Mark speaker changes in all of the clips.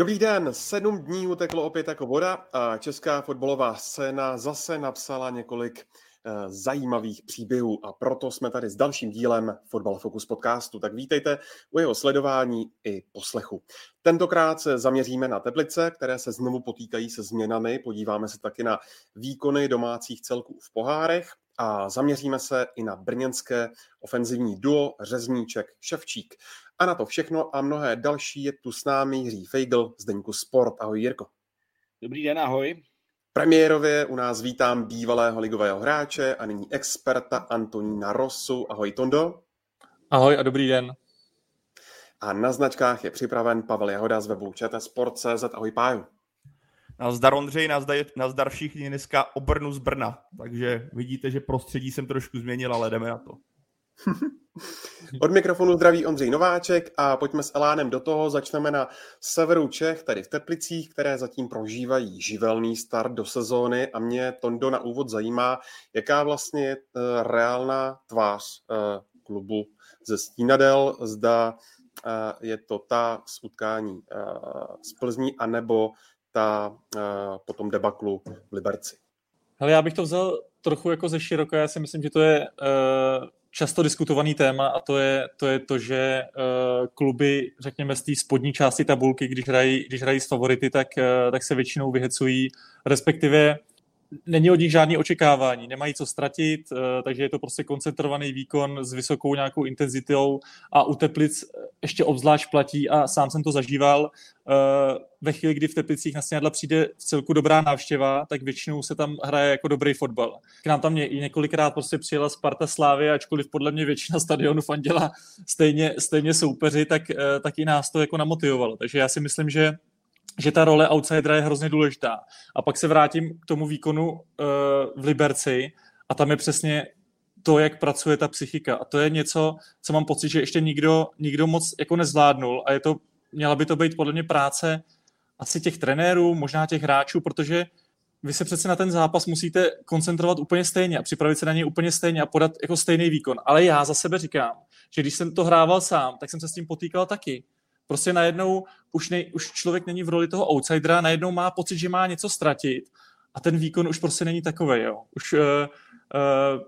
Speaker 1: Dobrý den, sedm dní uteklo opět jako voda a česká fotbalová scéna zase napsala několik eh, zajímavých příběhů a proto jsme tady s dalším dílem Fotbal Focus podcastu. Tak vítejte u jeho sledování i poslechu. Tentokrát se zaměříme na Teplice, které se znovu potýkají se změnami. Podíváme se taky na výkony domácích celků v pohárech a zaměříme se i na brněnské ofenzivní duo Řezníček Ševčík. A na to všechno a mnohé další je tu s námi Jiří Feigl z Deníku Sport. Ahoj Jirko.
Speaker 2: Dobrý den, ahoj.
Speaker 1: Premiérově u nás vítám bývalého ligového hráče a nyní experta Antonína Rosu. Ahoj Tondo.
Speaker 3: Ahoj a dobrý den.
Speaker 1: A na značkách je připraven Pavel Jahoda z webu Sport.cz. Ahoj Páju.
Speaker 4: Nazdar Ondřej, nazdar, nazdar všichni dneska obrnu z Brna. Takže vidíte, že prostředí jsem trošku změnil, ale jdeme na to.
Speaker 1: Od mikrofonu zdraví Ondřej Nováček a pojďme s Elánem do toho. Začneme na severu Čech, tedy v Teplicích, které zatím prožívají živelný start do sezóny a mě Tondo na úvod zajímá, jaká vlastně je eh, reálná tvář eh, klubu ze Stínadel, zda eh, je to ta z utkání z Plzní, anebo ta potom debaklu v Liberci.
Speaker 3: Hele, já bych to vzal trochu jako ze široka. Já si myslím, že to je často diskutovaný téma a to je to, je to že uh, kluby, řekněme, z té spodní části tabulky, když hrají, když hrají s favority, tak, uh, tak se většinou vyhecují, respektive není od nich žádný očekávání, nemají co ztratit, uh, takže je to prostě koncentrovaný výkon s vysokou nějakou intenzitou a u Teplic ještě obzvlášť platí a sám jsem to zažíval, Eh, ve chvíli, kdy v Teplicích na Snědla přijde v celku dobrá návštěva, tak většinou se tam hraje jako dobrý fotbal. K nám tam několikrát prostě přijela Sparta Slávy, ačkoliv podle mě většina stadionu fandila stejně, stejně soupeři, tak, eh, tak i nás to jako namotivovalo. Takže já si myslím, že že ta role outsidera je hrozně důležitá. A pak se vrátím k tomu výkonu uh, v Liberci a tam je přesně to, jak pracuje ta psychika. A to je něco, co mám pocit, že ještě nikdo, nikdo moc jako nezvládnul a je to měla by to být podle mě práce asi těch trenérů, možná těch hráčů, protože vy se přece na ten zápas musíte koncentrovat úplně stejně a připravit se na něj úplně stejně a podat jako stejný výkon. Ale já za sebe říkám, že když jsem to hrával sám, tak jsem se s tím potýkal taky. Prostě najednou už, nej, už člověk není v roli toho outsidera, najednou má pocit, že má něco ztratit a ten výkon už prostě není takový. Jo. Už uh, uh,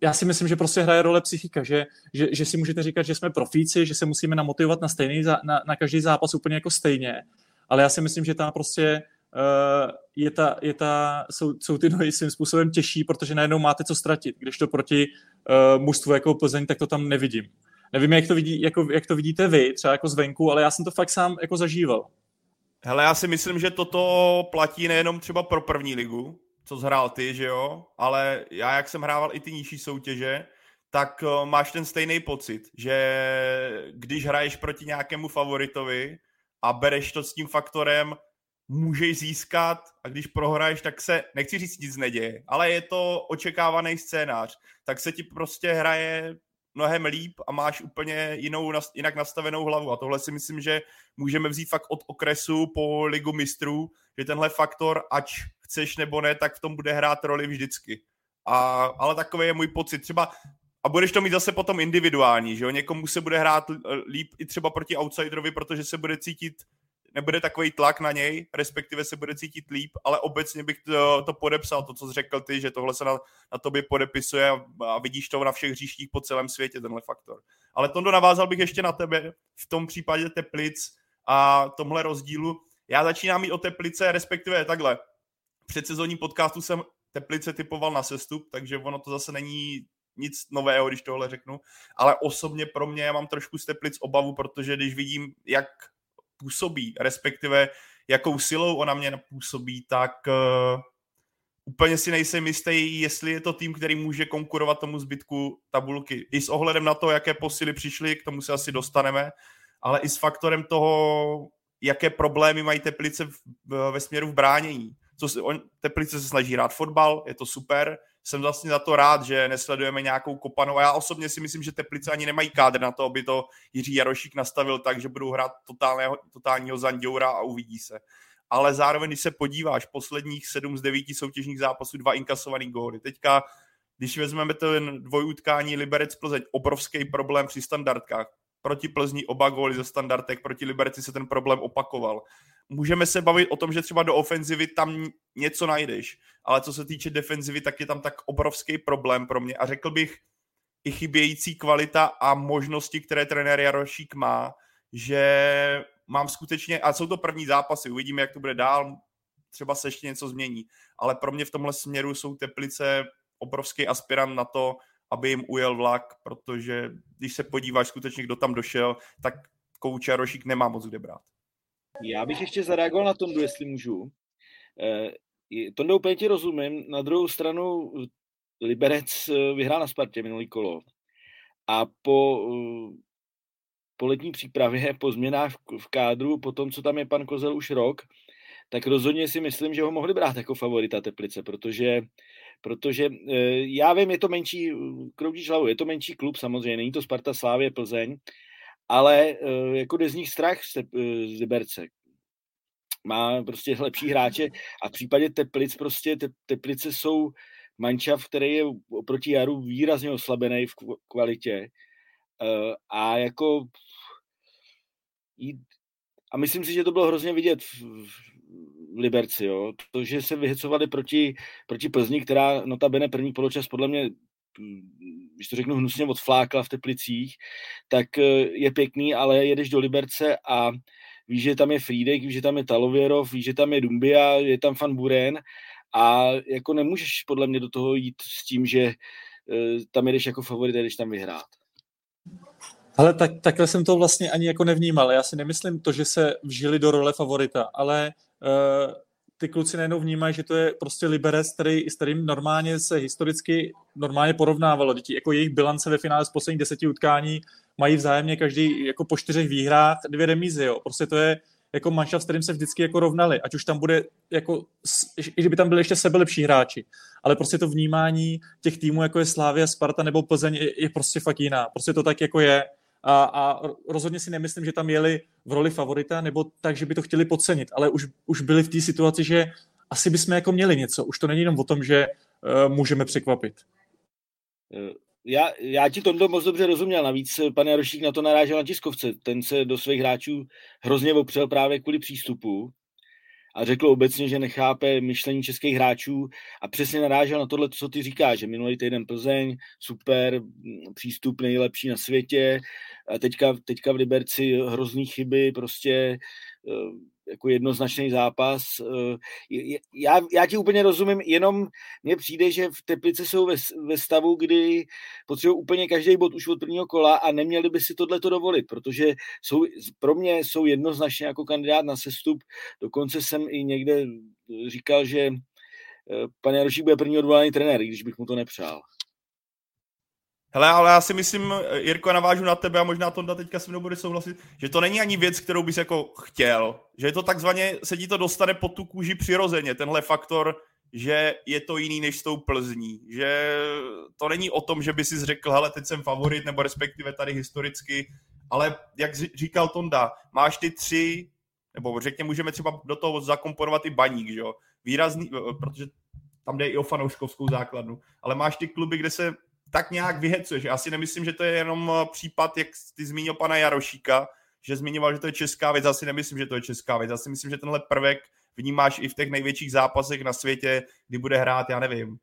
Speaker 3: já si myslím, že prostě hraje role psychika, že, že, že si můžete říkat, že jsme profíci, že se musíme namotivovat na, stejný, na, na každý zápas úplně jako stejně, ale já si myslím, že tam prostě uh, je ta, je ta, jsou, jsou ty nohy svým způsobem těžší, protože najednou máte co ztratit, když to proti uh, mužstvu jako Plzeň, tak to tam nevidím. Nevím, jak to, vidí, jako, jak to vidíte vy, třeba jako zvenku, ale já jsem to fakt sám jako zažíval.
Speaker 4: Hele, já si myslím, že toto platí nejenom třeba pro první ligu, co zhrál ty, že jo, ale já, jak jsem hrával i ty nižší soutěže, tak uh, máš ten stejný pocit, že když hraješ proti nějakému favoritovi a bereš to s tím faktorem, můžeš získat a když prohraješ, tak se, nechci říct, nic neděje, ale je to očekávaný scénář, tak se ti prostě hraje mnohem líp a máš úplně jinou, jinak nastavenou hlavu. A tohle si myslím, že můžeme vzít fakt od okresu po ligu mistrů, že tenhle faktor, ať chceš nebo ne, tak v tom bude hrát roli vždycky. A, ale takový je můj pocit. Třeba a budeš to mít zase potom individuální, že jo? Někomu se bude hrát líp i třeba proti outsiderovi, protože se bude cítit, nebude takový tlak na něj, respektive se bude cítit líp, ale obecně bych to, to podepsal, to, co jsi řekl ty, že tohle se na, na tobě podepisuje a, a vidíš to na všech hříštích po celém světě, tenhle faktor. Ale Tondo, navázal bych ještě na tebe v tom případě Teplic a tomhle rozdílu. Já začínám mít o Teplice, respektive takhle předsezónní podcastu jsem Teplice typoval na sestup, takže ono to zase není nic nového, když tohle řeknu, ale osobně pro mě já mám trošku z Teplic obavu, protože když vidím, jak působí, respektive jakou silou ona mě působí, tak uh, úplně si nejsem jistý, jestli je to tým, který může konkurovat tomu zbytku tabulky. I s ohledem na to, jaké posily přišly, k tomu se asi dostaneme, ale i s faktorem toho, jaké problémy mají Teplice v, ve směru v bránění. Co se, on, Teplice se snaží hrát fotbal, je to super, jsem vlastně za to rád, že nesledujeme nějakou kopanou. A já osobně si myslím, že Teplice ani nemají kádr na to, aby to Jiří Jarošík nastavil tak, že budou hrát totálního, totálního Zanděura a uvidí se. Ale zároveň, když se podíváš, posledních sedm z devíti soutěžních zápasů, dva inkasovaný góly. Teďka, když vezmeme ten dvojutkání Liberec Plzeň, obrovský problém při standardkách. Proti Plzni oba góly ze standardek, proti Liberci se ten problém opakoval. Můžeme se bavit o tom, že třeba do ofenzivy tam něco najdeš, ale co se týče defenzivy, tak je tam tak obrovský problém pro mě. A řekl bych i chybějící kvalita a možnosti, které trenér Jarošík má, že mám skutečně, a jsou to první zápasy, uvidíme, jak to bude dál, třeba se ještě něco změní, ale pro mě v tomhle směru jsou Teplice obrovský aspirant na to, aby jim ujel vlak, protože když se podíváš skutečně, kdo tam došel, tak kouč Jarošík nemá moc kde brát.
Speaker 2: Já bych ještě zareagoval na Tondu, jestli můžu. Eh, Tonda úplně ti rozumím. Na druhou stranu Liberec eh, vyhrál na Spartě minulý kolo. A po, eh, po letní přípravě, po změnách v kádru, po tom, co tam je pan Kozel už rok, tak rozhodně si myslím, že ho mohli brát jako favorita Teplice, protože protože já vím, je to menší, kroudíš hlavu, je to menší klub samozřejmě, není to Sparta, Slávě, Plzeň, ale eh, jako jde z nich strach z eh, Liberce. Má prostě lepší hráče a v případě Teplic prostě te, Teplice jsou mančav, který je oproti Jaru výrazně oslabený v kvalitě eh, a jako a myslím si, že to bylo hrozně vidět Liberci, jo. To, že se vyhecovali proti, proti Plzni, která notabene první poločas podle mě když to řeknu hnusně, odflákla v Teplicích, tak eh, je pěkný, ale jedeš do Liberce a víš, že tam je Frídek, víš, že tam je Talověrov, víš, že tam je Dumbia, je tam Fan Buren a jako nemůžeš podle mě do toho jít s tím, že eh, tam jedeš jako favorit, jdeš tam vyhrát.
Speaker 3: Ale tak, takhle jsem to vlastně ani jako nevnímal. Já si nemyslím to, že se vžili do role favorita, ale ty kluci najednou vnímají, že to je prostě Liberec, který, s kterým normálně se historicky normálně porovnávalo. Děti, jako jejich bilance ve finále z posledních deseti utkání mají vzájemně každý jako po čtyřech výhrách dvě remízy. Jo. Prostě to je jako manšaft, s kterým se vždycky jako rovnali, ať už tam bude jako, i kdyby tam byli ještě sebe lepší hráči, ale prostě to vnímání těch týmů, jako je Slávia, Sparta nebo Plzeň, je, je prostě fakt jiná. Prostě to tak jako je a, a rozhodně si nemyslím, že tam jeli v roli favorita, nebo tak, že by to chtěli podcenit, ale už, už byli v té situaci, že asi bychom jako měli něco. Už to není jenom o tom, že uh, můžeme překvapit.
Speaker 2: Eh, já, já ti Tondo moc dobře rozuměl, navíc pan Jarošík na to narážel na tiskovce. Ten se do svých hráčů hrozně opřel právě kvůli přístupu a řekl obecně, že nechápe myšlení českých hráčů a přesně narážel na tohle, co ty říkáš, že minulý týden Plzeň, super, přístup nejlepší na světě, a teďka, teďka v Liberci hrozný chyby, prostě eh, jako jednoznačný zápas. Eh, já, já ti úplně rozumím, jenom mně přijde, že v Teplice jsou ve, ve stavu, kdy potřebují úplně každý bod už od prvního kola a neměli by si tohle to dovolit, protože jsou, pro mě jsou jednoznačně jako kandidát na sestup. Dokonce jsem i někde říkal, že eh, pan Jarošík bude první odvolaný trenér, když bych mu to nepřál.
Speaker 4: Hele, ale já si myslím, Jirko, navážu na tebe a možná to teďka se mnou bude souhlasit, že to není ani věc, kterou bys jako chtěl, že je to takzvaně, se ti to dostane pod tu kůži přirozeně, tenhle faktor, že je to jiný než s tou Plzní, že to není o tom, že by si řekl, hele, teď jsem favorit, nebo respektive tady historicky, ale jak říkal Tonda, máš ty tři, nebo řekně můžeme třeba do toho zakomponovat i baník, že jo, výrazný, protože tam jde i o fanouškovskou základnu, ale máš ty kluby, kde se tak nějak vyhecuješ. Já si nemyslím, že to je jenom eh, případ, jak ty zmínil pana Jarošíka, že zmiňoval, že to je česká věc. Já si nemyslím, že to je česká věc. Já si myslím, že tenhle prvek vnímáš i v těch největších zápasech na světě, kdy bude hrát, já nevím,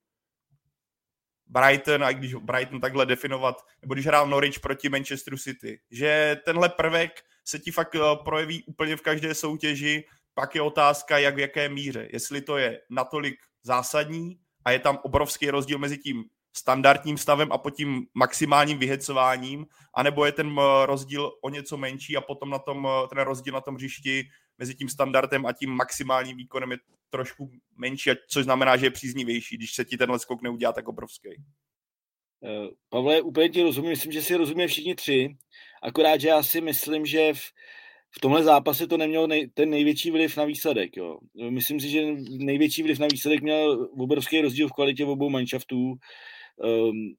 Speaker 4: Brighton, a když Brighton takhle definovat, nebo když hrál Norwich proti Manchesteru City, že tenhle prvek se ti fakt eh, projeví úplně v každé soutěži, pak je otázka, jak v jaké míře. Jestli to je natolik zásadní a je tam obrovský rozdíl mezi tím standardním stavem a pod tím maximálním vyhecováním, anebo je ten rozdíl o něco menší a potom na tom, ten rozdíl na tom hřišti mezi tím standardem a tím maximálním výkonem je trošku menší, což znamená, že je příznivější, když se ti tenhle skok neudělá tak obrovský.
Speaker 2: Eh, Pavle, úplně ti rozumím, myslím, že si rozumíme všichni tři, akorát, že já si myslím, že v, v tomhle zápase to nemělo nej, ten největší vliv na výsledek. Jo. Myslím si, že největší vliv na výsledek měl obrovský rozdíl v kvalitě obou manšaftů. Um,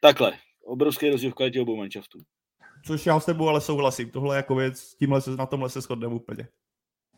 Speaker 2: takhle, obrovský rozdíl v kvalitě obou manšaftů.
Speaker 4: Což já s tebou ale souhlasím. Tohle jako věc, tímhle se, na tomhle se shodneme úplně.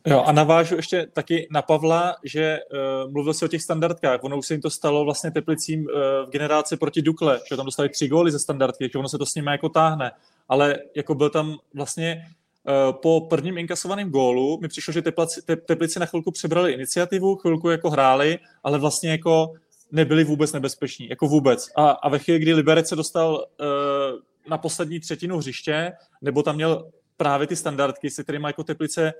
Speaker 3: Jo, a navážu ještě taky na Pavla, že uh, mluvil si o těch standardkách. Ono už se jim to stalo vlastně Teplicím uh, v generaci proti Dukle, že tam dostali tři góly ze standardky, že ono se to s nimi jako táhne. Ale jako byl tam vlastně uh, po prvním inkasovaném gólu mi přišlo, že Teplici, te, Teplici na chvilku přebrali iniciativu, chvilku jako hráli, ale vlastně jako nebyli vůbec nebezpeční, jako vůbec. A, a ve chvíli, kdy Liberec se dostal uh, na poslední třetinu hřiště, nebo tam měl právě ty standardky, se kterými jako Teplice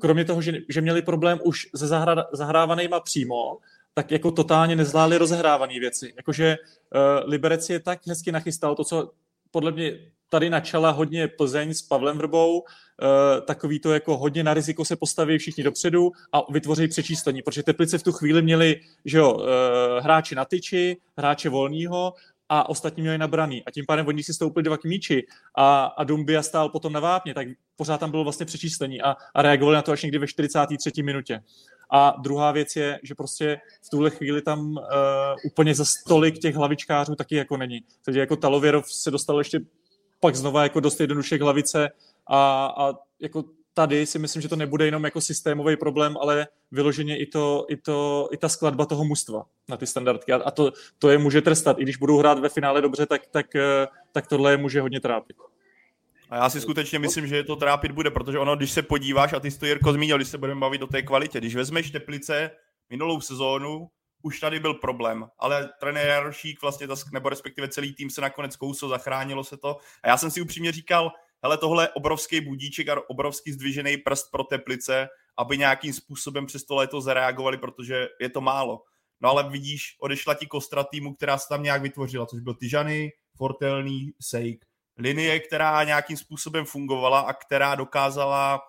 Speaker 3: kromě toho, že, že měli problém už se zahra, zahrávanýma přímo, tak jako totálně nezvládli rozehrávané věci. Jakože uh, Liberec je tak hezky nachystal to, co podle mě tady načala hodně Plzeň s Pavlem Vrbou, uh, takový to jako hodně na riziko se postaví všichni dopředu a vytvoří přečíslení, protože Teplice v tu chvíli měli že jo, uh, hráči na tyči, hráče volného a ostatní měli nabraný. A tím pádem oni si stoupili dva míči a, a Dumbia stál potom na vápně, tak pořád tam bylo vlastně přečíslení a, a reagovali na to až někdy ve 43. minutě. A druhá věc je, že prostě v tuhle chvíli tam uh, úplně za stolik těch hlavičkářů taky jako není. Takže jako Talověrov se dostal ještě pak znova jako dost jednoduše k hlavice a, a jako tady si myslím, že to nebude jenom jako systémový problém, ale vyloženě i, to, i, to, i ta skladba toho mužstva na ty standardky. A, to, to je může trestat. I když budou hrát ve finále dobře, tak, tak, eh, tak tohle je může hodně trápit.
Speaker 4: A já si skutečně myslím, že je to trápit bude, protože ono, když se podíváš, a ty jsi to Jirko zmínil, když se budeme bavit o té kvalitě, když vezmeš Teplice minulou sezónu, už tady byl problém, ale trenér Jarošík vlastně, nebo respektive celý tým se nakonec kousl, zachránilo se to. A já jsem si upřímně říkal, hele, tohle je obrovský budíček a obrovský zdvižený prst pro Teplice, aby nějakým způsobem přes to léto zareagovali, protože je to málo. No ale vidíš, odešla ti kostra týmu, která se tam nějak vytvořila, což byl Tyžany, Fortelný, Sejk. Linie, která nějakým způsobem fungovala a která dokázala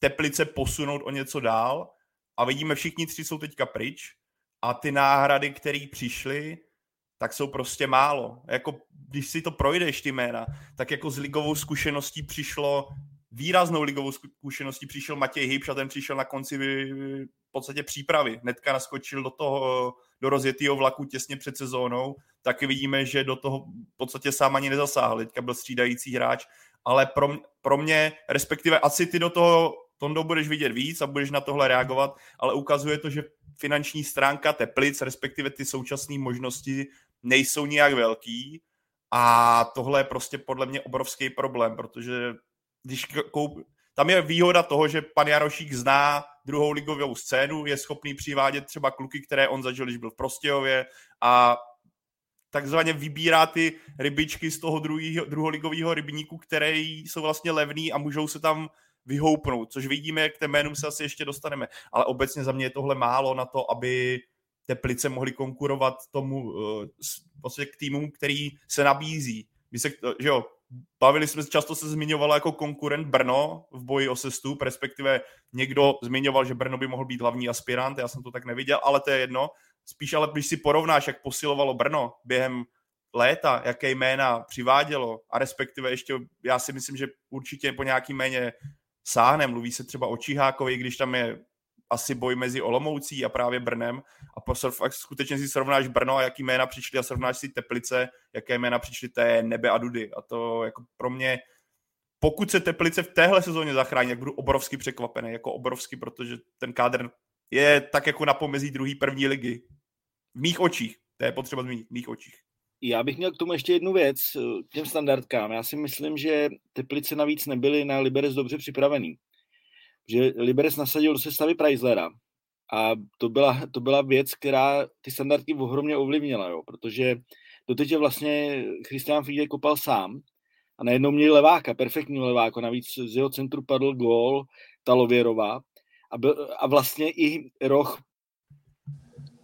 Speaker 4: Teplice posunout o něco dál. A vidíme, všichni tři jsou teďka pryč a ty náhrady, které přišly, tak jsou prostě málo. Jako, když si to projdeš, ty jména, tak jako s ligovou zkušeností přišlo, výraznou ligovou zkušeností přišel Matěj Hybš a ten přišel na konci v podstatě přípravy. Netka naskočil do toho, do rozjetého vlaku těsně před sezónou, taky vidíme, že do toho v podstatě sám ani nezasáhl. Teďka byl střídající hráč, ale pro, pro mě, respektive asi ty do toho Tondo budeš vidět víc a budeš na tohle reagovat, ale ukazuje to, že finanční stránka Teplic, respektive ty současné možnosti nejsou nijak velký a tohle je prostě podle mě obrovský problém, protože když koup... tam je výhoda toho, že pan Jarošík zná druhou ligovou scénu, je schopný přivádět třeba kluky, které on zažil, když byl v Prostějově a takzvaně vybírá ty rybičky z toho druhého, druholigového rybníku, které jsou vlastně levný a můžou se tam vyhoupnout, což vidíme, k těm jménům se asi ještě dostaneme. Ale obecně za mě je tohle málo na to, aby Teplice mohli konkurovat tomu vlastně k týmům, který se nabízí. My se, že jo, bavili jsme, často se zmiňovalo jako konkurent Brno v boji o sestup, respektive někdo zmiňoval, že Brno by mohl být hlavní aspirant, já jsem to tak neviděl, ale to je jedno. Spíš ale když si porovnáš, jak posilovalo Brno během léta, jaké jména přivádělo a respektive ještě, já si myslím, že určitě po nějaký méně sáhne. Mluví se třeba o Čihákovi, když tam je asi boj mezi Olomoucí a právě Brnem a po fakt skutečně si srovnáš Brno a jaký jména přišli a srovnáš si Teplice, jaké jména přišly, je nebe a dudy. A to jako pro mě, pokud se Teplice v téhle sezóně zachrání, tak budu obrovsky překvapený, jako obrovsky, protože ten kádr je tak jako na pomezí druhé první ligy. V mých očích, to je potřeba zmínit, v mých očích.
Speaker 2: Já bych měl k tomu ještě jednu věc, těm standardkám. Já si myslím, že Teplice navíc nebyly na Liberec dobře připravený. Že Liberec nasadil do sestavy Preislera a to byla, to byla věc, která ty standardky ohromně ovlivnila, jo, protože doteď je vlastně Christian Fiedek kopal sám a najednou měli leváka, perfektní leváka, navíc z jeho centru padl gól Talověrova a, byl, a vlastně i roh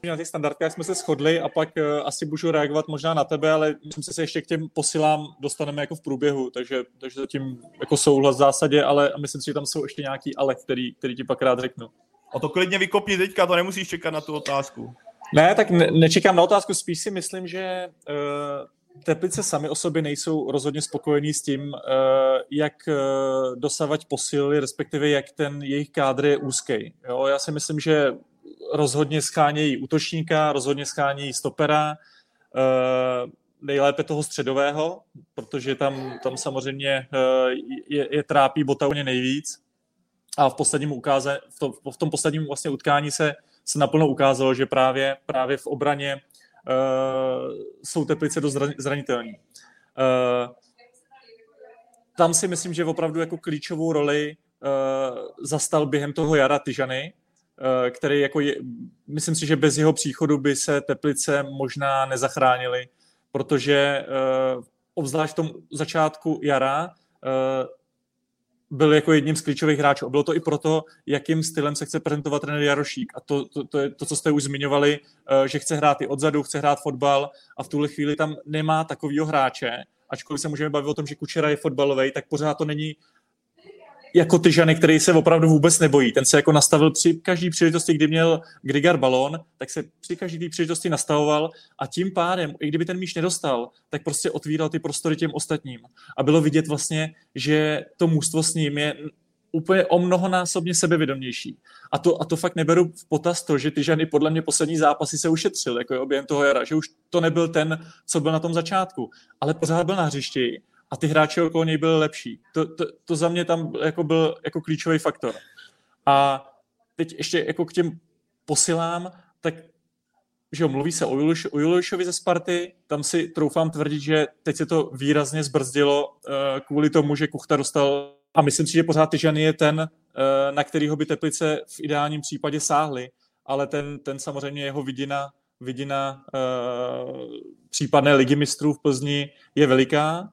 Speaker 3: na těch standardkách jsme se shodli a pak uh, asi můžu reagovat možná na tebe, ale myslím si, že se ještě k těm posilám dostaneme jako v průběhu, takže, takže zatím jako souhlas v zásadě, ale myslím si, že tam jsou ještě nějaký ale, který, který ti pak rád řeknu.
Speaker 4: A to klidně vykopni teďka, to nemusíš čekat na tu otázku.
Speaker 3: Ne, tak ne, nečekám na otázku, spíš si myslím, že uh, Teplice sami o sobě nejsou rozhodně spokojení s tím, eh, jak dosavať posílili, respektive jak ten jejich kádr je úzký. Jo, já si myslím, že rozhodně schánějí útočníka, rozhodně schánějí stopera, eh, nejlépe toho středového, protože tam, tam samozřejmě je, je trápí Botauně nejvíc. A v posledním ukáze, v, to, v tom posledním vlastně utkání se, se naplno ukázalo, že právě, právě v obraně uh, jsou Teplice dost zranitelní. Uh, tam si myslím, že opravdu jako klíčovou roli uh, zastal během toho jara Tyžany, který jako je, myslím si, že bez jeho příchodu by se Teplice možná nezachránili, protože uh, obzvlášť v tom začátku jara uh, byl jako jedním z klíčových hráčů. A bylo to i proto, jakým stylem se chce prezentovat trenér Jarošík. A to, to, to je to, co jste už zmiňovali, eh, že chce hrát i odzadu, chce hrát fotbal a v tuhle chvíli tam nemá takového hráče, ačkoliv se můžeme bavit o tom, že Kučera je fotbalový, tak pořád to není jako ty žany, který se opravdu vůbec nebojí. Ten se jako nastavil při každý příležitosti, kdy měl Grigar balón, tak se při každý příležitosti nastavoval a tím pádem, i kdyby ten míč nedostal, tak prostě otvíral ty prostory těm ostatním. A bylo vidět vlastně, že to mužstvo s ním je úplně o mnohonásobně sebevědomější. A to, a to fakt neberu v potaz to, že ty ženy podle mě poslední zápasy se ušetřil, jako je objem toho jara, že už to nebyl ten, co byl na tom začátku, ale pořád byl na hřišti a ty hráči okolo něj byli lepší. To, to, to za mě tam jako byl jako klíčový faktor. A teď ještě jako k těm posilám, tak že jo, mluví se o, Juliš, o ze Sparty, tam si troufám tvrdit, že teď se to výrazně zbrzdilo uh, kvůli tomu, že Kuchta dostal a myslím si, že pořád Tyžany je ten, uh, na kterýho by Teplice v ideálním případě sáhly, ale ten, ten samozřejmě jeho vidina, vidina uh, případné ligy mistrů v Plzni je veliká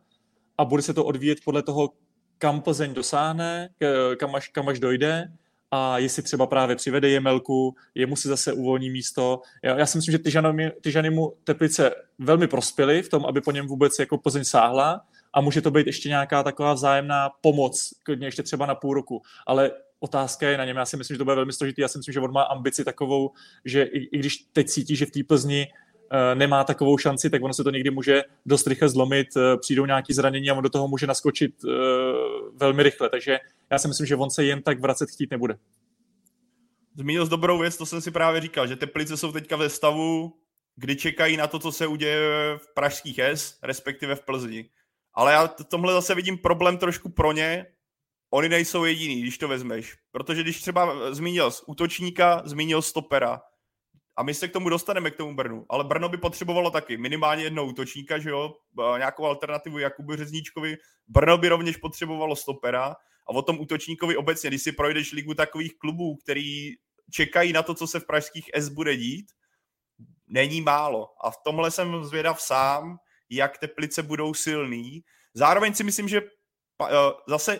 Speaker 3: a bude se to odvíjet podle toho, kam Plzeň dosáhne, kam až, kam až dojde a jestli třeba právě přivede Jemelku, jemu si zase uvolní místo. Já, já si myslím, že Tyžany, Tyžany mu Teplice velmi prospěly v tom, aby po něm vůbec jako Plzeň sáhla a může to být ještě nějaká taková vzájemná pomoc, klidně ještě třeba na půl roku. Ale otázka je na něm. Já si myslím, že to bude velmi složitý. Já si myslím, že on má ambici takovou, že i, i když teď cítí, že v té Plzni nemá takovou šanci, tak ono se to někdy může dost rychle zlomit, eh, přijdou nějaké zranění a on do toho může naskočit eh, velmi rychle. Takže já si myslím, že on se jen tak vracet chtít nebude.
Speaker 4: Zmínil z dobrou věc, to jsem si právě říkal, že Teplice jsou teďka ve stavu, kdy čekají na to, co se uděje v pražských S, respektive v Plzni. Ale já tomhle zase vidím problém trošku pro ně. Oni nejsou jediný, když to vezmeš. Protože když třeba zmínil z útočníka, zmínil stopera, a my se k tomu dostaneme, k tomu Brnu. Ale Brno by potřebovalo taky minimálně jednou útočníka, že jo, nějakou alternativu Jakubu Řezníčkovi. Brno by rovněž potřebovalo stopera a o tom útočníkovi obecně, když si projdeš ligu takových klubů, který čekají na to, co se v pražských S bude dít, není málo. A v tomhle jsem zvědav sám, jak Teplice budou silný. Zároveň si myslím, že eh, zase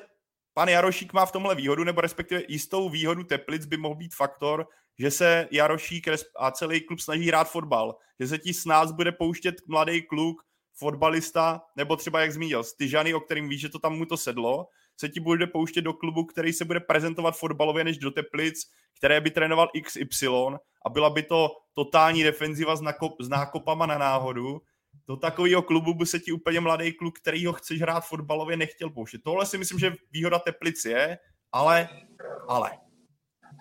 Speaker 4: pan Jarošík má v tomhle výhodu, nebo respektive jistou výhodu Teplic by mohl být faktor, že se Jarošík a celý klub snaží hrát fotbal, že se ti s nás bude pouštět mladý kluk, fotbalista, nebo třeba, jak zmínil, Styžany, o kterým víš, že to tam mu to sedlo, se ti bude pouštět do klubu, který se bude prezentovat fotbalově než do Teplic, které by trénoval XY a byla by to totální defenziva s, nakop, s nákopama na náhodu, do takového klubu by se ti úplně mladý kluk, který ho chceš hrát fotbalově, nechtěl pouštět. Tohle si myslím, že výhoda Teplic je, ale, ale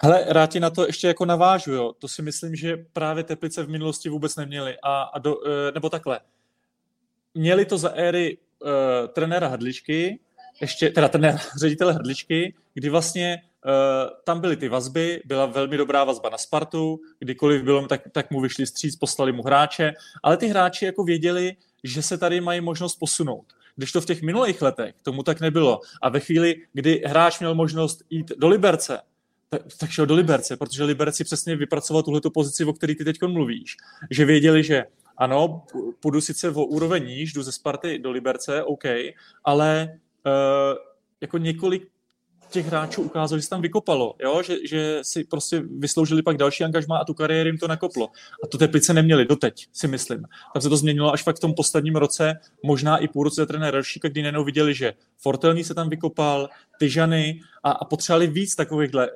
Speaker 3: Hele, rád ti na to ještě jako navážu, jo. To si myslím, že právě Teplice v minulosti vůbec neměli. A, a do, eh, nebo takhle. Měli to za éry uh, trenéra Hrdličky, ještě, teda trenéra, ředitele Hrdličky, kdy vlastně uh, tam byly ty vazby, byla velmi dobrá vazba na Spartu, kdykoliv bylo, tak, tak mu vyšli stříc, poslali mu hráče, ale ty hráči jako věděli, že se tady mají možnost posunout. Když to v těch minulých letech tomu tak nebylo. A ve chvíli, kdy hráč měl možnost jít do Liberce, tak, tak šel do Liberce, protože Liberec si přesně vypracoval tuhleto pozici, o který ty teď mluvíš. Že věděli, že ano, půjdu sice o úroveň níž, jdu ze Sparty do Liberce, OK, ale uh, jako několik těch hráčů ukázalo, že se tam vykopalo, jo? Že, že si prostě vysloužili pak další angažmá a tu kariéru jim to nakoplo. A to Teplice neměli doteď, si myslím. Tam se to změnilo až fakt v tom posledním roce, možná i půl roce za trenér Ršíka, kdy nenou viděli, že Fortelný se tam vykopal, Tyžany a, a potřebovali víc takovýchhle.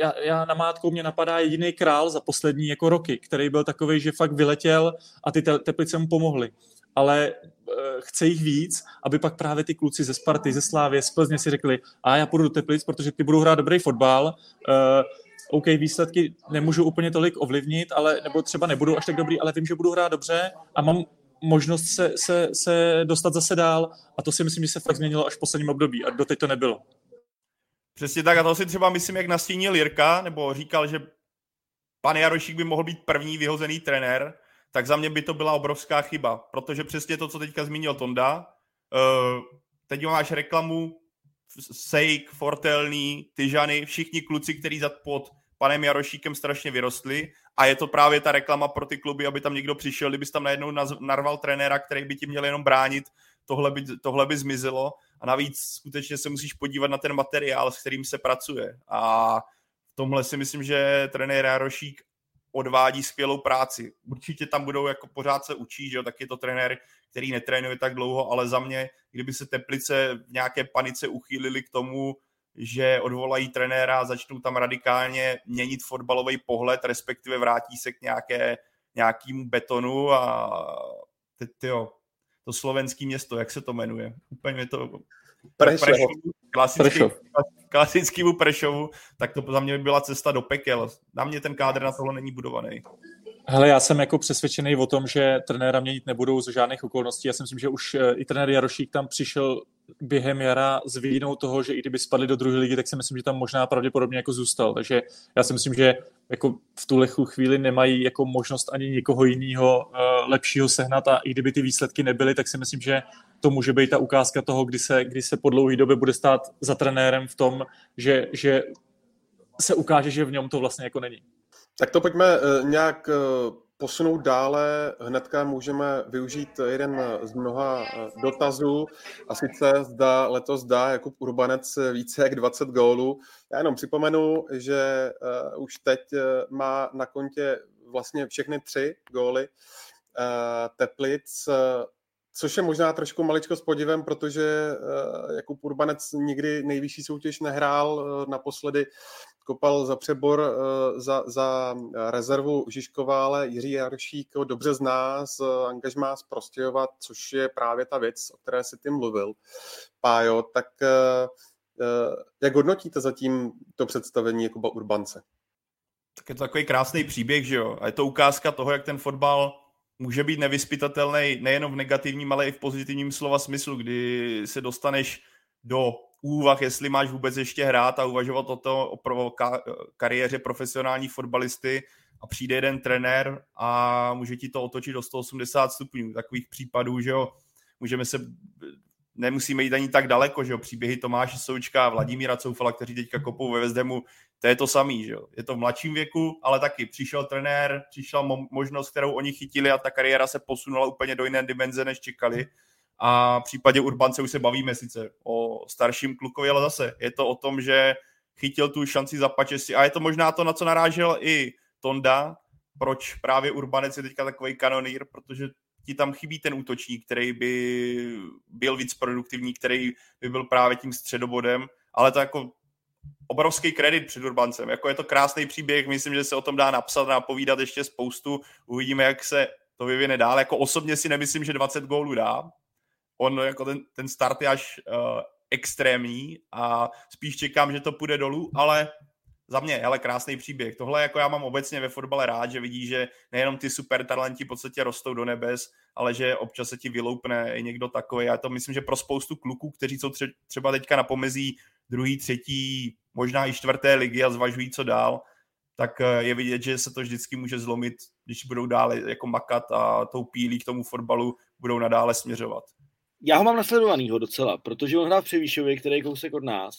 Speaker 3: Já, já na mátku mě napadá jediný král za poslední jako roky, který byl takový, že fakt vyletěl a ty te, Teplice mu pomohly. Ale uh, chce jich víc, aby pak právě ty kluci ze Sparty, ze Slávy, z Plzně si řekli, a já půjdu do Teplic, protože ty budou hrát dobrý fotbal, uh, OK, výsledky nemůžu úplně tolik ovlivnit, ale nebo třeba nebudou až tak dobrý, ale vím, že budu hrát dobře a mám možnost se, se, se dostat zase dál a to si myslím, že se fakt změnilo až v posledním období a doteď to nebylo.
Speaker 4: Přesně tak a to si třeba myslím, jak nastínil Jirka, nebo říkal, že pan Jarošík by mohl být první vyhozený trenér, tak za mě by to byla obrovská chyba, protože přesně to, co teďka zmínil Tonda, uh, teď máš reklamu, Sejk, Fortelný, Tyžany, všichni kluci, kteří za pod panem Jarošíkem strašně vyrostli a je to právě ta reklama pro ty kluby, aby tam někdo přišel, kdybys tam najednou narval trenéra, který by ti měl jenom bránit, tohle by, tohle by zmizelo a navíc skutečně se musíš podívat na ten materiál, s kterým se pracuje a v tomhle si myslím, že trenér Jarošík odvádí skvělou práci. Určitě tam budou jako pořád se učí, že jo, tak je to trenér, který netrénuje tak dlouho, ale za mě, kdyby se Teplice v nějaké panice uchýlili k tomu, že odvolají trenéra a začnou tam radikálně měnit fotbalový pohled, respektive vrátí se k nějaké, nějakému betonu a ty, tyjo, to slovenský město, jak se to jmenuje? Úplně to...
Speaker 1: Prešov.
Speaker 4: Klasický, Prešov. Klasickému Prešovu, tak to za mě by byla cesta do pekel. Na mě ten kádr na tohle není budovaný.
Speaker 3: Hele, já jsem jako přesvědčený o tom, že trenéra měnit nebudou z žádných okolností. Já si myslím, že už eh, i trenér Jarošík tam přišel během jara s vidinou toho, že i kdyby spadli do druhé ligy, tak si myslím, že tam možná pravděpodobně jako zůstal. Takže já si myslím, že jako v tuhle chvíli nemají jako možnost ani někoho jiného uh, lepšího sehnat a i kdyby ty výsledky nebyly, tak si myslím, že to může být ta ukázka toho, kdy se, kdy se po dlouhé době bude stát za trenérem v tom, že, že se ukáže, že v něm to vlastně jako není.
Speaker 1: Tak to pojďme uh, nějak uh posunout dále, hnedka můžeme využít jeden z mnoha eh, dotazů a sice zda letos dá Jakub Urbanec více jak 20 gólů. Já jenom připomenu, že už teď má na kontě vlastně všechny tři góly Teplic, což je možná trošku maličko s podivem, protože Jakub Urbanec nikdy nejvyšší soutěž nehrál, naposledy kopal za přebor eh, za, za rezervu Žižkovále. Jiří Jaršík ho dobře zná z angažmá z Prostějova, což je právě ta věc, o které si ty mluvil. Pájo, tak eh, eh, jak hodnotíte zatím to představení Jakuba Urbance?
Speaker 4: Tak je to takový krásný příběh, že jo? A je to ukázka toho, jak ten fotbal může být nevyspytatelný nejenom v negativním, ale i v pozitivním slova smyslu, kdy se dostaneš do úvah, jestli máš vůbec ještě hrát a uvažovat o to o ka, kariéře profesionální fotbalisty a přijde jeden trenér a může ti to otočit do 180 stupňů. Takových případů, že jo, můžeme se, nemusíme jít ani tak daleko, že jo, příběhy Tomáše Součka a Vladimíra Coufala, kteří teďka kopou ve Vezdemu, to je to samý, že jo. Je to v mladším věku, ale taky přišel trenér, přišla mo- možnost, kterou oni chytili a ta kariéra se posunula úplně do jiné dimenze, než čekali a v případě Urbance už se bavíme sice o starším klukovi, ale zase je to o tom, že chytil tu šanci za si a je to možná to, na co narážel i Tonda, proč právě Urbanec je teďka takový kanonýr, protože ti tam chybí ten útočník, který by byl víc produktivní, který by byl právě tím středobodem, ale to jako obrovský kredit před Urbancem. Jako je to krásný příběh, myslím, že se o tom dá napsat a povídat ještě spoustu. Uvidíme, jak se to vyvine dál. Jako osobně si nemyslím, že 20 gólů dá, on jako ten, ten start je až uh, extrémní a spíš čekám, že to půjde dolů, ale za mě, ale krásný příběh. Tohle jako já mám obecně ve fotbale rád, že vidí, že nejenom ty super talenti v podstatě rostou do nebes, ale že občas se ti vyloupne i někdo takový. Já to myslím, že pro spoustu kluků, kteří jsou třeba teďka na pomezí druhý, třetí, možná i čtvrté ligy a zvažují, co dál, tak eh, je vidět, že se to vždycky může zlomit, když budou dále jako makat a tou pílí k tomu fotbalu budou nadále směřovat
Speaker 2: já ho mám nasledovanýho docela, protože on hrál v Převýšově, který je kousek od nás.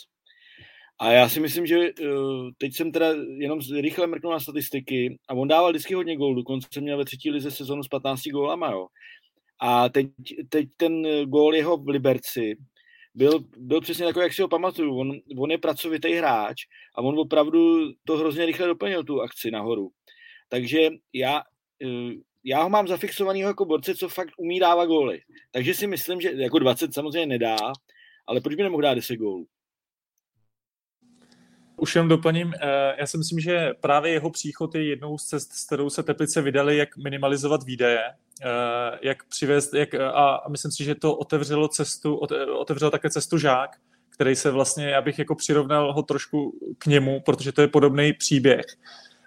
Speaker 2: A já si myslím, že uh, teď jsem teda jenom rychle mrknul na statistiky a on dával vždycky hodně gólů, dokonce měl ve třetí lize sezonu s 15 gólama, jo. A teď, teď ten gól jeho v Liberci byl, byl přesně takový, jak si ho pamatuju. On, on je pracovitý hráč a on opravdu to hrozně rychle doplnil tu akci nahoru. Takže já, uh, já ho mám zafixovanýho jako borce, co fakt umí dávat góly. Takže si myslím, že jako 20 samozřejmě nedá, ale proč by nemohl dát 10 gólů?
Speaker 3: už jen doplním. Eh, já si myslím, že právě jeho příchod je jednou z cest, s kterou se Teplice vydali, jak minimalizovat výdaje, eh, jak přivést, jak, a myslím si, že to otevřelo cestu, otevřelo také cestu žák, který se vlastně, já bych jako přirovnal ho trošku k němu, protože to je podobný příběh.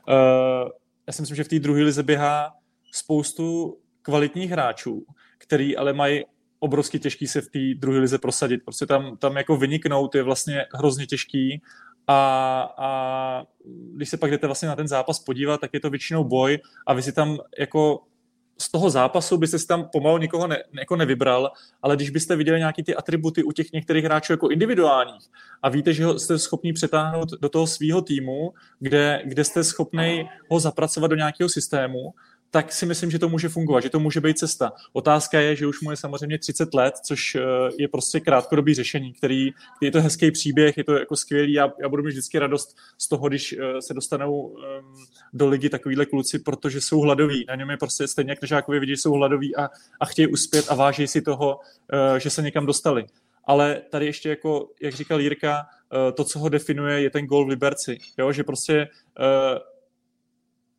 Speaker 3: Eh, já si myslím, že v té druhé lize běhá spoustu kvalitních hráčů, který ale mají obrovsky těžký se v té druhé lize prosadit. Prostě tam, tam jako vyniknout je vlastně hrozně těžký a, a když se pak jdete vlastně na ten zápas podívat, tak je to většinou boj a vy si tam jako z toho zápasu byste si tam pomalu nikoho ne, jako nevybral, ale když byste viděli nějaký ty atributy u těch některých hráčů jako individuálních a víte, že ho jste schopni přetáhnout do toho svého týmu, kde, kde jste schopni ho zapracovat do nějakého systému, tak si myslím, že to může fungovat, že to může být cesta. Otázka je, že už mu je samozřejmě 30 let, což eh, je prostě krátkodobý řešení, který, který je to hezký příběh, je to jako skvělý. Já, já budu mít vždycky radost z toho, když eh, se dostanou um, do ligy takovýhle kluci, protože jsou hladoví. Na něm je prostě stejně jak Žákovi vidí, že jsou hladoví a, a chtějí uspět a váží si toho, uh, že se někam dostali. Ale tady ještě, jako, jak říkal Jirka, to, co ho definuje, je ten gol v Liberci. Jo? Že prostě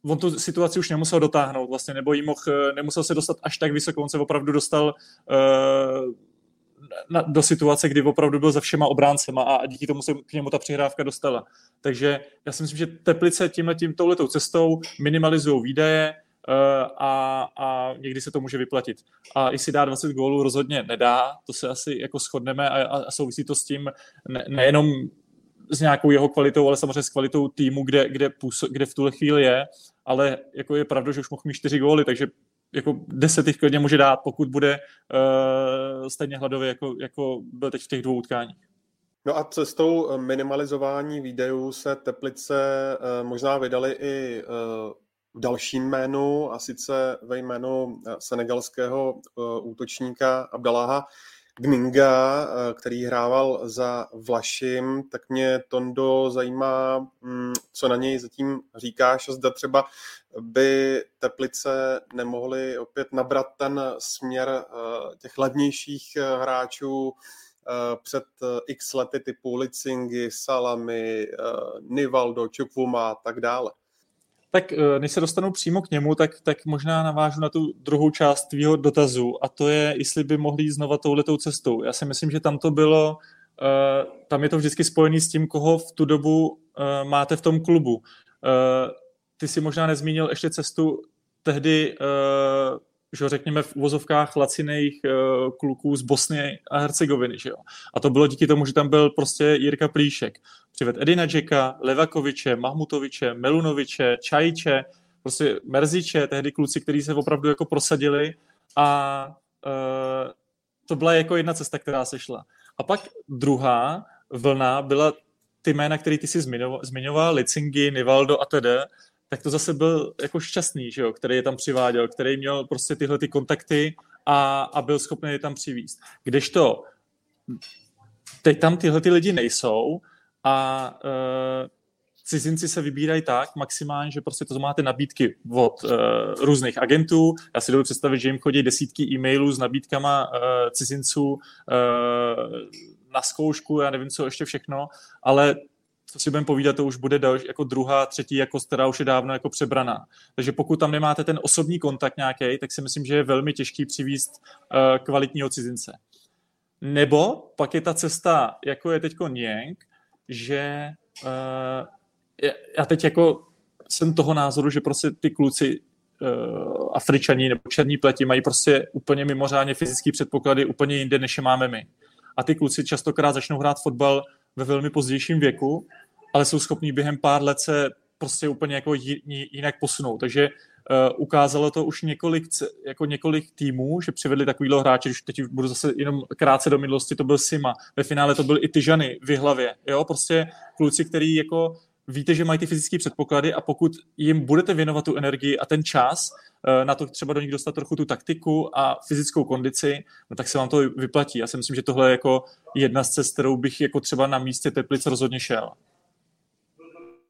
Speaker 3: on tu situaci už nemusel dotáhnout vlastně, nebo jí mohl, eh, nemusel se dostat až tak vysoko, on se opravdu dostal uh, na, do situace, kdy opravdu byl za všema obráncema a díky tomu se k němu ta přihrávka dostala. Takže já si myslím, že Teplice tímhle tím touhletou cestou minimalizují výdaje uh, a, a někdy se to může vyplatit. A jestli dá 20 gólů, rozhodně nedá, to se asi jako shodneme a, a, souvisí to s tím ne, nejenom s nějakou jeho kvalitou, ale samozřejmě s kvalitou týmu, kde, kde, kde v tuhle chvíli je, ale jako je pravda, že už mohl mít čtyři góly, takže jako deset jich klidně může dát, pokud bude uh, stejně hladově, jako, jako byl teď v těch dvou utkáních.
Speaker 1: No a cestou minimalizování výdejů se Teplice uh, možná vydali i uh, v dalším jménu, a sice ve jménu senegalského útočníka Abdaláha Gninga, eh, který hrával za Vlašim, tak mě Tondo zajímá, mm, co na něj zatím říkáš, zda třeba by Teplice nemohly opět nabrat ten směr eh, těch levnějších eh, hráčů před x lety typu Licingy, Salami, Nivaldo, Čukvuma a tak dále.
Speaker 3: Tak eh, než se dostanu přímo k němu, tak, tak možná navážu na tu druhou část tvýho dotazu a to je, jestli by mohli jít znova touhletou cestou. Já si myslím, že tam to bylo, tam je to vždycky spojený s tím, koho v tu dobu uh, máte v tom klubu. Uh, ty si možná nezmínil ještě cestu tehdy že řekněme v uvozovkách laciných kluků z Bosny a Hercegoviny. Že jo? A to bylo díky tomu, že tam byl prostě Jirka Plíšek. Přived Edina Džeka, Levakoviče, Mahmutoviče, Melunoviče, Čajiče, prostě Merziče, tehdy kluci, kteří se opravdu jako prosadili a to byla jako jedna cesta, která se šla. A pak druhá vlna byla ty jména, které ty si zmiňoval, Licingy, Nivaldo a tedy, tak to zase byl jako šťastný, že jo, který je tam přiváděl, který měl prostě tyhle ty kontakty a, a byl schopný je tam přivízt. Kdežto teď tam tyhle ty lidi nejsou a uh, cizinci se vybírají tak maximálně, že prostě to máte nabídky od uh, různých agentů. Já si dovedu představit, že jim chodí desítky e-mailů s nabídkama uh, cizinců uh, na zkoušku, já nevím, co ještě všechno, ale co si budeme povídat, to už bude další, jako druhá, třetí jako která už je dávno jako přebraná. Takže pokud tam nemáte ten osobní kontakt nějaký, tak si myslím, že je velmi těžký přivízt uh, kvalitního cizince. Nebo pak je ta cesta, jako je teď Niang, že uh, já teď jako jsem toho názoru, že prostě ty kluci uh, Afričani nebo černí pleti mají prostě úplně mimořádně fyzické předpoklady úplně jinde, než je máme my. A ty kluci častokrát začnou hrát fotbal ve velmi pozdějším věku, ale jsou schopní během pár let se prostě úplně jako jinak posunout. Takže uh, ukázalo to už několik, jako několik týmů, že přivedli takovýhle hráče, když teď budu zase jenom krátce do minulosti, to byl Sima, ve finále to byl i Tyžany v hlavě, jo, prostě kluci, který jako víte, že mají ty fyzické předpoklady a pokud jim budete věnovat tu energii a ten čas eh, na to třeba do nich dostat trochu tu taktiku a fyzickou kondici, no tak se vám to vyplatí. Já si myslím, že tohle je jako jedna z cest, kterou bych jako třeba na místě Teplic rozhodně šel.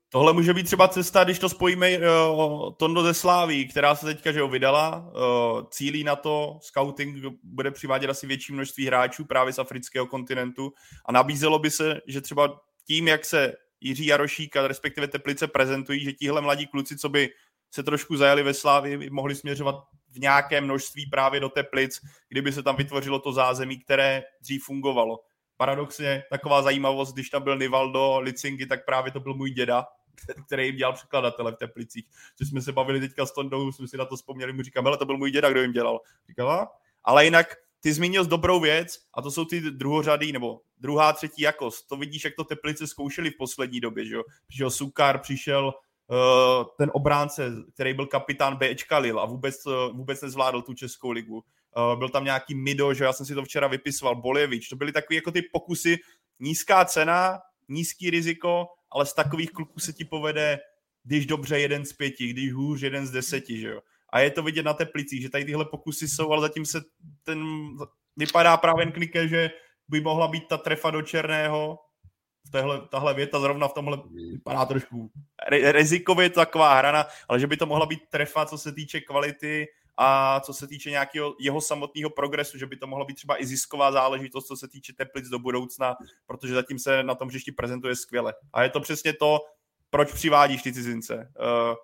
Speaker 4: Tohle může být třeba cesta, když to spojíme uh, Tondo ze Sláví, která se teďka že ho vydala, uh, cílí na to, scouting bude přivádět asi větší množství hráčů právě z afrického kontinentu a nabízelo by se, že třeba tím, jak se Jiří Jarošík a respektive Teplice prezentují, že tihle mladí kluci, co by se trošku zajeli ve Slávě, by mohli směřovat v nějaké množství právě do Teplic, kdyby se tam vytvořilo to zázemí, které dřív fungovalo. Paradoxně taková zajímavost, když tam byl Nivaldo Licingy, tak právě to byl můj děda, který jim dělal překladatele v Teplicích. Což jsme se bavili teďka s Tondou, jsme si na to vzpomněli, mu říkám, ale to byl můj děda, kdo jim dělal. Říkala, ale jinak ty zmínil dobrou věc a to jsou ty druhořady nebo druhá, třetí jakost. To vidíš, jak to Teplice zkoušeli v poslední době, že jo? Přišel Sukar, přišel uh, ten obránce, který byl kapitán Bčka Lil a vůbec, uh, vůbec nezvládl tu Českou ligu. Uh, byl tam nějaký Mido, že já jsem si to včera vypisoval, Bolevič. To byly takové jako ty pokusy, nízká cena, nízký riziko, ale z takových kluků se ti povede, když dobře jeden z pěti, když hůř jeden z deseti, že jo. A je to vidět na Teplicích, že tady tyhle pokusy jsou, ale zatím se ten, vypadá právě Knike, že by mohla být ta trefa do černého, tahle, tahle věta zrovna v tomhle vypadá trošku re, rizikově taková hrana, ale že by to mohla být trefa, co se týče kvality a co se týče nějakého jeho samotného progresu, že by to mohla být třeba i zisková záležitost, co se týče Teplic do budoucna, protože zatím se na tom hřišti prezentuje skvěle. A je to přesně to, proč přivádíš ty cizince. Uh,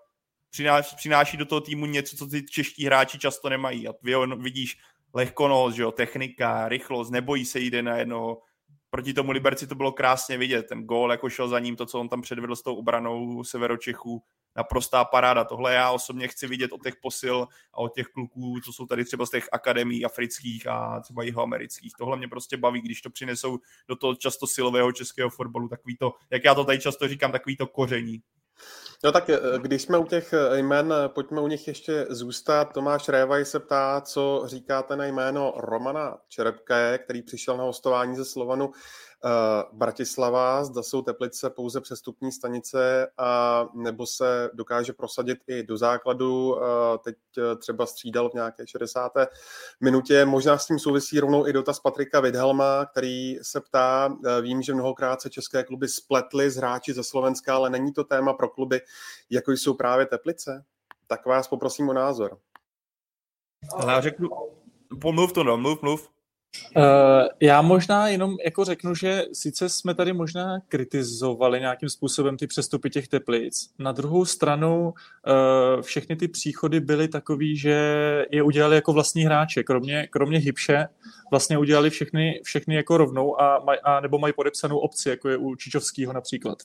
Speaker 4: přináší, přináší do toho týmu něco, co ty čeští hráči často nemají. A vy vidíš lehkonost, že jo, technika, rychlost, nebojí se jít na jednoho. Proti tomu Liberci to bylo krásně vidět. Ten gól jako šel za ním, to, co on tam předvedl s tou obranou Severočechů, naprostá paráda. Tohle já osobně chci vidět od těch posil a od těch kluků, co jsou tady třeba z těch akademií afrických a třeba jihoamerických. Tohle mě prostě baví, když to přinesou do toho často silového českého fotbalu, takový to, jak já to tady často říkám, takový to koření.
Speaker 1: No tak eh, když jsme u těch eh, jmen, eh, pojďme u nich ještě zůstat. Tomáš Révaj se ptá, co říkáte na jméno Romana Čerepke, který přišel na hostování ze Slovanu Bratislava, zda jsou Teplice pouze přestupní stanice a nebo se dokáže prosadit i do základu. Eh, teď eh, třeba střídal v nějaké 60. minutě. Možná s tím souvisí rovnou i dotaz Patrika Vidhelma, který se ptá, vím, že mnohokrát se české kluby spletly z hráči ze Slovenska, ale není to téma pro kluby, jako jsou právě Teplice? Tak vás poprosím o názor.
Speaker 4: Ale já řeknu, pomluv to, no, mluv, mluv.
Speaker 3: Uh, já možná jenom jako řeknu, že sice jsme tady možná kritizovali nějakým způsobem ty přestupy těch teplic, na druhou stranu uh, všechny ty příchody byly takový, že je udělali jako vlastní hráče, kromě, kromě Hybše vlastně udělali všechny, všechny jako rovnou a, maj, a nebo mají podepsanou opci, jako je u Čičovského například.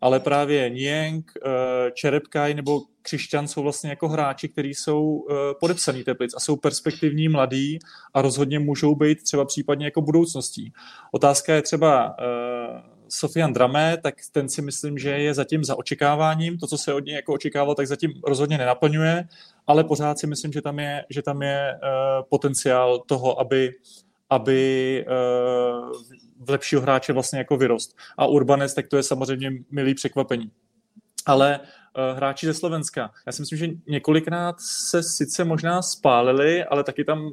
Speaker 3: Ale právě Nienk, uh, Čerepkaj nebo Křišťan jsou vlastně jako hráči, kteří jsou uh, podepsaný Teplic a jsou perspektivní, mladí a rozhodně můžou být třeba případně jako budoucností. Otázka je třeba Sofian Drame, tak ten si myslím, že je zatím za očekáváním. To, co se od něj jako očekával, tak zatím rozhodně nenaplňuje, ale pořád si myslím, že tam je, že tam je potenciál toho, aby aby lepšího hráče vlastně jako vyrost. A Urbanec, tak to je samozřejmě milý překvapení. Ale uh, hráči ze Slovenska, já si myslím, že několikrát se sice možná spálili, ale taky tam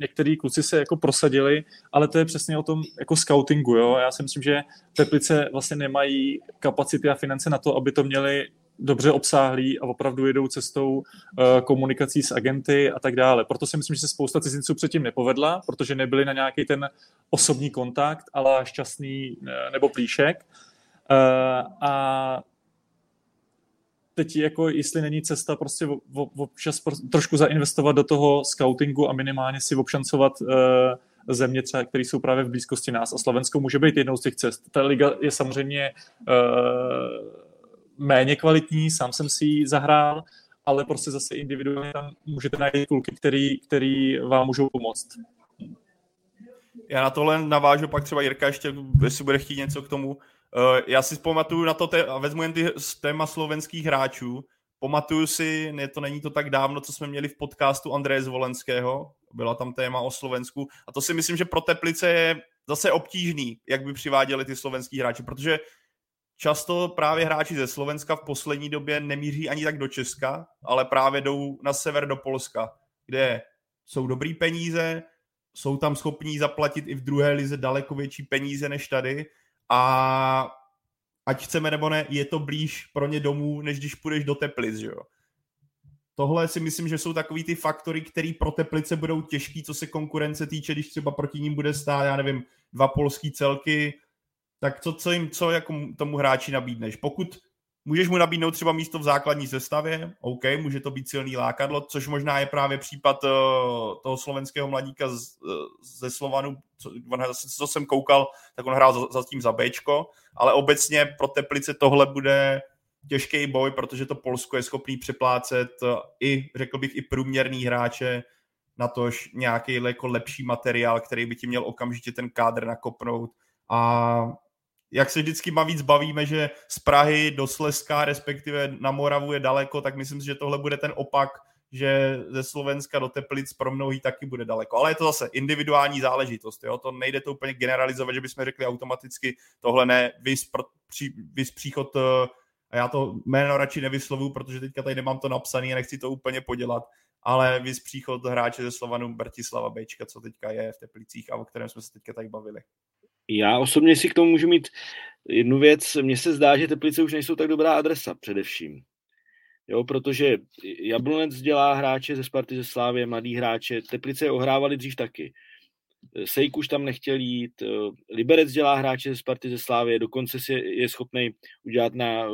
Speaker 3: některý kluci se jako prosadili, ale to je přesně o tom jako scoutingu, jo. Já si myslím, že Teplice vlastně nemají kapacity a finance na to, aby to měli dobře obsáhlí a opravdu jedou cestou uh, komunikací s agenty a tak dále. Proto si myslím, že se spousta cizinců předtím nepovedla, protože nebyli na nějaký ten osobní kontakt, ale šťastný uh, nebo plíšek. Uh, a teď jako, jestli není cesta prostě občas trošku zainvestovat do toho scoutingu a minimálně si obšancovat země, třeba, které jsou právě v blízkosti nás. A Slovensko může být jednou z těch cest. Ta liga je samozřejmě uh, méně kvalitní, sám jsem si ji zahrál, ale prostě zase individuálně tam můžete najít kluky, který, který vám můžou pomoct.
Speaker 4: Já na tohle navážu pak třeba Jirka ještě, jestli bude chtít něco k tomu. Eh, já si pamatuju na to, a vezmu jen ty téma slovenských hráčů, pamatuju si, ne, to není to tak dávno, co jsme měli v podcastu Andreje Zvolenského, byla tam téma o Slovensku a to si myslím, že pro Teplice je zase obtížný, jak by přiváděli ty slovenský hráči, protože často právě hráči ze Slovenska v poslední době nemíří ani tak do Česka, ale právě jdou na sever do Polska, kde jsou dobrý peníze, jsou tam schopní zaplatit i v druhé lize daleko větší peníze než tady a ať chceme nebo ne, je to blíž pro ně domů, než když půjdeš do Teplic, že jo. Tohle si myslím, že jsou takový ty faktory, které pro Teplice budou těžký, co se konkurence týče, když třeba proti ním bude stát, já nevím, dva polský celky, tak co, co jim, co jako tomu hráči nabídneš? Pokud můžeš mu nabídnout třeba místo v základní sestavě, OK, může to být silný lákadlo, což možná je právě případ uh, toho slovenského mladíka z, uh, ze Slovanu, co, co jsem koukal, tak on hrál zatím za, za Bčko, ale obecně pro Teplice tohle bude těžký boj, protože to Polsko je schopný přeplácet uh, i, řekl bych, i průměrný hráče, na tož nějaký jako lepší materiál, který by ti měl okamžitě ten kádr nakopnout. A jak se vždycky víc bavíme, že z Prahy do Slezska, respektive na Moravu je daleko, tak myslím si, že tohle bude ten opak, že ze Slovenska do Teplic pro mnohý taky bude daleko. Ale je to zase individuální záležitost. Jo? To nejde to úplně generalizovat, že bychom řekli automaticky tohle ne, vys, při, vys příchod, eh, a já to jméno radši nevyslovuju, protože teďka tady nemám to napsané a nechci to úplně podělat, ale vys příchod hráče ze Slovanu Bratislava Bečka, co teďka je v Teplicích a o kterém jsme se teďka tady bavili.
Speaker 2: Já osobně si k tomu můžu mít jednu věc. Mně se zdá, že Teplice už nejsou tak dobrá adresa především. Jo, protože Jablonec dělá hráče ze Sparty ze Slávě, mladý hráče. Teplice ohrávali dřív taky. Sejk už tam nechtěl jít, Liberec dělá hráče ze Sparty ze Slávě, dokonce si je schopný udělat na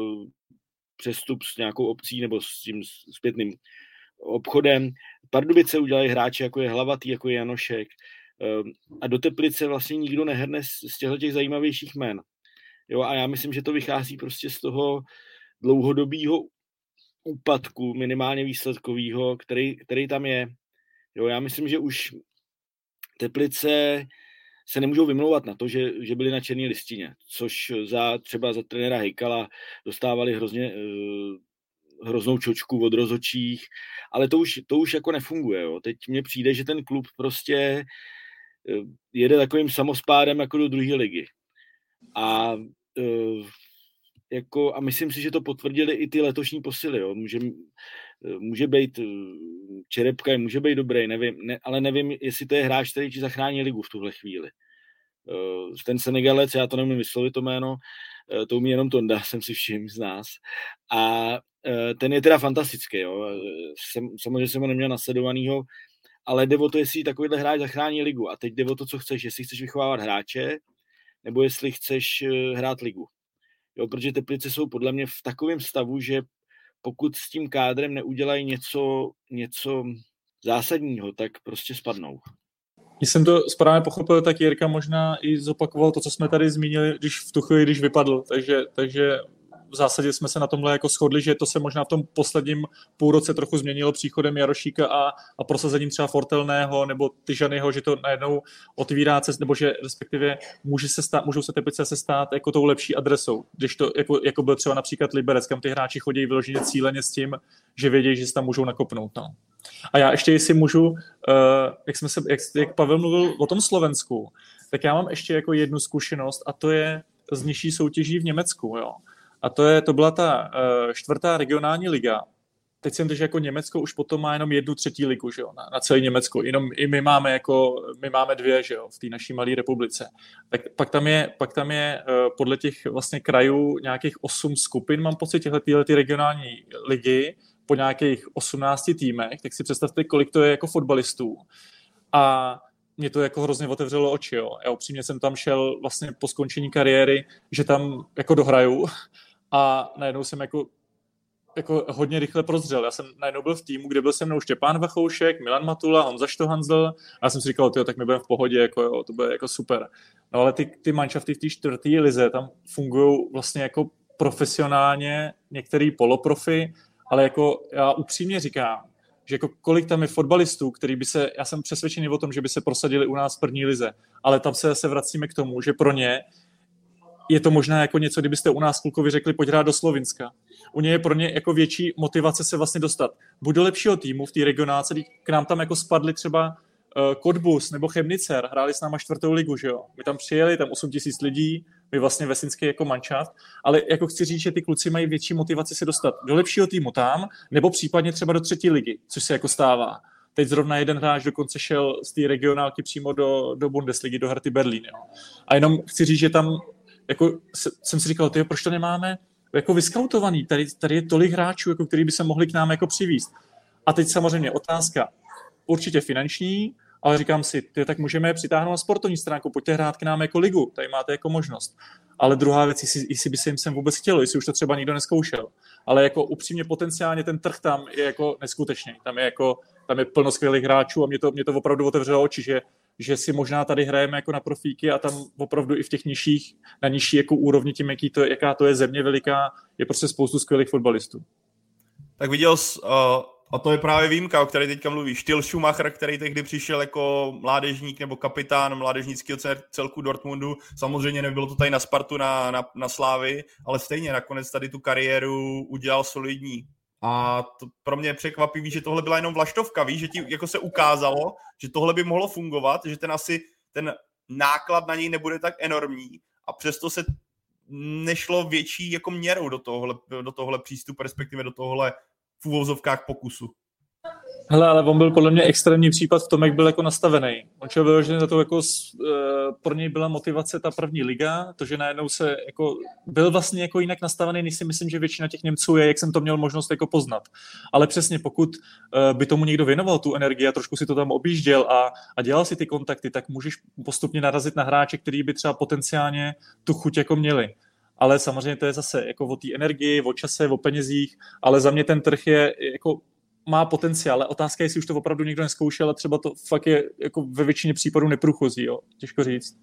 Speaker 2: přestup s nějakou obcí nebo s tím zpětným obchodem. Pardubice udělají hráče, jako je Hlavatý, jako je Janošek. Ehm, a do Teplice vlastně nikdo nehrne z těchto těch zajímavějších men. Jo, a já myslím, že to vychází prostě z toho dlouhodobého úpadku, minimálně výsledkového, který, který tam je. Jo, já myslím, že už Teplice se nemůžou vymlouvat na to, že, že byli na černé listině, což za třeba za trenéra Hejkala dostávali hrozně uh, hroznou čočku od rozočích, ale to už, to už jako nefunguje. Jo. Teď mně přijde, že ten klub prostě Eh, jede takovým samospádem jako do druhé ligy. A eh, jako, a myslím si, že to potvrdili i ty letošní posily. Jo. Může, eh, může být Čerepka, může být dobrý, nevím, ne, ale nevím, jestli to je hráč, který ti zachrání ligu v tuhle chvíli. Ten Senegalec, já to nemůžu vyslovit to jméno, to umí jenom Tonda, jsem si všim z nás. A ten je teda fantastický. Jo. Jsem, samozřejmě jsem ho neměl nasledovanýho, ale jde o to, jestli takovýhle hráč zachrání ligu. A teď jde o to, co chceš, jestli chceš vychovávat hráče, nebo jestli chceš eh, hrát ligu. Jo, protože Teplice jsou podle mě v takovém stavu, že pokud s tím kádrem neudělají něco, něco zásadního, tak prostě spadnou.
Speaker 3: Když jsem to správně pochopil, tak Jirka možná i zopakoval to, co jsme tady zmínili, když v tu chvíli, když vypadl. Takže, takže v zásadě jsme se na tomhle jako shodli, že to se možná v tom posledním půlroce trochu změnilo příchodem Jarošíka a, a prosazením třeba Fortelného nebo Tyžanyho, že to najednou otvírá cest, nebo že respektive může se stát, můžou se Teplice se stát jako tou lepší adresou, když to jako, jako byl třeba například Liberec, kam ty hráči chodí vyloženě cíleně s tím, že vědí, že se tam můžou nakopnout. No. A já ještě, jestli můžu, uh, jak, jsme se, jak, jak Pavel mluvil o tom Slovensku, tak já mám ještě jako jednu zkušenost a to je z nižší soutěží v Německu. Jo. A to, je, to byla ta uh, čtvrtá regionální liga. Teď jsem že jako Německo už potom má jenom jednu třetí ligu, že jo, na, na celé Německo. Jenom i my máme jako, my máme dvě, že jo, v té naší malé republice. Tak pak tam je, pak tam je uh, podle těch vlastně krajů nějakých osm skupin, mám pocit, těchto tyhle ty regionální ligy, po nějakých 18 týmech, tak si představte, kolik to je jako fotbalistů. A mě to jako hrozně otevřelo oči. Jo. Já upřímně jsem tam šel vlastně po skončení kariéry, že tam jako dohraju a najednou jsem jako jako hodně rychle prozřel. Já jsem najednou byl v týmu, kde byl se mnou Štěpán Vachoušek, Milan Matula, Honza Štohanzl a já jsem si říkal, tyjo, tak my budeme v pohodě, jako jo, to bude jako super. No ale ty, ty manšafty v té čtvrté lize tam fungují vlastně jako profesionálně, některý poloprofi, ale jako já upřímně říkám, že jako kolik tam je fotbalistů, který by se, já jsem přesvědčený o tom, že by se prosadili u nás v první lize, ale tam se se vracíme k tomu, že pro ně je to možná jako něco, kdybyste u nás klukovi řekli, pojď hrát do Slovinska. U něj je pro ně jako větší motivace se vlastně dostat. Buď do lepšího týmu v té regionáce, k nám tam jako spadli třeba uh, Kodbus nebo Chemnicer, hráli s náma čtvrtou ligu, že jo. My tam přijeli, tam 8 tisíc lidí, my vlastně vesnický jako manšaft, ale jako chci říct, že ty kluci mají větší motivaci se dostat do lepšího týmu tam, nebo případně třeba do třetí ligy, což se jako stává. Teď zrovna jeden hráč dokonce šel z té regionálky přímo do, do Bundesligy, do Herty Berlín. Jo. A jenom chci říct, že tam jako jsem si říkal, tyjo, proč to nemáme jako vyskautovaný? Tady, tady je tolik hráčů, jako který by se mohli k nám jako přivíst. A teď samozřejmě otázka určitě finanční, Ale říkám si, ty, tak můžeme je přitáhnout na sportovní stránku, pojďte hrát k nám jako ligu, tady máte jako možnost. Ale druhá věc, jestli, jestli by se jim sem vůbec chtělo, jestli už to třeba nikdo neskoušel. Ale jako upřímně potenciálně ten trh tam je jako neskutečný. Tam je jako, tam je plno skvělých hráčů a mě to, mě to opravdu otevřelo oči, že, že si možná tady hrajeme jako na profíky a tam opravdu i v těch nižších, na nižší jako úrovni tím, jaký to, jaká to je země veliká, je prostě spoustu skvělých fotbalistů.
Speaker 4: Tak viděl jsi, uh, a to je právě výjimka, o které teďka mluvíš. Styl Schumacher, který tehdy přišel jako mládežník nebo kapitán mládežnického celku Dortmundu. Samozřejmě nebylo to tady na Spartu, na, na, na Slávy, ale stejně nakonec tady tu kariéru udělal solidní. A to pro mě je překvapivý, že tohle byla jenom vlaštovka, víš, že ti jako se ukázalo, že tohle by mohlo fungovat, že ten asi ten náklad na něj nebude tak enormní a přesto se nešlo větší jako měrou do tohle, do tohle přístupu, respektive do tohle v úvozovkách pokusu.
Speaker 3: Hele, ale on byl podle mě extrémní případ v tom, jak byl jako nastavený. On šel vyloženě za to, jako uh, pro něj byla motivace ta první liga, to, že najednou se jako, byl vlastně jako jinak nastavený, než si myslím, že většina těch Němců je, jak jsem to měl možnost jako poznat. Ale přesně, pokud uh, by tomu někdo věnoval tu energii a trošku si to tam objížděl a, a dělal si ty kontakty, tak můžeš postupně narazit na hráče, který by třeba potenciálně tu chuť jako měli ale samozřejmě to je zase jako o té energii, o čase, o penězích, ale za mě ten trh je jako má potenciál, ale otázka je, jestli už to opravdu někdo neskoušel a třeba to fakt je jako ve většině případů neprůchozí, jo. těžko říct.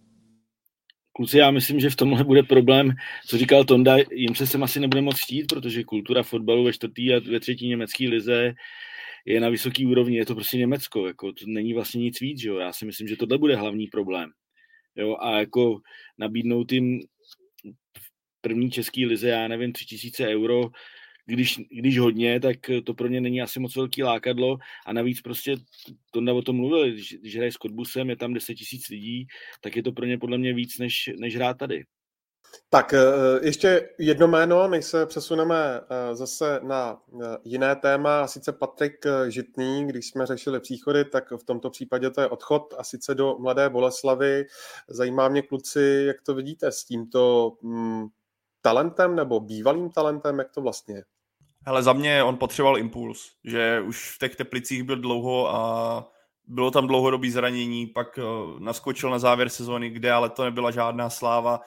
Speaker 2: Kluci, já myslím, že v tomhle bude problém, co říkal Tonda, jim se sem asi nebude moc štít, protože kultura fotbalu ve čtvrtý a ve třetí německé lize je na vysoký úrovni, je to prostě Německo, jako to není vlastně nic víc, jo? já si myslím, že tohle bude hlavní problém. Jo? A jako nabídnout jim první český lize, já nevím, 3000 euro, když, když hodně, tak to pro ně není asi moc velký lákadlo a navíc prostě, Tonda o tom mluvil, když, když hraje s Kotbusem, je tam 10 tisíc lidí, tak je to pro ně podle mě víc, než, než hrát tady.
Speaker 1: Tak eh, ještě jedno jméno, než se přesuneme eh, zase na eh, jiné téma, a sice Patrik Žitný, když jsme řešili příchody, tak v tomto případě to je odchod a sice do Mladé Boleslavy. Zajímá mě kluci, jak to vidíte s tímto mm, talentem nebo bývalým talentem, jak to vlastně je?
Speaker 4: Hele, za mě on potřeboval impuls, že už v těch teplicích byl dlouho a bylo tam dlouhodobý zranění, pak uh, naskočil na závěr sezóny, kde ale to nebyla žádná sláva.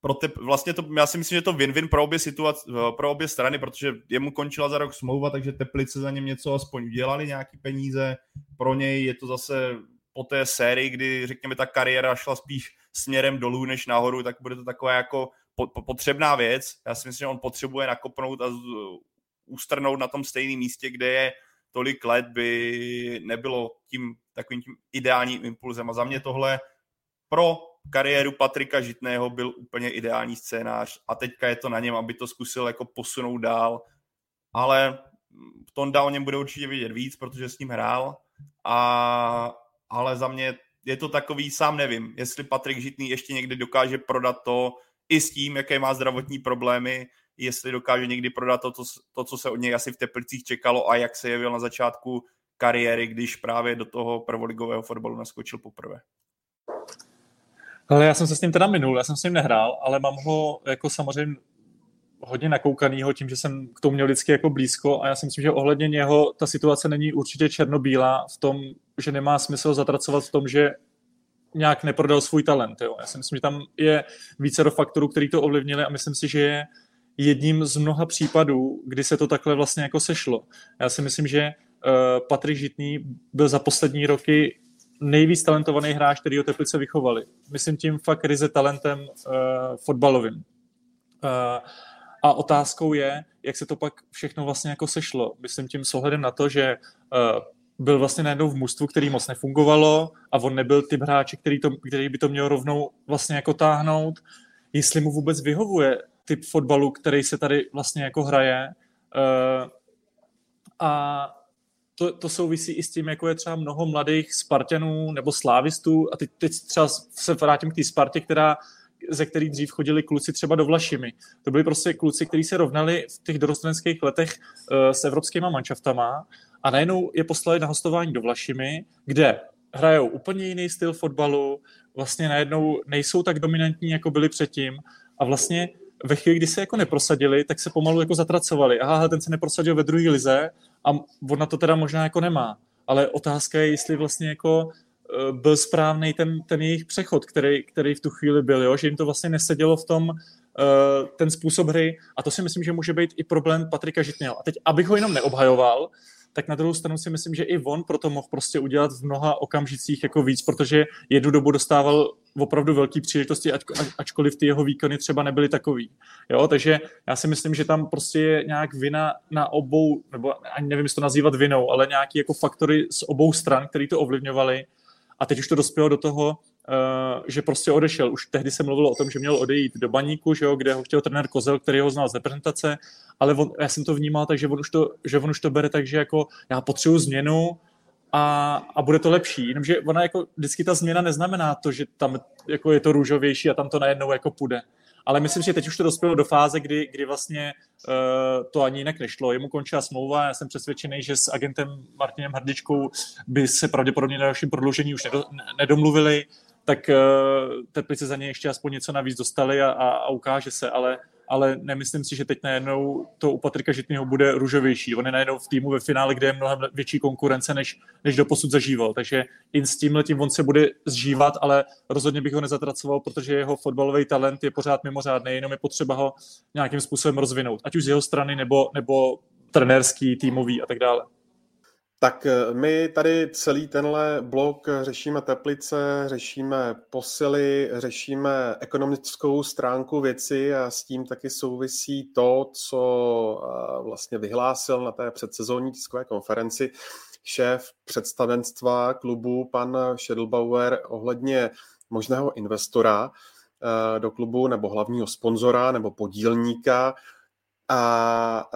Speaker 4: Pro te, vlastně to, já si myslím, že to win-win pro obě, situace, eh, pro obě strany, protože jemu končila za rok smlouva, takže Teplice za něm něco aspoň udělali, nějaký peníze. Pro něj je to zase po té sérii, kdy řekněme ta kariéra šla spíš směrem dolů než nahoru, tak bude to takové jako potřebná věc. Já si myslím, že on potřebuje nakopnout a ustrnout na tom stejném místě, kde je tolik let, by nebylo tím takovým tím ideálním impulzem. A za mě tohle pro kariéru Patrika Žitného byl úplně ideální scénář a teďka je to na něm, aby to zkusil jako posunout dál, ale Tonda o něm bude určitě vidět víc, protože s ním hrál, a, ale za mě je to takový, sám nevím, jestli Patrik Žitný ještě někdy dokáže prodat to, i s tím, jaké má zdravotní problémy, jestli dokáže někdy prodat to, to, to, co se od něj asi v Teplicích čekalo a jak se jevil na začátku kariéry, když právě do toho prvoligového fotbalu naskočil poprvé.
Speaker 3: Ale já jsem se s ním teda minul, já jsem s ním nehrál, ale mám ho jako samozřejmě hodně nakoukanýho tím, že jsem k tomu měl vždycky jako blízko a já si myslím, že ohledně něho ta situace není určitě černobílá v tom, že nemá smysl zatracovat v tom, že nějak neprodal svůj talent. Jo. Já si myslím, že tam je více do faktorů, který to ovlivnili a myslím si, že je jedním z mnoha případů, kdy se to takhle vlastně jako sešlo. Já si myslím, že uh, Patrik Žitný byl za poslední roky nejvíc talentovaný hráč, který ho Teplice vychovali. Myslím tím fakt ryze talentem uh, fotbalovým. Uh, a otázkou je, jak se to pak všechno vlastně jako sešlo. Myslím tím s ohledem na to, že uh, byl vlastně najednou v mužstvu, který moc nefungovalo a on nebyl typ hráče, který, to, který by to měl rovnou vlastně jako táhnout. Jestli mu vůbec vyhovuje typ fotbalu, který se tady vlastně jako hraje. Uh, a to, to souvisí i s tím, jako je třeba mnoho mladých Spartanů nebo slávistů a teď, teď třeba se vrátím k té Spartě, která ze který dřív chodili kluci třeba do Vlašimi. To byli prostě kluci, kteří se rovnali v těch dorostenských letech uh, s evropskýma manšaftama a najednou je poslali na hostování do Vlašimi, kde hrajou úplně jiný styl fotbalu, vlastně najednou nejsou tak dominantní, jako byli předtím a vlastně ve chvíli, kdy se jako neprosadili, tak se pomalu jako zatracovali. Aha, ten se neprosadil ve druhé lize a on na to teda možná jako nemá. Ale otázka je, jestli vlastně jako byl správný ten, ten jejich přechod, který, který v tu chvíli byl, jo? že jim to vlastně nesedělo v tom, ten způsob hry a to si myslím, že může být i problém Patrika Žitného. A teď, abych ho jenom neobhajoval, tak na druhou stranu si myslím, že i on proto mohl prostě udělat v mnoha okamžicích jako víc, protože jednu dobu dostával opravdu velké příležitosti, ač, ačkoliv ty jeho výkony třeba nebyly takový. Jo, takže já si myslím, že tam prostě je nějak vina na obou, nebo ani nevím, jestli to nazývat vinou, ale nějaký jako faktory z obou stran, které to ovlivňovaly. A teď už to dospělo do toho, že prostě odešel. Už tehdy se mluvilo o tom, že měl odejít do baníku, že jo, kde ho chtěl trenér Kozel, který ho znal z reprezentace, ale on, já jsem to vnímal tak, že on už to, že on už to bere tak, že jako já potřebuji změnu a, a bude to lepší. Jenomže ona jako vždycky ta změna neznamená to, že tam jako je to růžovější a tam to najednou jako půjde. Ale myslím, že teď už to dospělo do fáze, kdy, kdy vlastně uh, to ani jinak nešlo. Jemu končila smlouva, já jsem přesvědčený, že s agentem Martinem Hrdličkou by se pravděpodobně na dalším prodloužení už nedo, nedomluvili tak uh, Teplice za ně ještě aspoň něco navíc dostali a, a, a ukáže se, ale, ale nemyslím si, že teď najednou to u Patrika Žitného bude růžovější. On je najednou v týmu ve finále, kde je mnohem větší konkurence, než, než do posud zažíval. Takže i s tím letím on se bude zžívat, ale rozhodně bych ho nezatracoval, protože jeho fotbalový talent je pořád mimořádný, jenom je potřeba ho nějakým způsobem rozvinout, ať už z jeho strany nebo, nebo trenérský, týmový a tak dále.
Speaker 1: Tak eh, my tady celý tenhle blok řešíme teplice, řešíme posily, řešíme ekonomickou stránku věci a s tím taky souvisí to, co eh, vlastně vyhlásil na té předsezónní tiskové konferenci šéf představenstva klubu, pan Schädelbauer, ohledně možného investora eh, do klubu nebo hlavního sponzora nebo podílníka. A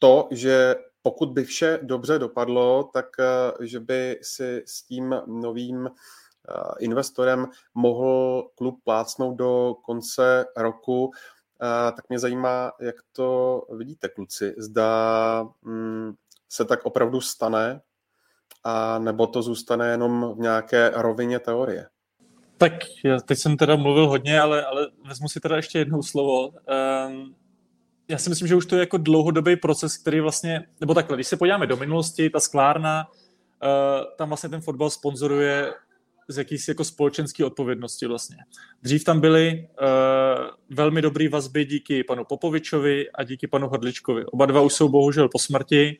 Speaker 1: to, že pokud by vše dobře dopadlo, tak eh, že by si s tím novým eh, investorem mohl klub plácnout do konce roku, eh, tak mě zajímá, jak to vidíte, kluci. Zda mm, se tak opravdu stane, a nebo to zůstane jenom v nějaké rovině teorie.
Speaker 3: Tak teď jsem teda mluvil hodně, ale, ale vezmu si teda ještě jednou slovo. Um, já si myslím, že už to je jako dlouhodobý proces, který vlastně, nebo takhle, když se podíváme do minulosti, ta sklárna, uh, tam vlastně ten fotbal sponzoruje z jakýsi jako společenské odpovědnosti vlastně. Dřív tam byly uh, velmi dobré vazby díky panu Popovičovi a díky panu Hodličkovi. Oba dva už jsou bohužel po smrti,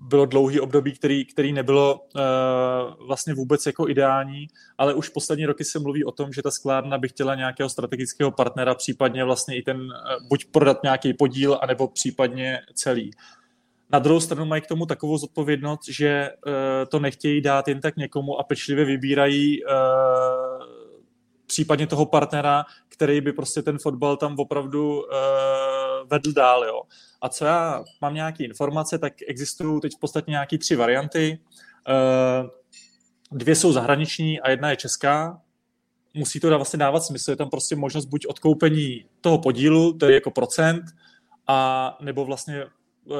Speaker 3: bylo dlouhý období, který, který nebylo uh, vlastně vůbec jako ideální, ale už poslední roky se mluví o tom, že ta sklárna by chtěla nějakého strategického partnera, případně vlastně i ten, uh, buď prodat nějaký podíl, anebo případně celý. Na druhou stranu mají k tomu takovou zodpovědnost, že uh, to nechtějí dát jen tak někomu a pečlivě vybírají uh, případně toho partnera, který by prostě ten fotbal tam opravdu uh, vedl dál. Jo. A co já mám nějaké informace, tak existují teď v podstatě nějaké tři varianty. Uh, dvě jsou zahraniční a jedna je česká. Musí to vlastně dávat smysl. Je tam prostě možnost buď odkoupení toho podílu, tedy jako procent, a nebo vlastně uh,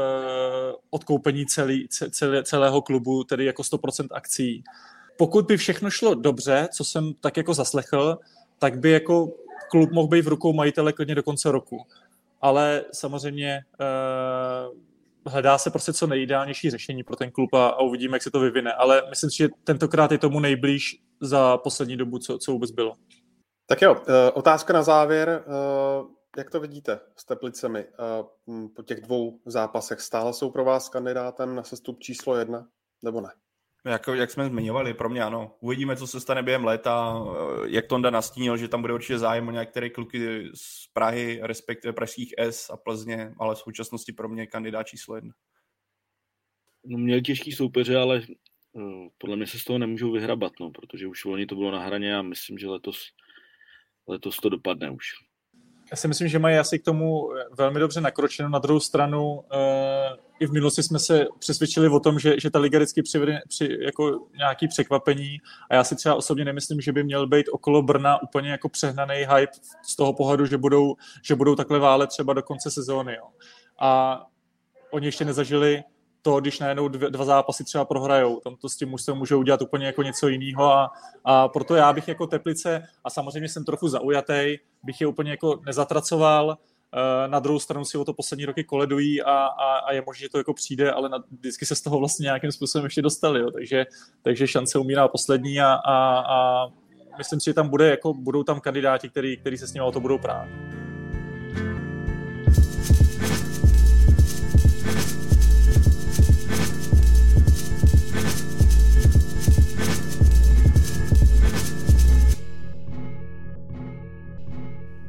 Speaker 3: odkoupení celý, celé, celého klubu, tedy jako 100% akcí pokud by všechno šlo dobře, co jsem tak jako zaslechl, tak by jako klub mohl být v rukou majitele klidně do konce roku. Ale samozřejmě uh, hledá se prostě co nejideálnější řešení pro ten klub a, a uvidíme, jak se to vyvine. Ale myslím si, že tentokrát je tomu nejblíž za poslední dobu, co, co vůbec bylo.
Speaker 1: Tak jo, eh, otázka na závěr. Eh, jak to vidíte s Teplicemi po těch dvou zápasech? Stále jsou pro vás kandidátem na sestup číslo jedna, nebo ne?
Speaker 4: Jako, jak jsme zmiňovali, pro mě ano. Uvidíme, co se stane během léta. Eh, jak Tonda nastínil, že tam bude určitě zájem o některé kluky z Prahy, respektive pražských S a Plzně, ale v současnosti pro mě kandidát číslo jedna.
Speaker 2: No, měl těžký soupeře, ale uh, podle mě se z toho nemůžou vyhrabat, no, protože už loni to bylo na hraně a myslím, že letos, letos to dopadne už.
Speaker 3: Já si myslím, že mají asi k tomu velmi dobře nakročeno. Na druhou stranu uh, i v minulosti jsme se přesvědčili o tom, že, že ta liga vždycky přivede při, jako nějaký překvapení a já si třeba osobně nemyslím, že by měl být okolo Brna úplně jako přehnaný hype z toho pohledu, že budou, že budou takhle válet třeba do konce sezóny. Jo. A oni ještě nezažili to, když najednou dvě, dva zápasy třeba prohrajou. Tam to s tím mužstvem můžou udělat úplně jako něco jiného a, a proto já bych jako Teplice, a samozřejmě jsem trochu zaujatý, bych je úplně jako nezatracoval, na druhou stranu si o to poslední roky koledují a, a, a je možné, že to jako přijde, ale na, vždycky se z toho vlastně nějakým způsobem ještě dostali, jo. Takže, takže šance umírá poslední a, a, a myslím si, že tam bude, jako, budou tam kandidáti, který se s ním o to budou prát.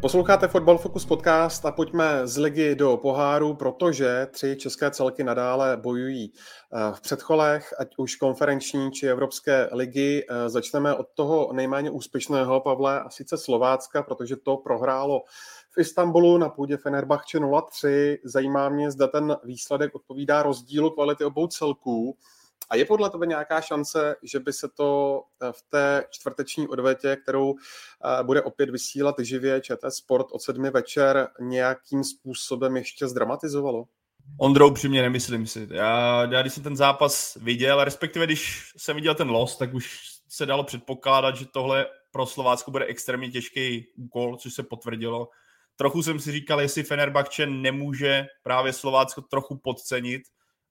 Speaker 1: Posloucháte Fotbal Focus podcast a pojďme z ligy do poháru, protože tři české celky nadále bojují eh, v předcholech, ať už konferenční či evropské ligy. Eh, začneme od toho nejméně úspěšného, Pavle, a sice Slovácka, protože to prohrálo v Istanbulu na půdě Fenerbahce 0-3. Zajímá mě, zda ten výsledek odpovídá rozdílu kvality obou celků. A je podle tebe nějaká šance, že by se to eh, v té čtvrteční odvetě, kterou eh, bude opět vysílat živě ČT Sport od sedmi večer, nějakým způsobem ještě zdramatizovalo?
Speaker 4: Ondrou přímě nemyslím si. Já, já když jsem ten zápas viděl, respektive když jsem viděl ten los, tak už se dalo předpokládat, že tohle pro Slovácko bude extrémně těžký úkol, což se potvrdilo. Trochu jsem si říkal, jestli Fenerbahce nemůže právě Slovácko trochu podcenit,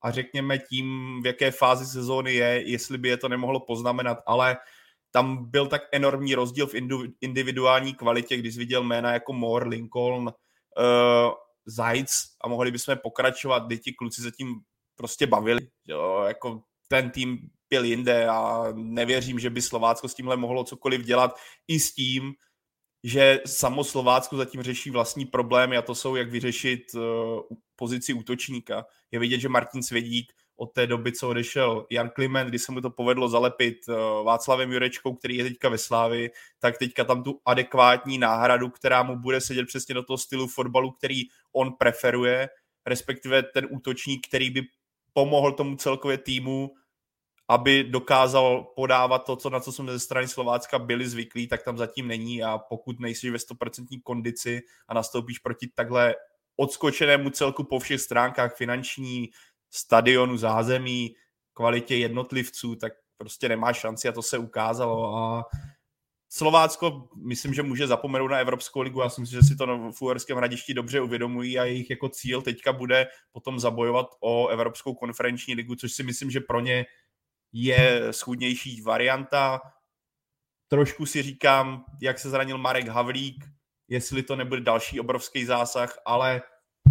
Speaker 4: a řekněme tím, v jaké fázi sezóny je, jestli by je to nemohlo poznamenat, ale tam byl tak enormní rozdíl v individuální kvalitě, když viděl jména jako Moore, Lincoln, uh, Zajc a mohli bychom pokračovat, kdy ti kluci se tím prostě bavili. Jo, jako ten tým byl jinde a nevěřím, že by Slovácko s tímhle mohlo cokoliv dělat i s tím, že samo Slovácko zatím řeší vlastní problémy a to jsou, jak vyřešit uh, pozici útočníka. Je vidět, že Martin Svědík od té doby, co odešel Jan Kliment, kdy se mu to povedlo zalepit uh, Václavem Jurečkou, který je teďka ve Slávi, tak teďka tam tu adekvátní náhradu, která mu bude sedět přesně do toho stylu fotbalu, který on preferuje, respektive ten útočník, který by pomohl tomu celkově týmu aby dokázal podávat to, co, na co jsme ze strany Slovácka byli zvyklí, tak tam zatím není a pokud nejsi ve 100% kondici a nastoupíš proti takhle odskočenému celku po všech stránkách finanční, stadionu, zázemí, kvalitě jednotlivců, tak prostě nemá šanci a to se ukázalo a Slovácko, myslím, že může zapomenout na Evropskou ligu. Já si myslím, že si to v Uherském hradišti dobře uvědomují a jejich jako cíl teďka bude potom zabojovat o Evropskou konferenční ligu, což si myslím, že pro ně je schudnější varianta. Trošku si říkám, jak se zranil Marek Havlík, jestli to nebude další obrovský zásah, ale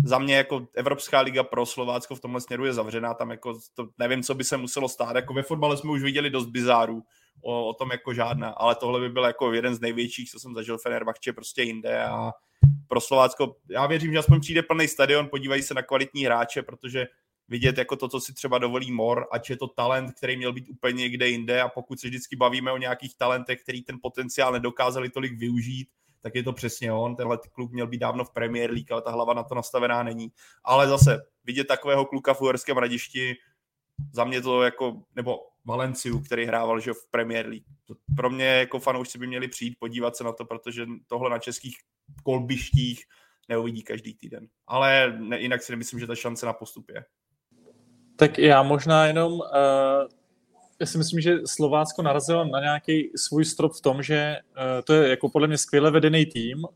Speaker 4: za mě jako Evropská liga pro Slovácko v tomhle směru je zavřená, tam jako to, nevím, co by se muselo stát, jako ve fotbale jsme už viděli dost bizárů, o, o tom jako žádná, ale tohle by byl jako jeden z největších, co jsem zažil Fenerbahče prostě jinde a pro Slovácko, já věřím, že aspoň přijde plný stadion, podívají se na kvalitní hráče, protože vidět jako to, co si třeba dovolí Mor, ať je to talent, který měl být úplně někde jinde a pokud se vždycky bavíme o nějakých talentech, který ten potenciál nedokázali tolik využít, tak je to přesně on. Tenhle kluk měl být dávno v Premier League, ale ta hlava na to nastavená není. Ale zase vidět takového kluka v Uherském radišti, za mě to jako, nebo Valenciu, který hrával že v Premier League. To pro mě jako fanoušci by měli přijít podívat se na to, protože tohle na českých kolbištích neuvidí každý týden. Ale ne, jinak si nemyslím, že ta šance na postup je.
Speaker 3: Tak já možná jenom, uh, já si myslím, že Slovácko narazilo na nějaký svůj strop v tom, že uh, to je jako podle mě skvěle vedený tým, uh,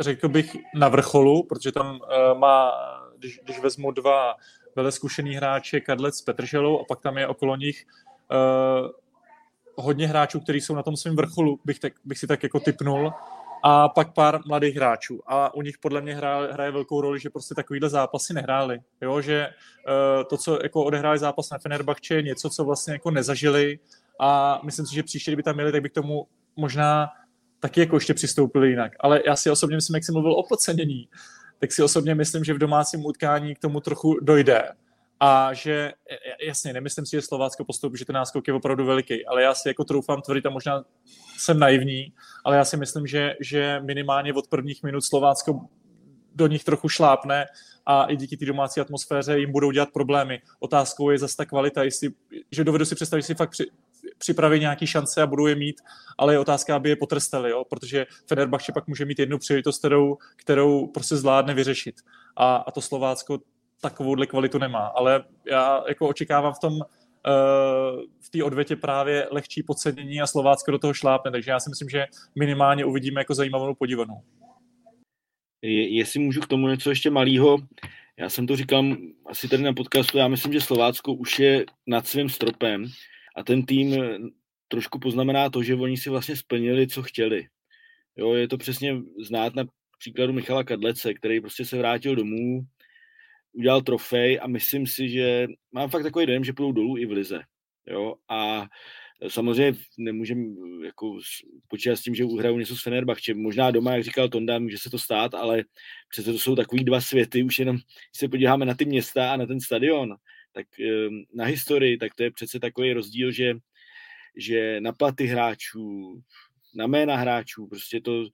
Speaker 3: řekl bych na vrcholu, protože tam uh, má, když, když vezmu dva vele zkušený hráče, Kadlec s Petrželou a pak tam je okolo nich uh, hodně hráčů, kteří jsou na tom svém vrcholu, bych, tak, bych si tak jako typnul, a pak pár mladých hráčů. A u nich podle mě hraje, hraje velkou roli, že prostě takovýhle zápasy nehráli. Jo, že uh, to, co jako odehráli zápas na Fenerbahče, je něco, co vlastně jako nezažili a myslím si, že příště, kdyby tam měli, tak bych tomu možná taky jako ještě přistoupili jinak. Ale já si osobně myslím, jak jsem mluvil o podcenění, tak si osobně myslím, že v domácím utkání k tomu trochu dojde a že, jasně, nemyslím si, že Slovácko postoupí, že ten náskok je opravdu veliký, ale já si jako troufám tvrdit a možná jsem naivní, ale já si myslím, že, že minimálně od prvních minut Slovácko do nich trochu šlápne a i díky té domácí atmosféře jim budou dělat problémy. Otázkou je zase ta kvalita, jestli, že dovedu si představit, že si fakt při, připraví nějaké šance a budou je mít, ale je otázka, aby je potrestali, jo? protože Fenerbahce pak může mít jednu příležitost, kterou, kterou prostě zvládne vyřešit. A, a to Slovácko takovouhle kvalitu nemá. Ale já jako očekávám v tom, uh, v té odvětě právě lehčí podcenění a Slovácko do toho šlápne, takže já si myslím, že minimálně uvidíme jako zajímavou podívanou.
Speaker 2: Je, jestli můžu k tomu něco ještě malýho, já jsem to říkal asi tady na podcastu, já myslím, že Slovácko už je nad svým stropem a ten tým trošku poznamená to, že oni si vlastně splnili, co chtěli. Jo, je to přesně znát na příkladu Michala Kadlece, který prostě se vrátil domů, udělal trofej a myslím si, že mám fakt takový dojem, že půjdou dolů i v lize. Jo, a samozřejmě nemůžeme jako počítat s tím, že uhrajou něco s Fenerbahče. Možná doma, jak říkal Tonda, může se to stát, ale přece to jsou takový dva světy, už jenom, když se podíváme na ty města a na ten stadion, tak ehm, na historii, tak to je přece takový rozdíl, že, že na platy hráčů, na jména hráčů, prostě to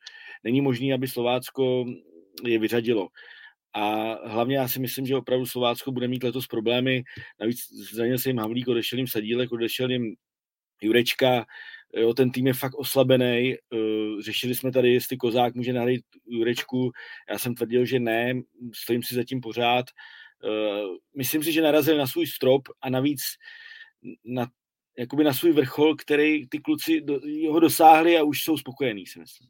Speaker 2: není možné, aby Slovácko je vyřadilo. A hlavně já si myslím, že opravdu Slovácko bude mít letos problémy. Navíc zranil se jim Havlík, odešel jim Sadílek, odešel jim Jurečka, jo, ten tým je fakt oslabený. Eh, řešili jsme tady, jestli Kozák může nahrát Jurečku. Já jsem tvrdil, že ne, stojím si zatím pořád. Eh, myslím si, že narazil na svůj strop a navíc na, jakoby na svůj vrchol, který ty kluci do, ho dosáhli a už jsou spokojení, si myslím.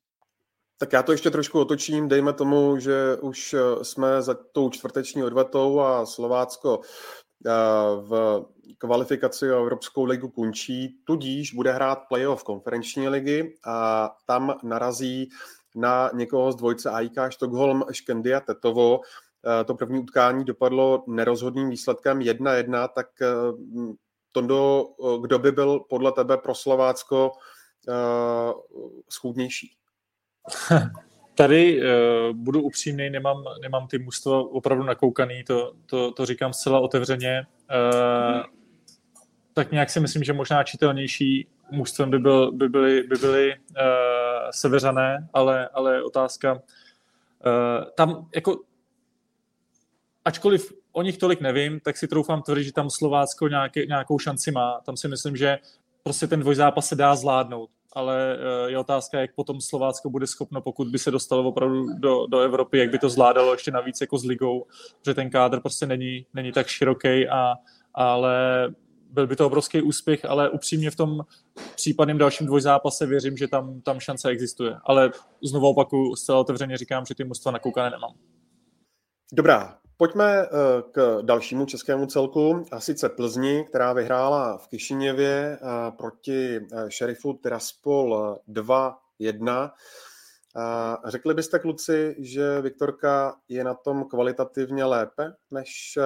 Speaker 1: Tak já to ještě trošku otočím, dejme tomu, že už eh, jsme za tou čtvrteční odvetou a Slovácko eh, v kvalifikaci o Evropskou ligu končí, tudíž bude hrát playoff konferenční ligy a tam narazí na někoho z dvojce AIK Stockholm, Škendia, Tetovo. Eh, to první utkání dopadlo nerozhodným výsledkem 1-1, tak Tondo, kdo by byl podle tebe pro Slovácko schůdnější?
Speaker 3: Tady uh, budu upřímný, nemám, nemám ty mužstva opravdu nakoukaný, to, to, to říkám zcela otevřeně. Uh, tak nějak si myslím, že možná čitelnější mužstvem by, byl, by byly, by byly uh, seveřané, ale, ale otázka, uh, tam jako, ačkoliv o nich tolik nevím, tak si troufám tvrdit, že tam Slovácko nějaký, nějakou šanci má. Tam si myslím, že prostě ten dvojzápas se dá zvládnout ale eh, je otázka, jak potom Slovácko bude schopno, pokud by se dostalo opravdu do, do Evropy, jak by to zvládalo ještě navíc jako s ligou, že ten kádr prostě není, není tak široký, a, ale byl by to obrovský úspěch, ale upřímně v tom případném dalším dvojzápase věřím, že tam, tam šance existuje. Ale znovu opaku, zcela otevřeně říkám, že ty mužstva nakoukané nemám.
Speaker 1: Dobrá, Pojďme eh, k dalšímu českému celku, a sice Plzni, která vyhrála v Kišiněvě eh, proti eh, šerifu Tiraspol 2-1. Řekli byste, kluci, že Viktorka je na tom kvalitativně lépe než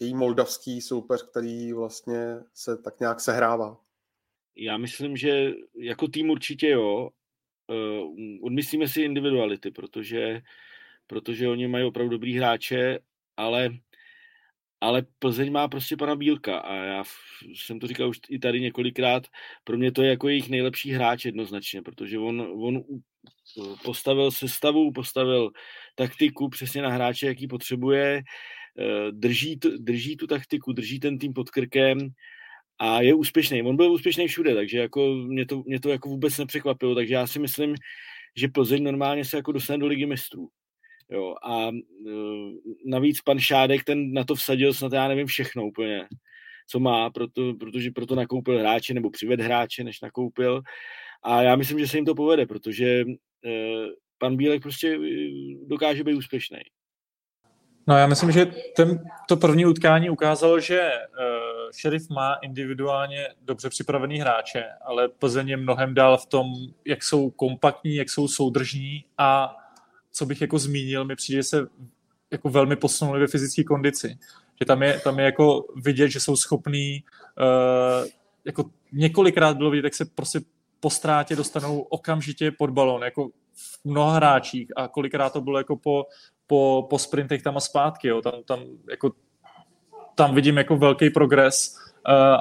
Speaker 1: její moldavský soupeř, který vlastně se tak nějak sehrává?
Speaker 2: Já myslím, že jako tým určitě jo. Odmyslíme si individuality, protože protože oni mají opravdu dobrý hráče, ale, ale Plzeň má prostě pana Bílka a já jsem to říkal už i tady několikrát, pro mě to je jako jejich nejlepší hráč jednoznačně, protože on, on postavil sestavu, postavil taktiku přesně na hráče, jaký potřebuje, eh, drží, drží tu taktiku, drží ten tým pod krkem a je úspěšný. On byl úspěšný všude, takže jako mě to, mě to jako vůbec nepřekvapilo, takže já si myslím, že Plzeň normálně se jako dostane do ligy mistrů. Jo, a uh, navíc pan Šádek ten na to vsadil snad já nevím všechno úplně, co má, proto, protože proto nakoupil hráče nebo přived hráče, než nakoupil. A já myslím, že se jim to povede, protože uh, pan Bílek prostě e, dokáže být úspěšný.
Speaker 3: No já myslím, že ten, to první utkání ukázalo, že uh, Sheriff má individuálně dobře připravený hráče, ale Plzeň je mnohem dál v tom, jak jsou kompaktní, jak jsou soudržní a co bych jako zmínil, mi přijde, že se jako velmi posunuli ve fyzické kondici. Že tam je, tam je jako vidět, že jsou schopní uh, jako několikrát bylo vidět, jak se prostě po ztrátě dostanou okamžitě pod balon, jako v mnoha hráčích a kolikrát to bylo jako po, po, po sprintech tam a zpátky, jo. Tam, tam, jako, tam vidím jako velký progres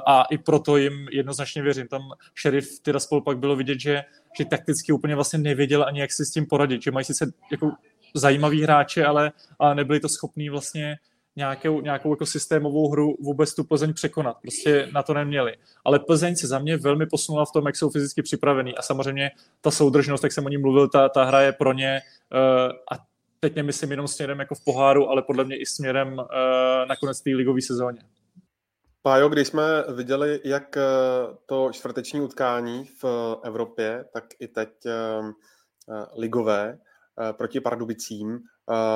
Speaker 3: a i proto jim jednoznačně věřím. Tam šerif Tiraspol pak bylo vidět, že že takticky úplně vlastně nevěděl ani, jak si s tím poradit, že mají sice jako zajímavý hráče, ale, ale nebyli to schopní vlastně nějakou, nějakou jako systémovou hru vůbec tu Plzeň překonat. Prostě na to neměli. Ale Plzeň se za mě velmi posunula v tom, jak jsou fyzicky připravení. A samozřejmě ta soudržnost, jak jsem o ní mluvil, ta, ta hra je pro ně uh, a teď nemyslím jenom směrem jako v poháru, ale podle mě i směrem uh, nakonec té ligové sezóně.
Speaker 1: Pájo, když jsme viděli, jak eh, to čtvrteční utkání v Evropě, tak i teď eh, eh, ligové, proti Pardubicím.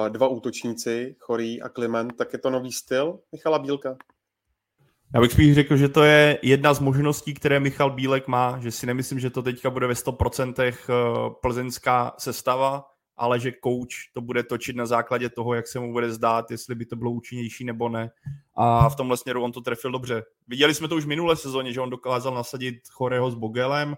Speaker 1: Dva útočníci, Chorý a Kliment, tak je to nový styl Michala Bílka?
Speaker 4: Já bych spíš řekl, že to je jedna z možností, které Michal Bílek má, že si nemyslím, že to teďka bude ve 100% eh, plzeňská sestava, ale že coach to bude točit na základě toho, jak se mu bude zdát, jestli by to bylo účinnější nebo ne. A v tomhle směru on to trefil dobře. Viděli jsme to už v minulé sezóně, že on dokázal nasadit Choreho s Bogelem.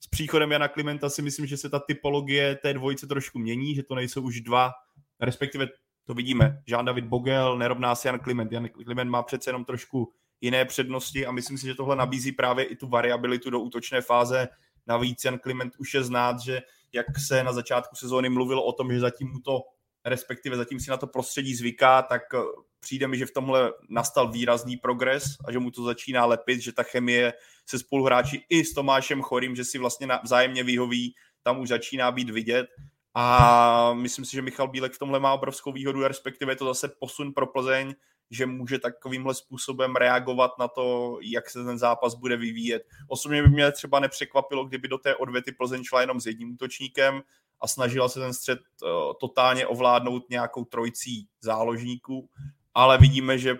Speaker 4: S příchodem Jana Klimenta si myslím, že se ta typologie té dvojice trošku mění, že to nejsou už dva, respektive to vidíme. Jean David Bogel nerovná se Jan Kliment. Jan Kliment má přece jenom trošku jiné přednosti a myslím si, že tohle nabízí právě i tu variabilitu do útočné fáze. Navíc Jan Kliment už je znát, že jak se na začátku sezóny mluvilo o tom, že zatím mu to, respektive zatím si na to prostředí zvyká, tak eh, přijde mi, že v tomhle nastal výrazný progres a že mu to začíná lepit, že ta chemie se spoluhráči i s Tomášem Chorým, že si vlastně vzájemně vyhoví, tam už začíná být vidět. A myslím si, že Michal Bílek v tomhle má obrovskou výhodu, respektive je to zase posun pro Plzeň, že může takovýmhle způsobem reagovat na to, jak se ten zápas bude vyvíjet. Osobně by mě třeba nepřekvapilo, kdyby do té odvety Plzeň šla jenom s jedním útočníkem a snažila se ten střed uh, totálně ovládnout nějakou trojcí záložníků, ale vidíme, že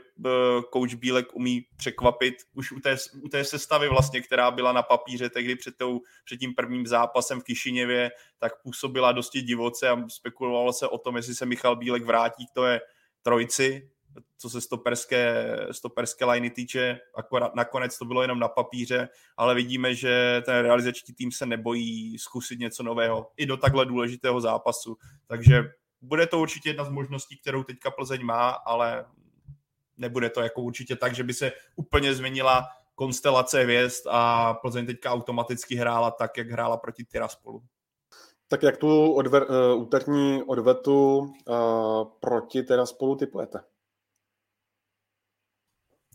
Speaker 4: coach Bílek umí překvapit už u té, u té sestavy vlastně, která byla na papíře tehdy před, tou, před tím prvním zápasem v Kišiněvě, tak působila dosti divoce a spekulovalo se o tom, jestli se Michal Bílek vrátí k té trojici, co se stoperské, stoperské liney týče, akorát nakonec to bylo jenom na papíře, ale vidíme, že ten realizační tým se nebojí zkusit něco nového i do takhle důležitého zápasu. Takže bude to určitě jedna z možností, kterou teďka Plzeň má, ale nebude to jako určitě tak, že by se úplně změnila konstelace hvězd a Plzeň teďka automaticky hrála tak, jak hrála proti Tiraspolu.
Speaker 1: Tak jak tu odver, uh, úterní odvetu uh, proti Tiraspolu typujete?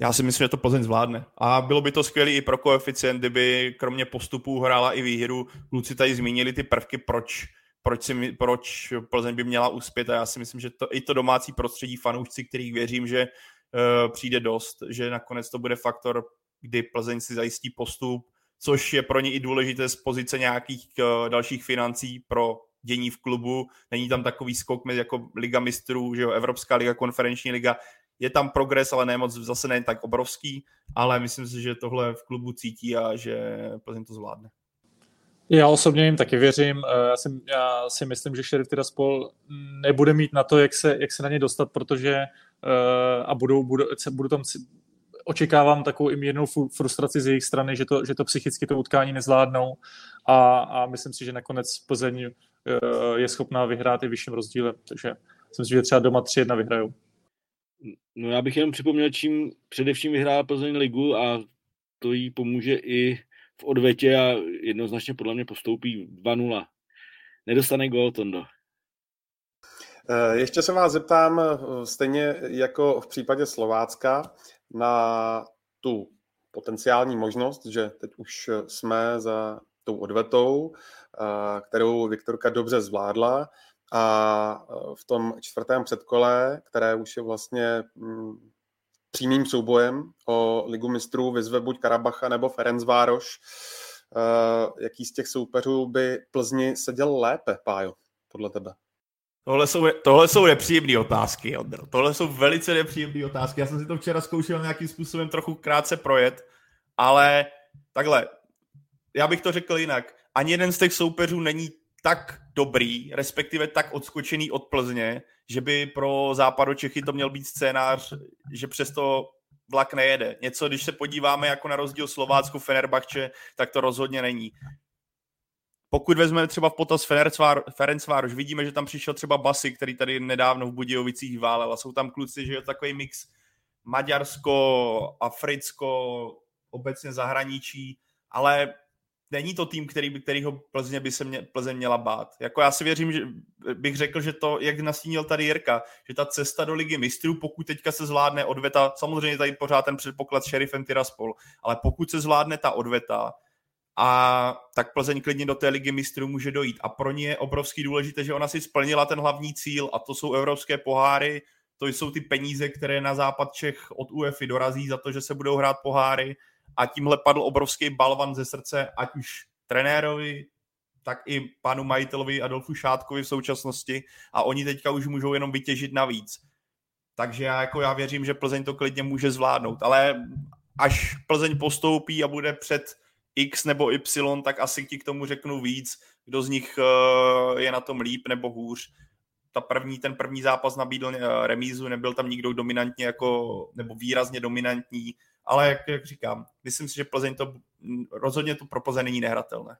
Speaker 4: Já si myslím, že to Plzeň zvládne. A bylo by to skvělé i pro koeficient, kdyby kromě postupů hrála i výhru. Kluci tady zmínili ty prvky, proč, proč, si, proč Plzeň by měla uspět a já si myslím, že to, i to domácí prostředí fanoušci, kterých věřím, že uh, přijde dost, že nakonec to bude faktor, kdy Plzeň si zajistí postup, což je pro ně i důležité z pozice nějakých uh, dalších financí pro dění v klubu. Není tam takový skok mezi jako Liga mistrů, že jo, Evropská liga, konferenční liga, je tam progres, ale ne moc, zase ne tak obrovský, ale myslím si, že tohle v klubu cítí a že Plzeň to zvládne.
Speaker 3: Já osobně jim taky věřím. Eh, já si, já si myslím, že Sheriff Tiraspol nebude mít na to, jak se, jak se na ně dostat, protože uh, a budou, budou, budou tam očekávám takovou i mírnou frustraci z jejich strany, že to, že to psychicky to utkání nezvládnou a, a myslím si, že nakonec Plzeň uh, je schopná vyhrát i vyšším rozdílem, takže myslím si, že třeba doma 3-1 vyhrajou.
Speaker 2: No já bych jenom připomněl, čím především vyhrála Plzeň ligu a to jí pomůže i v odvetě a jednoznačně podle mě postoupí 2-0. Nedostane gol, Tondo.
Speaker 1: Eh, ještě se vás zeptám, eh, stejně jako v případě Slovácka, na tu potenciální možnost, že teď už jsme za tou odvetou, eh, kterou Viktorka dobře zvládla a e, v tom čtvrtém předkole, které už je vlastně mm, přímým soubojem o ligu mistrů, vyzve buď Karabacha nebo Ferencvároš. E, jaký z těch soupeřů by Plzni seděl lépe, Pájo, podle tebe?
Speaker 4: Tohle jsou, tohle jsou nepříjemné otázky, Ondro. Tohle jsou velice nepříjemné otázky. Já jsem si to včera zkoušel nějakým způsobem trochu krátce projet, ale takhle, já bych to řekl jinak. Ani jeden z těch soupeřů není tak dobrý, respektive tak odskočený od Plzně, že by pro západu Čechy to měl být scénář, že přesto vlak nejede. Něco, když se podíváme jako na rozdíl Slovácku, Fenerbahče, tak to rozhodně není. Pokud vezmeme třeba v potaz Ferencvároš, vidíme, že tam přišel třeba Basy, který tady nedávno v Budějovicích válel a jsou tam kluci, že je takový mix Maďarsko, Africko, obecně zahraničí, ale není to tým, který, kterýho Plzeň by se mě, Plzeň měla bát. Jako já si věřím, že bych řekl, že to, jak nastínil tady Jirka, že ta cesta do ligy mistrů, pokud teďka se zvládne odveta, samozřejmě tady pořád ten předpoklad šerifem Tiraspol, ale pokud se zvládne ta odveta, a tak Plzeň klidně do té ligy mistrů může dojít. A pro ně je obrovský důležité, že ona si splnila ten hlavní cíl a to jsou evropské poháry, to jsou ty peníze, které na západ Čech od UEFI dorazí za to, že se budou hrát poháry a tímhle padl obrovský balvan ze srdce, ať už trenérovi, tak i panu majitelovi Adolfu Šátkovi v současnosti a oni teďka už můžou jenom vytěžit navíc. Takže já, jako já věřím, že Plzeň to klidně může zvládnout, ale až Plzeň postoupí a bude před X nebo Y, tak asi ti k tomu řeknu víc, kdo z nich eh, je na tom líp nebo hůř. Ta první, ten první zápas nabídl eh, remízu, nebyl tam nikdo dominantně jako, nebo výrazně dominantní, ale jak, jak říkám, myslím si, že Plzeň to rozhodně to pro Plzeň není nehratelné.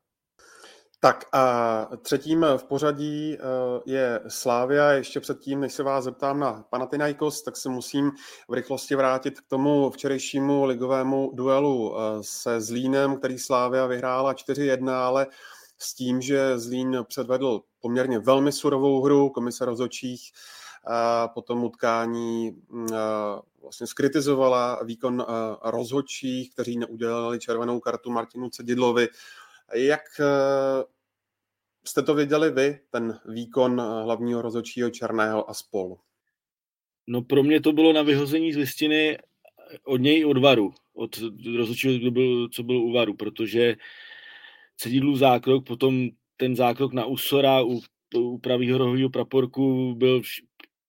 Speaker 1: Tak a třetím v pořadí eh, je Slávia. Ještě předtím, než se vás zeptám na Panathinaikos, tak se musím v rychlosti vrátit k tomu včerejšímu ligovému duelu eh, se Zlínem, který Slávia vyhrála 4-1, ale s tím, že Zlín předvedl poměrně velmi surovou hru, komise rozhodčích a po tom utkání mm, vlastně skritizovala výkon rozhodčích, kteří neudělali červenou kartu Martinu Cedidlovi. Jak jste to viděli vy, ten výkon hlavního rozhodčího Černého a spolu?
Speaker 2: No pro mě to bylo na vyhození z listiny od něj od varu, od rozhodčího, kdo byl, co byl u varu, protože Cedidlu zákrok, potom ten zákrok na Usora u, u pravýho rohového praporku byl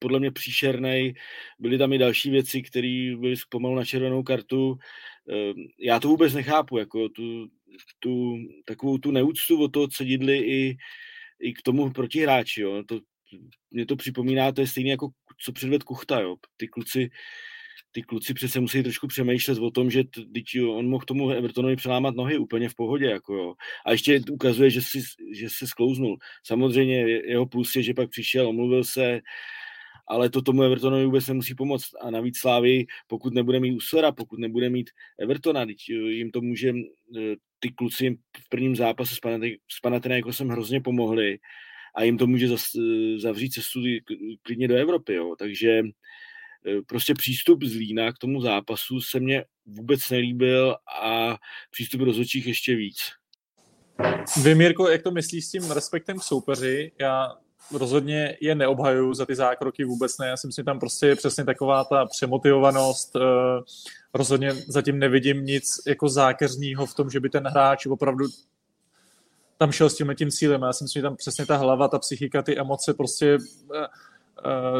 Speaker 2: podle mě příšerný. Byly tam i další věci, které byly pomalu na červenou kartu. Ehm, já to vůbec nechápu, jako tu, tu takovou tu neúctu o toho cedidli i, i k tomu protihráči. Jo. To, mě to připomíná, to je stejné jako co předved Kuchta. Jo. Ty kluci ty kluci přece musí trošku přemýšlet o tom, že t, on mohl tomu Evertonovi přelámat nohy úplně v pohodě. Jako jo. A ještě ukazuje, že, si, že se sklouznul. Samozřejmě jeho plus je, že pak přišel, omluvil se, ale to tomu Evertonovi vůbec nemusí pomoct. A navíc Slávy, pokud nebude mít Usora, pokud nebude mít Evertona, jim to může, e, ty kluci v prvním zápase s Panathinaikosem hrozně pomohli a jim to může zavřít cestu klidně do Evropy. Jo. Takže prostě přístup z Lína k tomu zápasu se mně vůbec nelíbil a přístup rozhodčích ještě víc.
Speaker 3: Vy, Mirko, jak to myslíš s tím respektem k soupeři? Já rozhodně je neobhajuju za ty zákroky vůbec ne. Já si myslím, že tam prostě je přesně taková ta přemotivovanost. Eh, rozhodně zatím nevidím nic jako zákeřního v tom, že by ten hráč opravdu tam šel s tím tím cílem. Já si myslím, že tam přesně ta hlava, ta psychika, ty emoce prostě eh,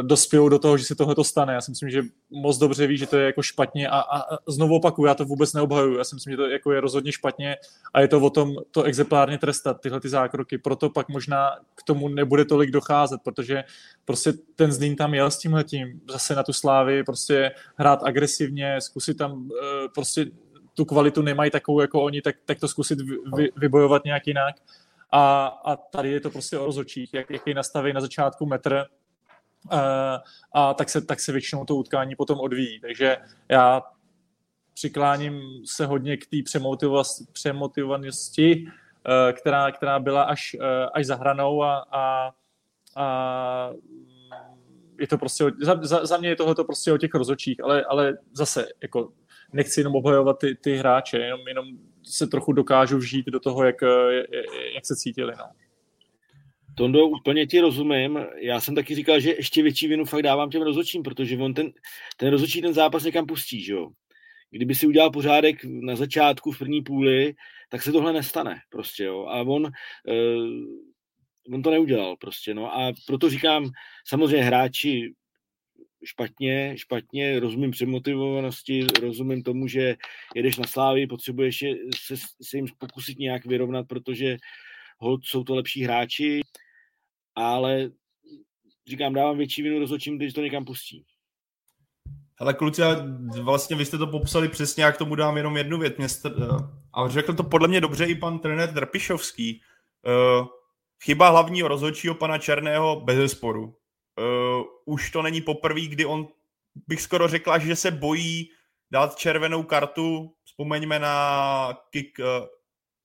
Speaker 3: dospějou do toho, že se tohle to stane. Já si myslím, že moc dobře ví, že to je jako špatně a, a, znovu opakuju, já to vůbec neobhajuju. Já si myslím, že to jako je rozhodně špatně a je to o tom to exemplárně trestat, tyhle ty zákroky. Proto pak možná k tomu nebude tolik docházet, protože prostě ten Zlín tam jel s tímhletím, zase na tu slávy, prostě hrát agresivně, zkusit tam uh, prostě tu kvalitu nemají takovou jako oni, tak, tak to zkusit vy, vybojovat nějak jinak. A, a tady je to prostě o rozočích, jak, jaký nastaví na začátku metr, Eh, a tak se, tak se většinou to utkání potom odvíjí. Takže já přikláním se hodně k té přemotivovanosti, eh, která, která byla až, eh, až za hranou a, a, a je to prostě, za, za, za mě je tohle prostě o těch rozočích, ale, ale zase, jako nechci jenom obhajovat ty, ty hráče, jenom, jenom se trochu dokážu vžít do toho, jak, jak se cítili. No.
Speaker 2: Tondo, úplně ti rozumím. Já jsem taky říkal, že ještě větší vinu fakt dávám těm rozhodčím, protože on ten, ten rozhodčí ten zápas někam pustí, že jo. Kdyby si udělal pořádek na začátku, v první půli, tak se tohle nestane prostě, jo. A on, uh, on to neudělal prostě, no. A proto říkám, samozřejmě hráči špatně, špatně, rozumím přemotivovanosti, rozumím tomu, že jedeš na slávy, potřebuješ se, se jim pokusit nějak vyrovnat, protože hold jsou to lepší hráči, ale říkám, dávám větší vinu rozhodčím, když to někam pustí.
Speaker 4: Ale kluci, vlastně vy jste to popsali přesně, jak tomu dám jenom jednu věc. Městr, a řekl to podle mě dobře i pan trenér Drpišovský. Uh, chyba hlavního rozhodčího pana Černého bez sporu. Uh, už to není poprvé, kdy on, bych skoro řekla, že se bojí dát červenou kartu. Vzpomeňme na kick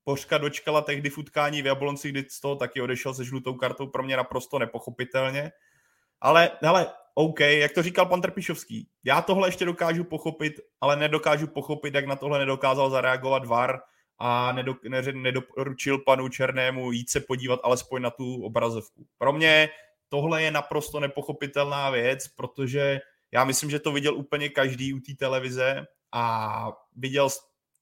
Speaker 4: Pořka dočkala tehdy v utkání v Jablonci, kdy z toho taky odešel se žlutou kartou, pro mě naprosto nepochopitelně. Ale, ale OK, jak to říkal pan Trpišovský, já tohle ještě dokážu pochopit, ale nedokážu pochopit, jak na tohle nedokázal zareagovat VAR a nedok, ne, nedoporučil panu Černému jít se podívat alespoň na tu obrazovku. Pro mě tohle je naprosto nepochopitelná věc, protože já myslím, že to viděl úplně každý u té televize a viděl,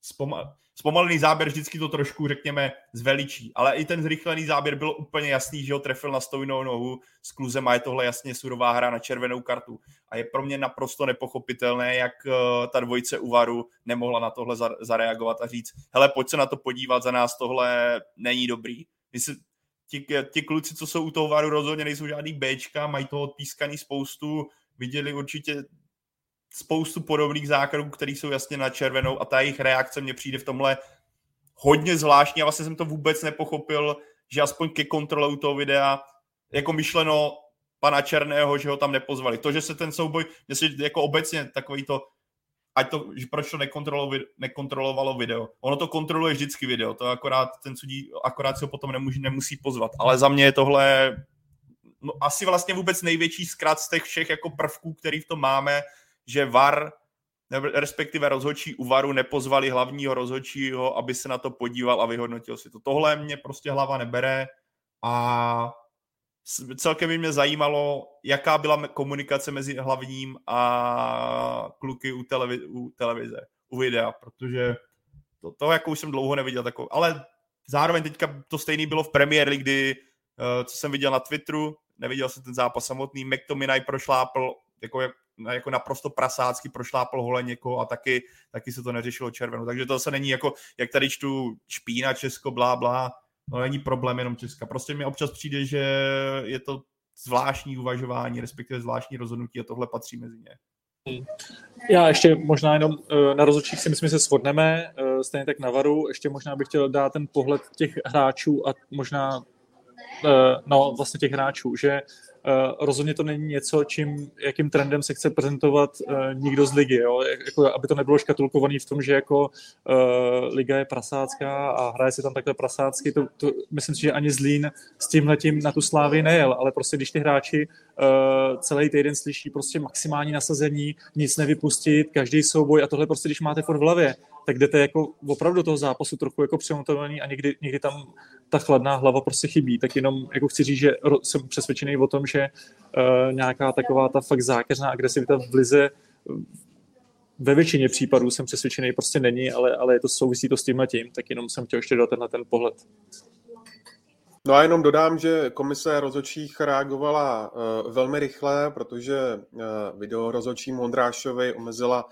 Speaker 4: vzpom- Zpomalený záběr vždycky to trošku, řekněme, zveličí, ale i ten zrychlený záběr byl úplně jasný, že ho trefil na stojnou nohu s kluzem a je tohle jasně surová hra na červenou kartu. A je pro mě naprosto nepochopitelné, jak uh, ta dvojice Uvaru nemohla na tohle zareagovat a říct, hele, pojď se na to podívat, za nás tohle není dobrý. My si, ti, ti kluci, co jsou u toho Varu, rozhodně nejsou žádný Bčka, mají toho odpískaný spoustu, viděli určitě spoustu podobných základů, které jsou jasně na červenou a ta jejich reakce mě přijde v tomhle hodně zvláštní a vlastně jsem to vůbec nepochopil, že aspoň ke kontrole toho videa jako myšleno pana Černého, že ho tam nepozvali. To, že se ten souboj, jestli jako obecně takový to, ať to, že proč to nekontrolovalo, video. Ono to kontroluje vždycky video, to akorát ten sudí, akorát se ho potom nemusí, nemusí pozvat. Ale za mě je tohle no, asi vlastně vůbec největší zkrat z těch všech jako prvků, který v tom máme, že VAR, respektive rozhodčí u VARu nepozvali hlavního rozhodčího, aby se na to podíval a vyhodnotil si to. Tohle mě prostě hlava nebere a celkem by mě zajímalo, jaká byla komunikace mezi hlavním a kluky u, televize, u televize, u videa, protože to, to jako už jsem dlouho neviděl takovou, ale zároveň teďka to stejný bylo v League, kdy, eh, co jsem viděl na Twitteru, neviděl jsem ten zápas samotný, McTominay prošlápl jako jako naprosto prasácky prošlápl hole někoho a taky, taky se to neřešilo červenou. Takže to se není jako, jak tady čtu špína Česko, blá, blá, no není problém jenom Česka. Prostě mi občas přijde, že je to zvláštní uvažování, respektive zvláštní rozhodnutí a tohle patří mezi ně.
Speaker 3: Já ještě možná jenom eh, na rozhodčích si myslím, že se shodneme, eh, stejně tak na varu. Ještě možná bych chtěl dát ten pohled těch hráčů a možná eh, no vlastně těch hráčů, že rozhodně to není něco, čím, jakým trendem se chce prezentovat uh, nikdo z ligy, jo? Jako, aby to nebylo škatulkovaný v tom, že jako uh, liga je prasácká a hraje se tam takhle prasácky, to, to myslím si, že ani Zlín s tímhletím na tu slávy nejel, ale prostě když ty hráči celý týden slyší prostě maximální nasazení, nic nevypustit, každý souboj a tohle prostě, když máte furt v hlavě, tak jdete jako opravdu toho zápasu trochu jako přemotovaný a někdy, někdy tam ta chladná hlava prostě chybí, tak jenom jako chci říct, že jsem přesvědčený o tom, že uh, nějaká taková ta fakt zákeřná agresivita v lize ve většině případů jsem přesvědčený prostě není, ale, ale je to souvisí to s tímhle tím, tak jenom jsem chtěl ještě dát na ten pohled.
Speaker 1: No a jenom dodám, že komise rozhodčích reagovala uh, velmi rychle, protože uh, video rozhodčí Mondrášovi omezila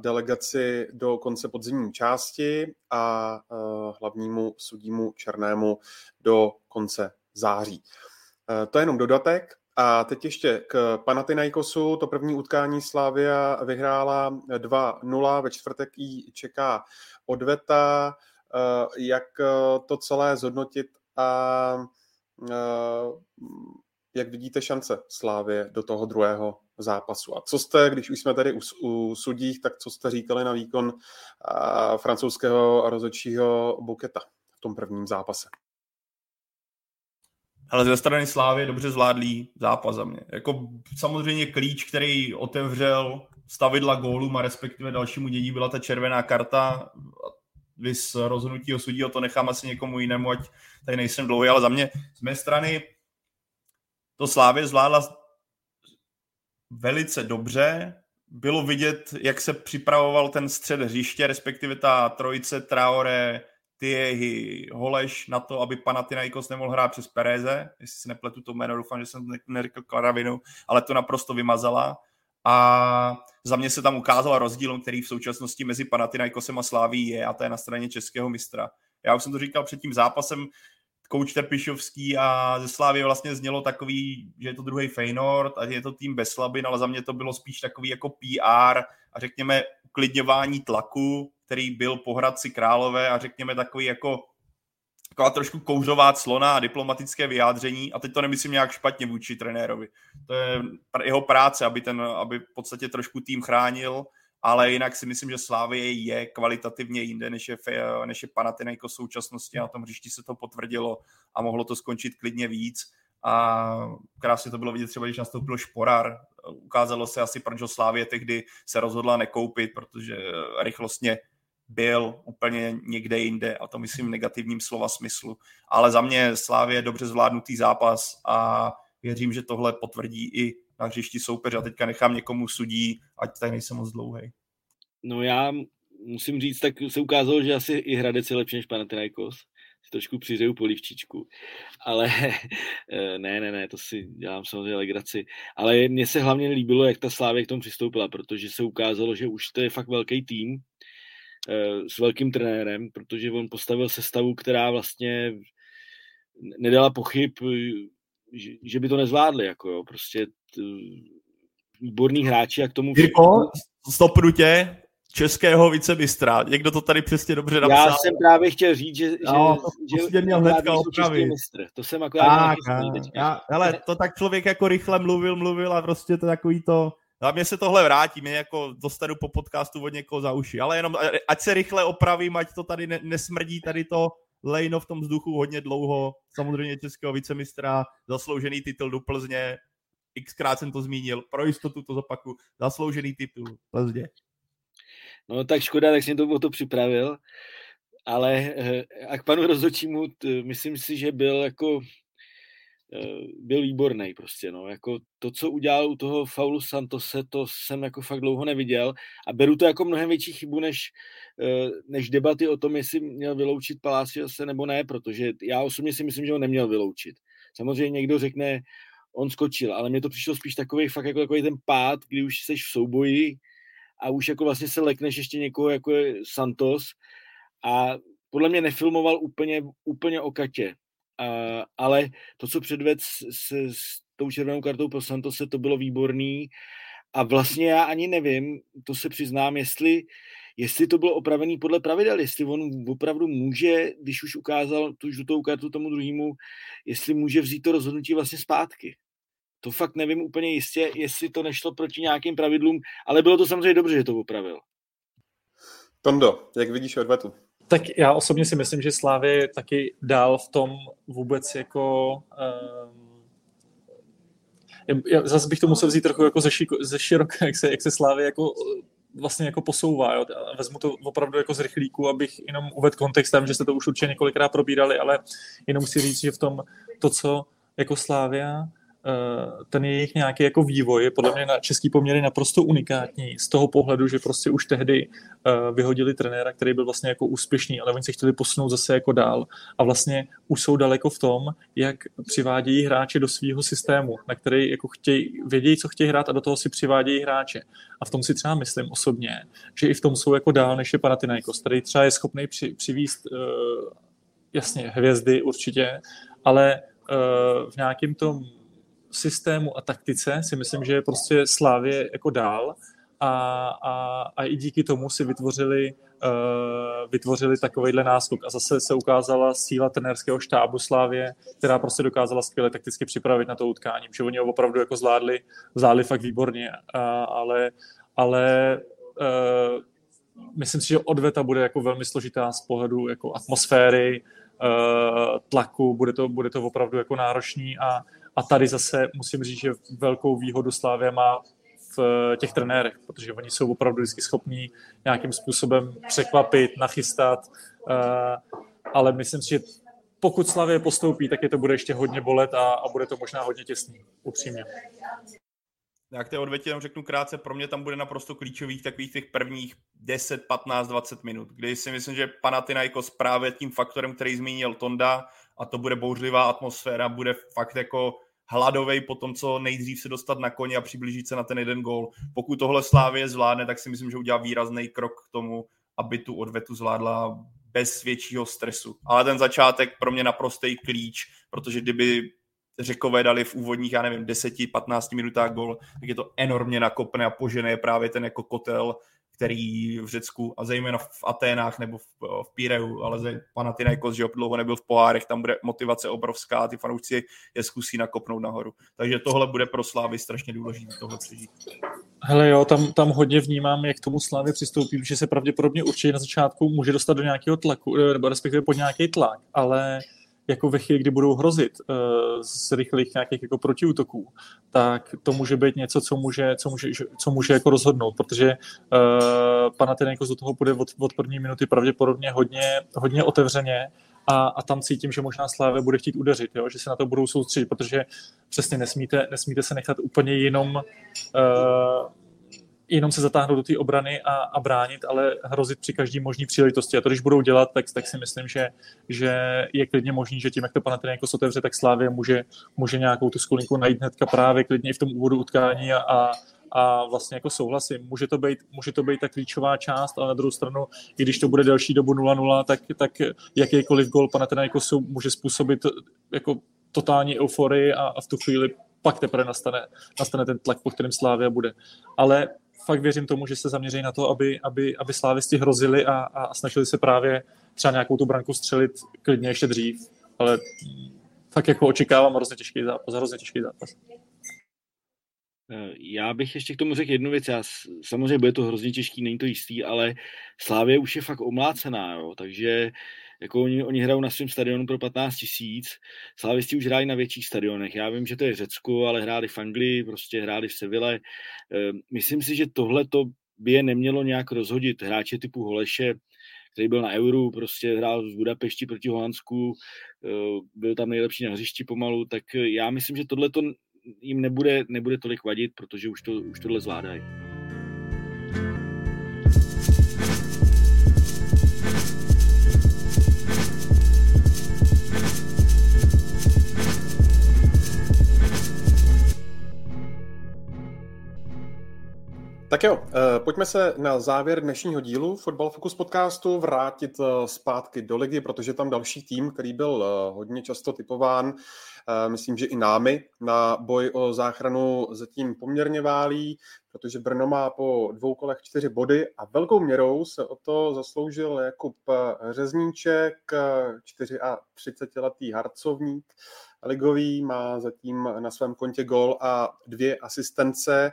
Speaker 1: delegaci do konce podzimní části a hlavnímu sudímu Černému do konce září. To je jenom dodatek. A teď ještě k Panathinaikosu. To první utkání Slávia vyhrála 2-0. Ve čtvrtek jí čeká odveta. Jak to celé zhodnotit a jak vidíte šance Slávě do toho druhého zápasu. A co jste, když už jsme tady u, u sudích, tak co jste říkali na výkon a, francouzského rozhodčího Buketa v tom prvním zápase?
Speaker 4: Ale ze strany Slávy dobře zvládlý zápas za mě. Jako samozřejmě klíč, který otevřel stavidla gólům a respektive dalšímu dění byla ta červená karta. Vys rozhodnutí o sudí, o to nechám asi někomu jinému, ať tady nejsem dlouhý, ale za mě z mé strany to Slávě zvládla velice dobře. Bylo vidět, jak se připravoval ten střed hřiště, respektive ta trojice Traore, Tiehy, Holeš na to, aby Panathinaikos nemohl hrát přes Pereze, jestli si nepletu to jméno, doufám, že jsem neřekl Klaravinu, ale to naprosto vymazala. A za mě se tam ukázal rozdíl, který v současnosti mezi Panathinaikosem a Sláví je, a to je na straně českého mistra. Já už jsem to říkal před tím zápasem, kouč Terpišovský a ze Slávy vlastně znělo takový, že je to druhý Feynord a je to tým bez slabin, ale za mě to bylo spíš takový jako PR a řekněme uklidňování tlaku, který byl po Hradci Králové a řekněme takový jako taková trošku kouřová clona a diplomatické vyjádření a teď to nemyslím nějak špatně vůči trenérovi. To je jeho práce, aby, ten, aby v podstatě trošku tým chránil ale jinak si myslím, že Slávie je kvalitativně jinde, než je, než je Panathinaikos v současnosti a na tom hřišti se to potvrdilo a mohlo to skončit klidně víc. A krásně to bylo vidět třeba, když nastoupil Šporar. Ukázalo se asi, proč Slávě tehdy se rozhodla nekoupit, protože rychlostně byl úplně někde jinde a to myslím v negativním slova smyslu. Ale za mě Slávě je dobře zvládnutý zápas a věřím, že tohle potvrdí i na hřišti soupeře a teďka nechám někomu sudí, ať tady nejsem moc dlouhý.
Speaker 2: No já musím říct, tak se ukázalo, že asi i Hradec je lepší než Panathinaikos. Si trošku přiřeju polivčičku. Ale eh, ne, ne, ne, to si dělám samozřejmě legraci. Ale mně se hlavně líbilo, jak ta Slávě k tomu přistoupila, protože se ukázalo, že už to je fakt velký tým eh, s velkým trenérem, protože on postavil sestavu, která vlastně nedala pochyb, že, by to nezvládli. Jako jo. Prostě t, výborný hráči a k tomu...
Speaker 4: Jirko, stopnu tě, českého vicebystra. Někdo to tady přesně dobře napsal.
Speaker 2: Já jsem právě chtěl říct, že,
Speaker 4: no, že, to, že měl hnedka opravit.
Speaker 2: Mistr. To jsem akorát
Speaker 4: tak, já, hele, to tak člověk jako rychle mluvil, mluvil a prostě to takový to... A mně se tohle vrátí, mě jako dostanu po podcastu od někoho za uši, ale jenom ať se rychle opravím, ať to tady ne, nesmrdí tady to lejno v tom vzduchu hodně dlouho, samozřejmě českého vicemistra, zasloužený titul do Plzně, xkrát jsem to zmínil, pro jistotu to zopaku, zasloužený titul Plzně.
Speaker 2: No tak škoda, tak jsem to o to připravil, ale eh, a k panu rozhodčímu, myslím si, že byl jako byl výborný prostě, no, jako to, co udělal u toho faulu Santose, to jsem jako fakt dlouho neviděl a beru to jako mnohem větší chybu, než, eh, než debaty o tom, jestli měl vyloučit Palaciose nebo ne, protože já osobně si myslím, že ho neměl vyloučit. Samozřejmě někdo řekne, on skočil, ale mně to přišlo spíš takový fakt jako takový ten pád, kdy už jsi v souboji a už jako vlastně se lekneš ještě někoho jako je Santos a podle mě nefilmoval úplně, úplně o Katě. A, ale to, co předved s, s, s tou červenou kartou pro Santose, to bylo výborný a vlastně já ani nevím, to se přiznám, jestli, jestli to bylo opravený podle pravidel, jestli on opravdu může, když už ukázal tu žlutou kartu tomu druhému, jestli může vzít to rozhodnutí vlastně zpátky to fakt nevím úplně jistě, jestli to nešlo proti nějakým pravidlům, ale bylo to samozřejmě dobře, že to opravil.
Speaker 1: Tondo, jak vidíš odvetu?
Speaker 3: Tak já osobně si myslím, že Slávy taky dál v tom vůbec jako um, já, zase bych to musel vzít trochu jako ze, šiko, ze široka, jak se, jak se Slávy jako vlastně jako posouvá. Jo. Vezmu to opravdu jako z rychlíku, abych jenom uvedl kontext tam, že se to už určitě několikrát probírali, ale jenom si říct, že v tom to, co jako Slávia ten jejich nějaký jako vývoj je podle mě na český poměry naprosto unikátní z toho pohledu, že prostě už tehdy uh, vyhodili trenéra, který byl vlastně jako úspěšný, ale oni se chtěli posunout zase jako dál a vlastně už jsou daleko v tom, jak přivádějí hráče do svého systému, na který jako chtějí, vědějí, co chtějí hrát a do toho si přivádějí hráče. A v tom si třeba myslím osobně, že i v tom jsou jako dál, než je Panathinaikos, který třeba je schopný při, přivíst uh, jasně hvězdy určitě, ale v nějakém tom systému a taktice si myslím, že je prostě Slávě jako dál. A, a, a i díky tomu si vytvořili, uh, vytvořili takovýhle náskok. A zase se ukázala síla trenérského štábu Slávě, která prostě dokázala skvěle takticky připravit na to utkání, že oni ho opravdu jako zvládli, zvládli fakt výborně, uh, ale, ale uh, myslím si, že odveta bude jako velmi složitá z pohledu jako atmosféry, uh, tlaku, bude to, bude to opravdu jako náročný a, a tady zase musím říct, že velkou výhodu Slávě má v eh, těch trenérech, protože oni jsou opravdu vždycky schopní nějakým způsobem překvapit, nachystat, eh, ale myslím si, že pokud Slavě postoupí, tak je to bude ještě hodně bolet a, a bude to možná hodně těsný, upřímně.
Speaker 4: Já k té odvětě jenom řeknu krátce, pro mě tam bude naprosto klíčových takových těch prvních 10, 15, 20 minut, kdy si myslím, že Panathinaikos právě tím faktorem, který zmínil Tonda, a to bude bouřlivá atmosféra, bude fakt jako hladovej po tom, co nejdřív se dostat na koně a přiblížit se na ten jeden gól. Pokud tohle Slávě zvládne, tak si myslím, že udělá výrazný krok k tomu, aby tu odvetu zvládla bez většího stresu. Ale ten začátek pro mě naprostý klíč, protože kdyby Řekové dali v úvodních, já nevím, 10-15 minutách gol, tak je to enormně nakopne a požené právě ten jako kotel který v Řecku a zejména v Aténách nebo v, v Píreu, ale Panathinaikos, že dlouho nebyl v pohárech, tam bude motivace obrovská a ty fanoušci je zkusí nakopnout nahoru. Takže tohle bude pro Slávy strašně důležité tohle přežít.
Speaker 3: Hele jo, tam, tam hodně vnímám, jak k tomu Slávy přistoupí, že se pravděpodobně určitě na začátku může dostat do nějakého tlaku, nebo respektive pod nějaký tlak, ale jako ve chvíli, kdy budou hrozit uh, z rychlých nějakých jako protiútoků, tak to může být něco, co může, co může, co může jako rozhodnout, protože uh, Panathinaikos do toho bude od, od první minuty pravděpodobně hodně, hodně otevřeně a, a tam cítím, že možná Slávě bude chtít udeřit, jo? že se na to budou soustředit, protože přesně nesmíte, nesmíte se nechat úplně jenom uh, jenom se zatáhnout do té obrany a, a bránit, ale hrozit při každý možný příležitosti. A to, když budou dělat, tak, tak si myslím, že, že je klidně možný, že tím, jak to Panathinaikos otevře, tak Slávě může, může nějakou tu skulinku najít hnedka právě klidně i v tom úvodu utkání a, a a vlastně jako souhlasím, může to být, může to být ta klíčová část, ale na druhou stranu, i když to bude delší dobu 0-0, tak, tak jakýkoliv gol Panathinaikosu může způsobit jako totální euforii a, a v tu chvíli pak teprve nastane, nastane ten tlak, po kterém Slávia bude. Ale fakt věřím tomu, že se zaměří na to, aby, aby, aby slávisti hrozili a, a snažili se právě třeba nějakou tu branku střelit klidně ještě dřív. Ale fakt jako očekávám hrozně těžký zápas, hrozně těžký zápas.
Speaker 2: Eh, já bych ještě k tomu řekl jednu věc. Já, samozřejmě bude to hrozně těžký, není to jistý, ale Slávě už je fakt omlácená, jo, takže jako oni, oni hrajou na svém stadionu pro 15 tisíc, Slávisti už hrají na větších stadionech. Já vím, že to je Řecko, ale hráli v Anglii, prostě hráli v Seville. Eh, myslím si, že tohle to by je nemělo nějak rozhodit. Hráče typu Holeše, který byl na Euru, prostě hrál v Budapešti proti Holandsku, eh, byl tam nejlepší na hřišti pomalu, tak já myslím, že tohle to jim nebude, nebude tolik vadit, protože už, to, už tohle zvládají.
Speaker 1: Tak jo, eh, pojďme se na závěr dnešního dílu Football Focus podcastu vrátit eh, zpátky do ligy, protože tam další tým, který byl eh, hodně často typován, myslím, že i námi na boj o záchranu zatím poměrně válí, protože Brno má po dvou kolech čtyři body a velkou měrou se o to zasloužil Jakub Řezníček, 34-letý harcovník ligový, má zatím na svém kontě gol a dvě asistence.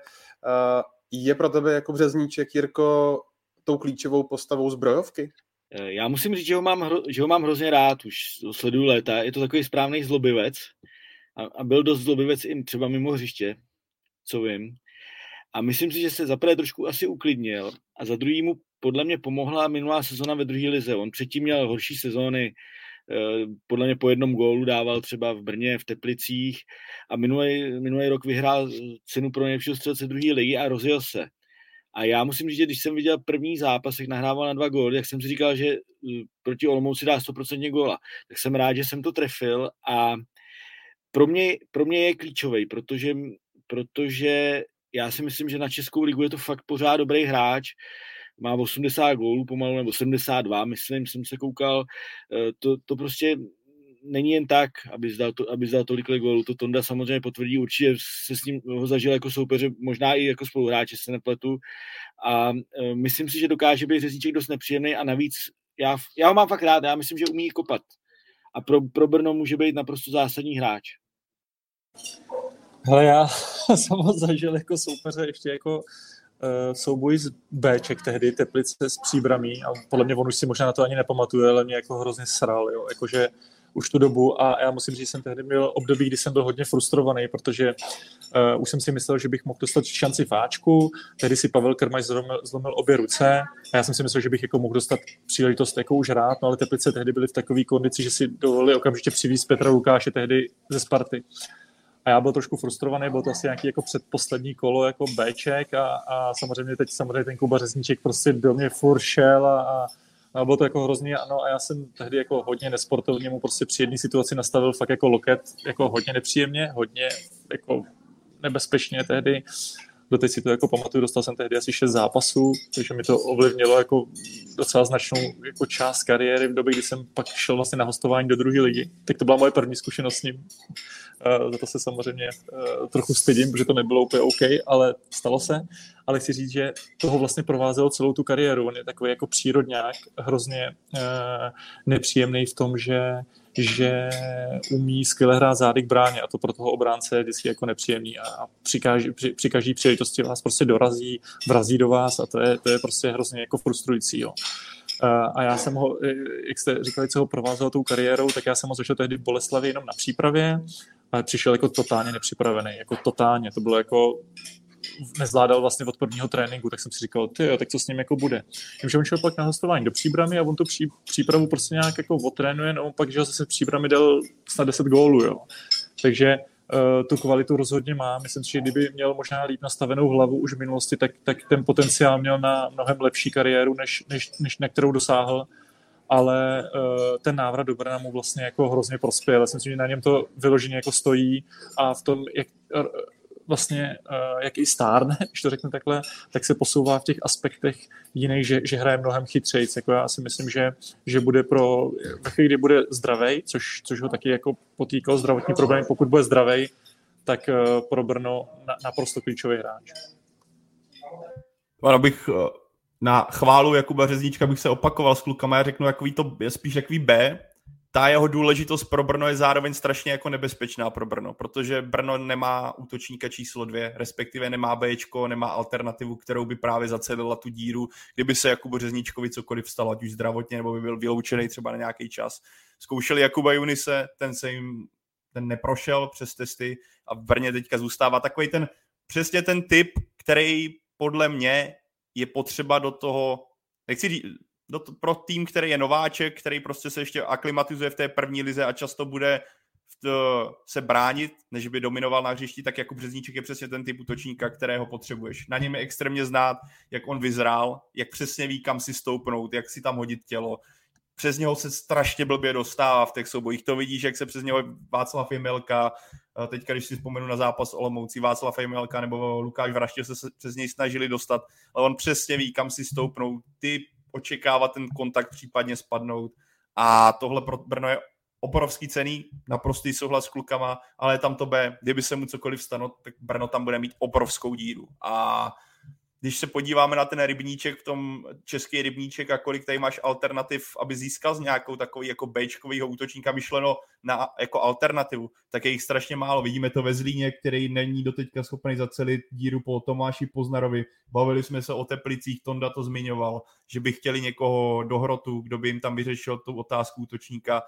Speaker 1: Je pro tebe jako Březníček, Jirko, tou klíčovou postavou zbrojovky?
Speaker 2: Eh, já musím říct, že ho mám, hro, že ho mám hrozně rád, už sleduju léta. Je to takový správný zlobivec a, a byl dost zlobivec i třeba mimo hřiště, co vím. A myslím si, že se zaprvé trošku asi uklidnil a za druhý mu podle mě pomohla minulá sezona ve druhé lize. On předtím měl horší sezóny, podle mě po jednom gólu dával třeba v Brně, v Teplicích a minulý, minulý rok vyhrál cenu pro nejlepšího střelce druhé ligy a rozjel se. A já musím říct, že když jsem viděl první zápas, jak nahrával na dva góly, tak jsem si říkal, že eh, proti Olomouci dá 100% góla. Tak jsem rád, že jsem to trefil a pro mě, pro mě je klíčový, protože, protože já si myslím, že na Českou ligu je to fakt pořád dobrý hráč má 80 gólů pomalu, nebo 72, myslím, jsem se koukal. Eh, to, to prostě není jen tak, aby zdal, to, aby zdal tolik gólů. To Tonda samozřejmě potvrdí, určitě se s ním ho zažil jako soupeře, možná i jako spoluhráče, se nepletu. A uh, myslím si, že dokáže být řezíček dost nepříjemný a navíc já, já ho mám fakt rád, já myslím, že umí kopat. A pro, pro Brno může být naprosto zásadní hráč.
Speaker 3: Hele, já jsem ho zažil jako soupeře ještě jako souboj z Bček tehdy, Teplice s příbramí a podle mě on už si možná na to ani nepamatuje, ale mě jako hrozně sral, jo, jakože už tu dobu a já musím říct, že jsem tehdy měl období, kdy jsem byl hodně frustrovaný, protože uh, už jsem si myslel, že bych mohl dostat šanci v Ačku, tehdy si Pavel Krmaj zlomil, zlomil obě ruce a já jsem si myslel, že bych jako mohl dostat příležitost jako už rád, no ale Teplice tehdy byly v takové kondici, že si dovolili okamžitě přivízt Petra Lukáše tehdy ze Sparty a já byl trošku frustrovaný, byl to asi nějaký jako předposlední kolo jako Bček a, a samozřejmě teď samozřejmě ten Kuba Řezníček prostě do mě furt šel a, a, a bylo to jako hrozně, ano, a já jsem tehdy jako hodně nesportovně mu prostě při jedné situaci nastavil fakt jako loket, jako hodně nepříjemně, hodně jako nebezpečně tehdy. Doteď si to jako pamatuju, dostal jsem tehdy asi šest zápasů, takže mi to ovlivnilo jako docela značnou jako část kariéry v době, kdy jsem pak šel vlastně na hostování do druhé ligy. Tak to byla moje první zkušenost s ním. Uh, za to se samozřejmě uh, trochu stydím, protože to nebylo úplně OK, ale stalo se. Ale chci říct, že toho vlastně provázelo celou tu kariéru. On je takový jako přírodňák, hrozně uh, nepříjemný v tom, že že umí skvěle hrát zády k bráně a to pro toho obránce je vždycky jako nepříjemný a při každý, při, při každý příležitosti vás prostě dorazí, vrazí do vás a to je, to je prostě hrozně jako frustrující. Jo. A já jsem ho, jak jste říkali, co ho provázelo tou kariérou, tak já jsem ho zašel tehdy v Boleslavi jenom na přípravě, ale přišel jako totálně nepřipravený, jako totálně, to bylo jako nezvládal vlastně od prvního tréninku, tak jsem si říkal, ty tak co s ním jako bude. Vím, že on šel pak na hostování do příbramy a on tu pří, přípravu prostě nějak jako otrénuje, no pak, že zase příbramy dal snad 10 gólů, jo. Takže tu kvalitu rozhodně má. Myslím si, že kdyby měl možná líp nastavenou hlavu už v minulosti, tak, tak ten potenciál měl na mnohem lepší kariéru, než, než, než na kterou dosáhl ale uh, ten návrat do Brna mu vlastně jako hrozně prospěl. Já si myslím, že na něm to vyloženě jako stojí a v tom, jak vlastně, uh, jak i stárne, když to řeknu takhle, tak se posouvá v těch aspektech jiných, že, že hraje mnohem chytřejc. Jako já si myslím, že, že bude pro, ve chvíli, kdy bude zdravej, což, což ho taky jako potýkal zdravotní problém, pokud bude zdravej, tak uh, pro Brno na, naprosto klíčový hráč.
Speaker 4: Ano, bych na chválu Jakuba Řezníčka bych se opakoval s klukama, já řeknu takový to, je spíš takový B, ta jeho důležitost pro Brno je zároveň strašně jako nebezpečná pro Brno, protože Brno nemá útočníka číslo dvě, respektive nemá Bčko, nemá alternativu, kterou by právě zacelila tu díru, kdyby se Jakubu Řezníčkovi cokoliv stalo, ať už zdravotně, nebo by byl vyloučený třeba na nějaký čas. Zkoušeli Jakuba Junise, ten se jim ten neprošel přes testy a v Brně teďka zůstává takový ten, přesně ten typ, který podle mě je potřeba do toho, nechci říct, do to, pro tým, který je nováček, který prostě se ještě aklimatizuje v té první lize a často bude to, se bránit, než by dominoval na hřišti, tak jako Březníček je přesně ten typ útočníka, kterého potřebuješ. Na něm je extrémně znát, jak on vyzrál, jak přesně ví, kam si stoupnout, jak si tam hodit tělo, přes něho se strašně blbě dostává v těch soubojích. To vidíš, jak se přes něho Václav Jemelka, teďka když si vzpomenu na zápas Olomoucí, Václav Jemelka nebo Lukáš Vraště se přes něj snažili dostat, ale on přesně ví, kam si stoupnout, ty očekávat ten kontakt, případně spadnout. A tohle pro Brno je obrovský cený, naprostý souhlas s klukama, ale tam to B, kdyby se mu cokoliv stalo, tak Brno tam bude mít obrovskou díru. A když se podíváme na ten rybníček v tom český rybníček a kolik tady máš alternativ, aby získal z nějakou takový jako Bčkovýho útočníka myšleno na jako alternativu, tak je jich strašně málo. Vidíme to ve Zlíně, který není doteďka schopný zacelit díru po Tomáši Poznarovi. Bavili jsme se o Teplicích, Tonda to zmiňoval, že by chtěli někoho do hrotu, kdo by jim tam vyřešil tu otázku útočníka.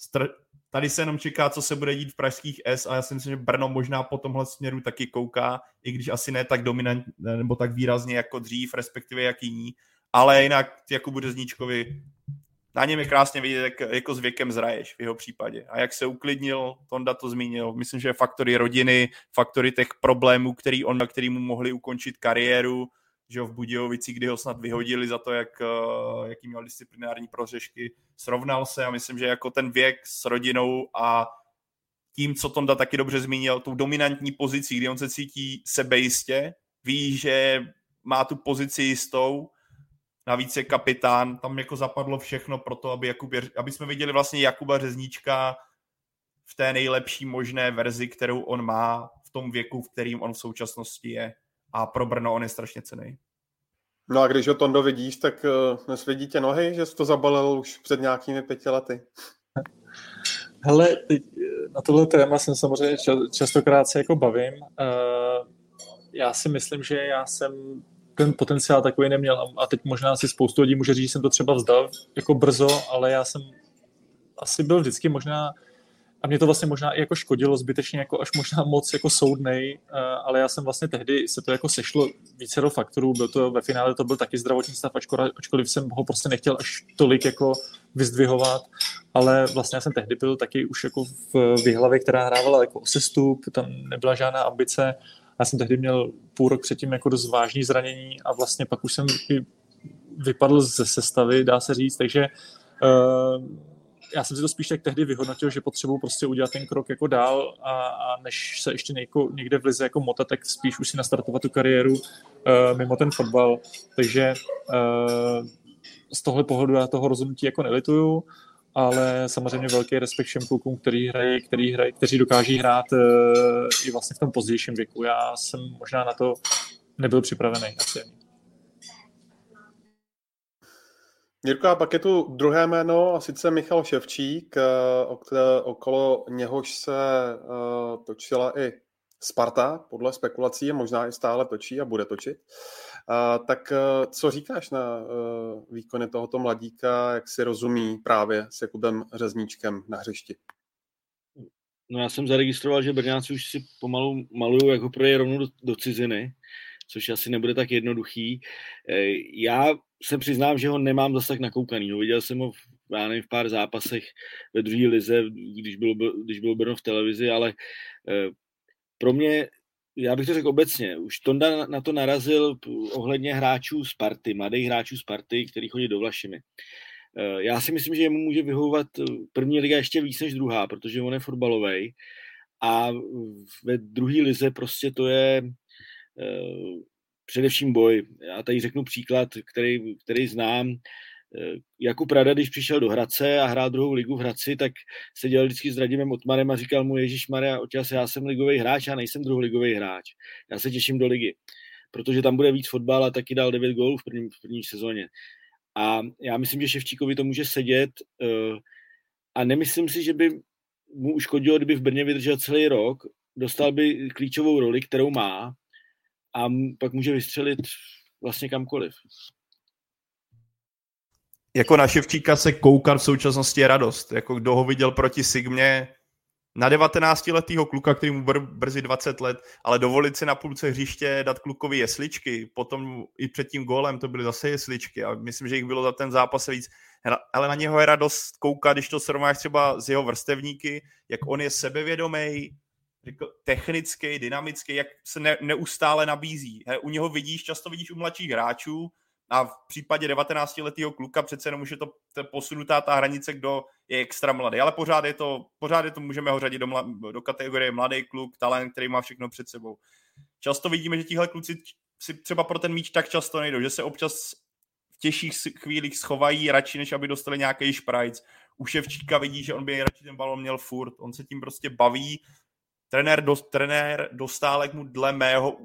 Speaker 4: Str- tady se jenom čeká, co se bude dít v pražských S a já si myslím, že Brno možná po tomhle směru taky kouká, i když asi ne tak dominantně nebo tak výrazně jako dřív, respektive jak jiní, ale jinak jako bude Zníčkovi na něm je krásně vidět, jak jako s věkem zraješ v jeho případě. A jak se uklidnil, Tonda to zmínil, myslím, že faktory rodiny, faktory těch problémů, který on, který mu mohli ukončit kariéru, že v Budějovici, kdy ho snad vyhodili za to, jak, eh, jaký měl disciplinární prořešky, srovnal se a myslím, že jako ten věk s rodinou a tím, co Tonda taky dobře zmínil, tou dominantní pozicí, kdy on se cítí sebejistě, ví, že má tu pozici jistou, navíc je kapitán, tam jako zapadlo všechno pro to, aby, Jakub, aby jsme viděli vlastně Jakuba Řezníčka v té nejlepší možné verzi, kterou on má v tom věku, v kterým on v současnosti je a pro Brno on je strašně cený.
Speaker 1: No a když ho Tondo vidíš, tak uh, nesvědí tě nohy, že jsi to zabalil už před nějakými pěti lety?
Speaker 3: Hele, teď eh, na tohle téma jsem samozřejmě častokrát se jako bavím. Uh, já si myslím, že já jsem ten potenciál takový neměl a teď možná si spoustu lidí může říct, že jsem to třeba vzdal jako brzo, ale já jsem asi byl vždycky možná a mě to vlastně možná i jako škodilo zbytečně, jako až možná moc jako soudnej, eh, ale já jsem vlastně tehdy se to jako sešlo více do faktorů, byl to ve finále to byl taky zdravotní stav, ačkoliv jsem ho prostě nechtěl až tolik jako vyzdvihovat, ale vlastně já jsem tehdy byl taky už jako v vyhlavě, která hrávala jako sestup, tam nebyla žádná ambice, já jsem tehdy měl půl rok předtím jako dost vážný zranění a vlastně pak už jsem vypadl ze sestavy, dá se říct, takže uh, já jsem si to spíš tak tehdy vyhodnotil, že potřebuji prostě udělat ten krok jako dál a, a než se ještě nejko, někde vlize jako mota, tak spíš už si nastartovat tu kariéru uh, mimo ten fotbal. Takže uh, z tohle pohledu já toho rozhodnutí jako nelituju, ale samozřejmě velký respekt všem klukům, který hrají, který hrají, kteří dokáží hrát uh, i vlastně v tom pozdějším věku. Já jsem možná na to nebyl připravený asi.
Speaker 1: Jirko, a pak je tu druhé jméno, a sice Michal Ševčík, eh, okolo něhož se uh, točila i Sparta, podle spekulací, možná i stále točí a bude točit. Uh, tak co říkáš na výkony tohoto mladíka, jak si rozumí právě s Jakubem Řezníčkem na hřišti?
Speaker 2: No já jsem zaregistroval, že Brňáci už si pomalu malují jako proje rovnou do, do ciziny, což asi nebude tak jednoduchý. Já se přiznám, že ho nemám zase tak nakoukaný. No, viděl jsem ho já nevím, v pár zápasech ve druhé lize, když bylo, když bylo Brno v televizi, ale eh, pro mě, já bych to řekl obecně, už Tonda na to narazil ohledně hráčů Sparty, mladých hráčů Sparty, který chodí do Vlašimi. Eh, já si myslím, že jemu může vyhovovat první liga ještě víc než druhá, protože on je fotbalový a ve druhé lize prostě to je především boj. Já tady řeknu příklad, který, který znám. Eh, Jakub Rada, když přišel do Hradce a hrál druhou ligu v Hradci, tak se dělal vždycky s Radimem Otmarem a říkal mu, Ježíš Maria, očas, já jsem ligový hráč, a nejsem druholigový hráč. Já se těším do ligy, protože tam bude víc fotbal a taky dal 9 gólů v první, v první sezóně. A já myslím, že Ševčíkovi to může sedět eh, a nemyslím si, že by mu uškodilo, kdyby v Brně vydržel celý rok, dostal by klíčovou roli, kterou má a pak může vystřelit vlastně kamkoliv.
Speaker 4: Jako na Ševčíka se koukat v současnosti je radost. Jako kdo ho viděl proti Sigmě, na 19-letého kluka, který mu br- brzy 20 let, ale dovolit si na půlce hřiště dát klukovi jesličky, potom i před tím gólem to byly zase jesličky a myslím, že jich bylo za ten zápas víc. Ale na něho je radost koukat, když to srovnáš třeba s jeho vrstevníky, jak on je sebevědomý, řekl, technický, dynamický, jak se ne, neustále nabízí. He, u něho vidíš, často vidíš u mladších hráčů a v případě 19-letého kluka přece jenom už je to, to posunutá ta hranice, kdo je extra mladý, ale pořád je to, pořád je to můžeme ho řadit do, mla, do kategorie mladý kluk, talent, který má všechno před sebou. Často vidíme, že tihle kluci si třeba pro ten míč tak často nejdou, že se občas v těžších chvílích schovají radši, než aby dostali nějaký šprajc. U Ševčíka vidí, že on by radši ten balon měl furt, on se tím prostě baví, trenér, do, trenér Dostálek mu dle mého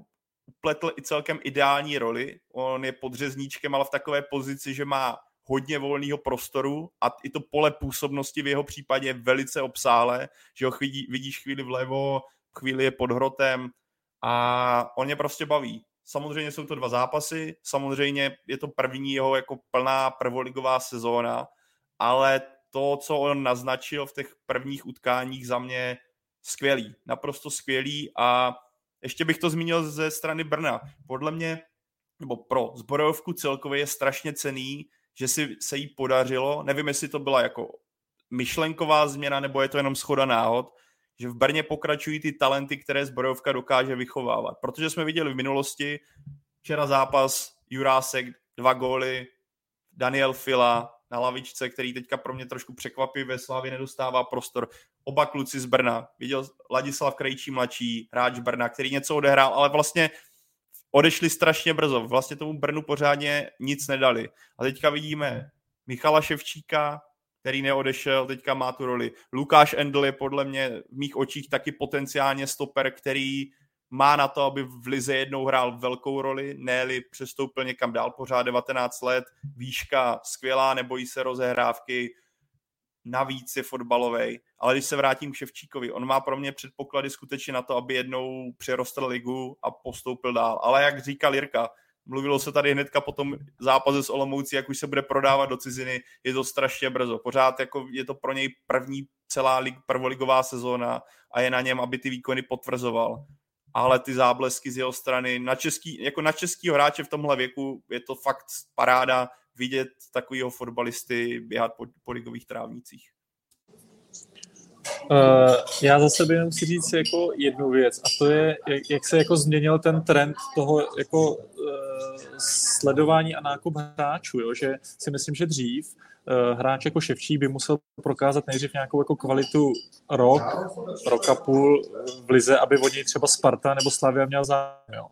Speaker 4: upletl i celkem ideální roli. On je pod řezníčkem, ale v takové pozici, že má hodně volného prostoru a i to pole působnosti v jeho případě je velice obsáhlé, že ho chvíli, vidíš chvíli vlevo, chvíli je pod hrotem a on mě prostě baví. Samozřejmě jsou to dva zápasy, samozřejmě je to první jeho jako plná prvoligová sezóna, ale to, co on naznačil v těch prvních utkáních za mě skvělý, naprosto skvělý a ještě bych to zmínil ze strany Brna. Podle mě, nebo pro zborovku celkově je strašně cený, že si se jí podařilo, nevím, jestli to byla jako myšlenková změna, nebo je to jenom schoda náhod, že v Brně pokračují ty talenty, které zbrojovka dokáže vychovávat. Protože jsme viděli v minulosti, včera zápas, Jurásek, dva góly, Daniel Fila, na lavičce, který teďka pro mě trošku překvapí, ve Slávě nedostává prostor. Oba kluci z Brna. Viděl Ladislav Krejčí mladší, hráč Brna, který něco odehrál, ale vlastně odešli strašně brzo. Vlastně tomu Brnu pořádně nic nedali. A teďka vidíme Michala Ševčíka, který neodešel, teďka má tu roli. Lukáš Endl je podle mě v mých očích taky potenciálně stoper, který má na to, aby v Lize jednou hrál velkou roli, ne přestoupil někam dál, pořád 19 let, výška skvělá, nebojí se rozehrávky, navíc je fotbalový. Ale když se vrátím k Ševčíkovi, on má pro mě předpoklady skutečně na to, aby jednou přerostl ligu a postoupil dál. Ale jak říkal Jirka, mluvilo se tady hnedka po tom zápase s Olomoucí, jak už se bude prodávat do ciziny, je to strašně brzo. Pořád jako je to pro něj první celá lig, prvoligová sezóna a je na něm, aby ty výkony potvrzoval ale ty záblesky z jeho strany na český, jako na českýho hráče v tomhle věku je to fakt paráda vidět takového fotbalisty běhat po, po ligových trávnicích.
Speaker 3: Uh, já za sebe jenom si říct jako jednu věc a to je, jak, jak se jako změnil ten trend toho jako uh, sledování a nákup hráčů, jo? že si myslím, že dřív hráč jako Ševčí by musel prokázat nejdřív nějakou jako kvalitu rok, rok a půl v lize, aby od něj třeba Sparta nebo Slavia měl zájem. Jo?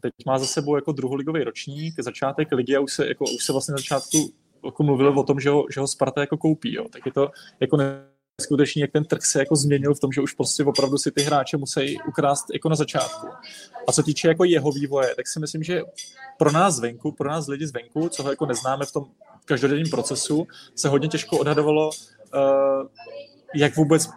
Speaker 3: Teď má za sebou jako druholigový ročník, začátek ligy a už se, jako, už se vlastně na začátku jako mluvilo o tom, že ho, že ho Sparta jako koupí. Jo? Tak je to jako skutečně, jak ten trh se jako změnil v tom, že už prostě opravdu si ty hráče musí ukrást jako na začátku. A co týče jako jeho vývoje, tak si myslím, že pro nás zvenku, pro nás lidi zvenku, co ho jako neznáme v tom každodenním procesu, se hodně těžko odhadovalo, uh, jak vůbec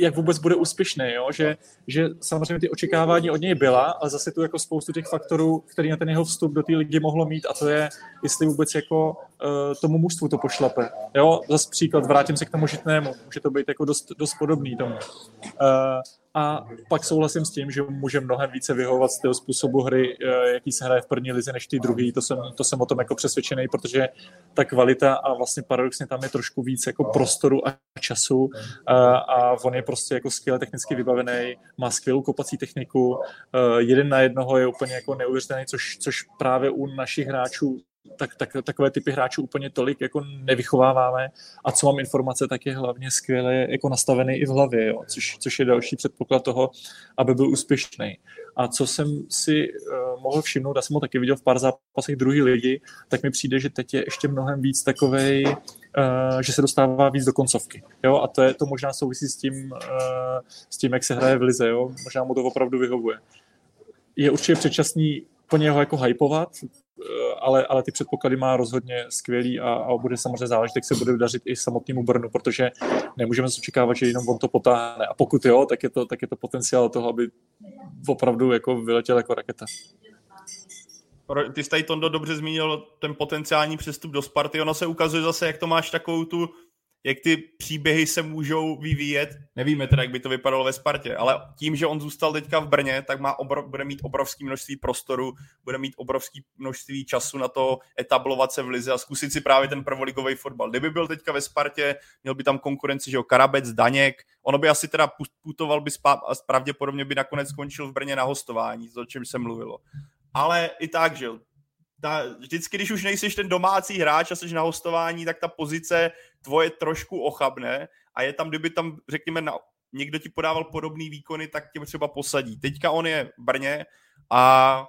Speaker 3: jak vůbec bude úspěšný, jo? Že, že samozřejmě ty očekávání od něj byla, ale zase tu jako spoustu těch faktorů, který na ten jeho vstup do té ligy mohlo mít a to je, jestli vůbec jako uh, tomu mužstvu to pošlape. Jo, zase příklad, vrátím se k tomu žitnému, může to být jako dost, dost podobný tomu. Uh, a pak souhlasím s tím, že může mnohem více vyhovovat z toho způsobu hry, eh, jaký se hraje v první lize, než ty druhý. To jsem, to jsem o tom jako přesvědčený, protože ta kvalita a vlastně paradoxně tam je trošku víc jako prostoru a času a, a on je prostě jako skvěle technicky vybavený, má skvělou kopací techniku, eh, jeden na jednoho je úplně jako neuvěřitelný, což, což právě u našich hráčů tak, tak, takové typy hráčů úplně tolik jako nevychováváme a co mám informace, tak je hlavně skvěle jako nastavený i v hlavě, jo, což, což je další předpoklad toho, aby byl úspěšný. A co jsem si uh, mohl všimnout, já jsem ho taky viděl v pár zápasech druhý lidi, tak mi přijde, že teď je ještě mnohem víc takovej, uh, že se dostává víc do koncovky. Jo? A to, je, to možná souvisí s tím, uh, s tím, jak se hraje v lize. Jo? Možná mu to opravdu vyhovuje. Je určitě předčasný plně ho jako hypovat, Eh, ale, ale ty předpoklady má rozhodně skvělý a, a bude samozřejmě záležet, jak se bude dařit i samotnému Brnu, protože nemůžeme se očekávat, že jenom on to potáhne. A pokud jo, tak je to, tak je to potenciál toho, aby opravdu jako vyletěl jako raketa.
Speaker 4: Ty jsi tady, Tondo, dobře zmínil ten potenciální přestup do Sparty. Ono se ukazuje zase, jak to máš takovou tu jak ty příběhy se můžou vyvíjet. Nevíme teda, jak by to vypadalo ve Spartě, ale tím, že on zůstal teďka v Brně, tak má obrov, bude mít obrovské množství prostoru, bude mít obrovské množství času na to etablovat se v lize a zkusit si právě ten prvoligový fotbal. Kdyby byl teďka ve Spartě, měl by tam konkurenci, že jo, Karabec, Daněk, ono by asi teda putoval by spá, a pravděpodobně by nakonec skončil v Brně na hostování, o čem se mluvilo. Ale i tak, že jo, ta, vždycky, když už nejsiš ten domácí hráč a jsi na hostování, tak ta pozice tvoje trošku ochabne a je tam, kdyby tam, řekněme, na, někdo ti podával podobný výkony, tak tě třeba posadí. Teďka on je v Brně a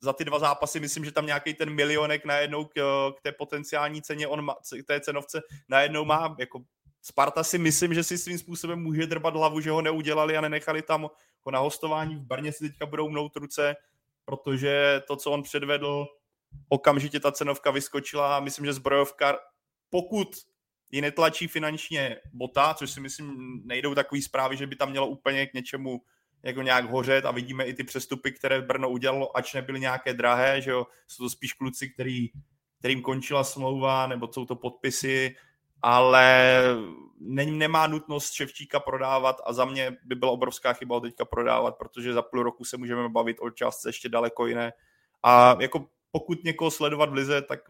Speaker 4: za ty dva zápasy myslím, že tam nějaký ten milionek najednou k, k té potenciální ceně, on má, k té cenovce najednou má, jako Sparta si myslím, že si svým způsobem může drbat hlavu, že ho neudělali a nenechali tam na hostování. V Brně si teďka budou mnout ruce, protože to, co on předvedl, okamžitě ta cenovka vyskočila a myslím, že zbrojovka, pokud ji netlačí finančně bota, což si myslím nejdou takový zprávy, že by tam mělo úplně k něčemu jako nějak hořet a vidíme i ty přestupy, které Brno udělalo, ač nebyly nějaké drahé, že jo, jsou to spíš kluci, který, kterým končila smlouva, nebo jsou to podpisy, ale ne, nemá nutnost Ševčíka prodávat a za mě by byla obrovská chyba ho teďka prodávat, protože za půl roku se můžeme bavit o částce ještě daleko jiné. A jako pokud někoho sledovat v lize, tak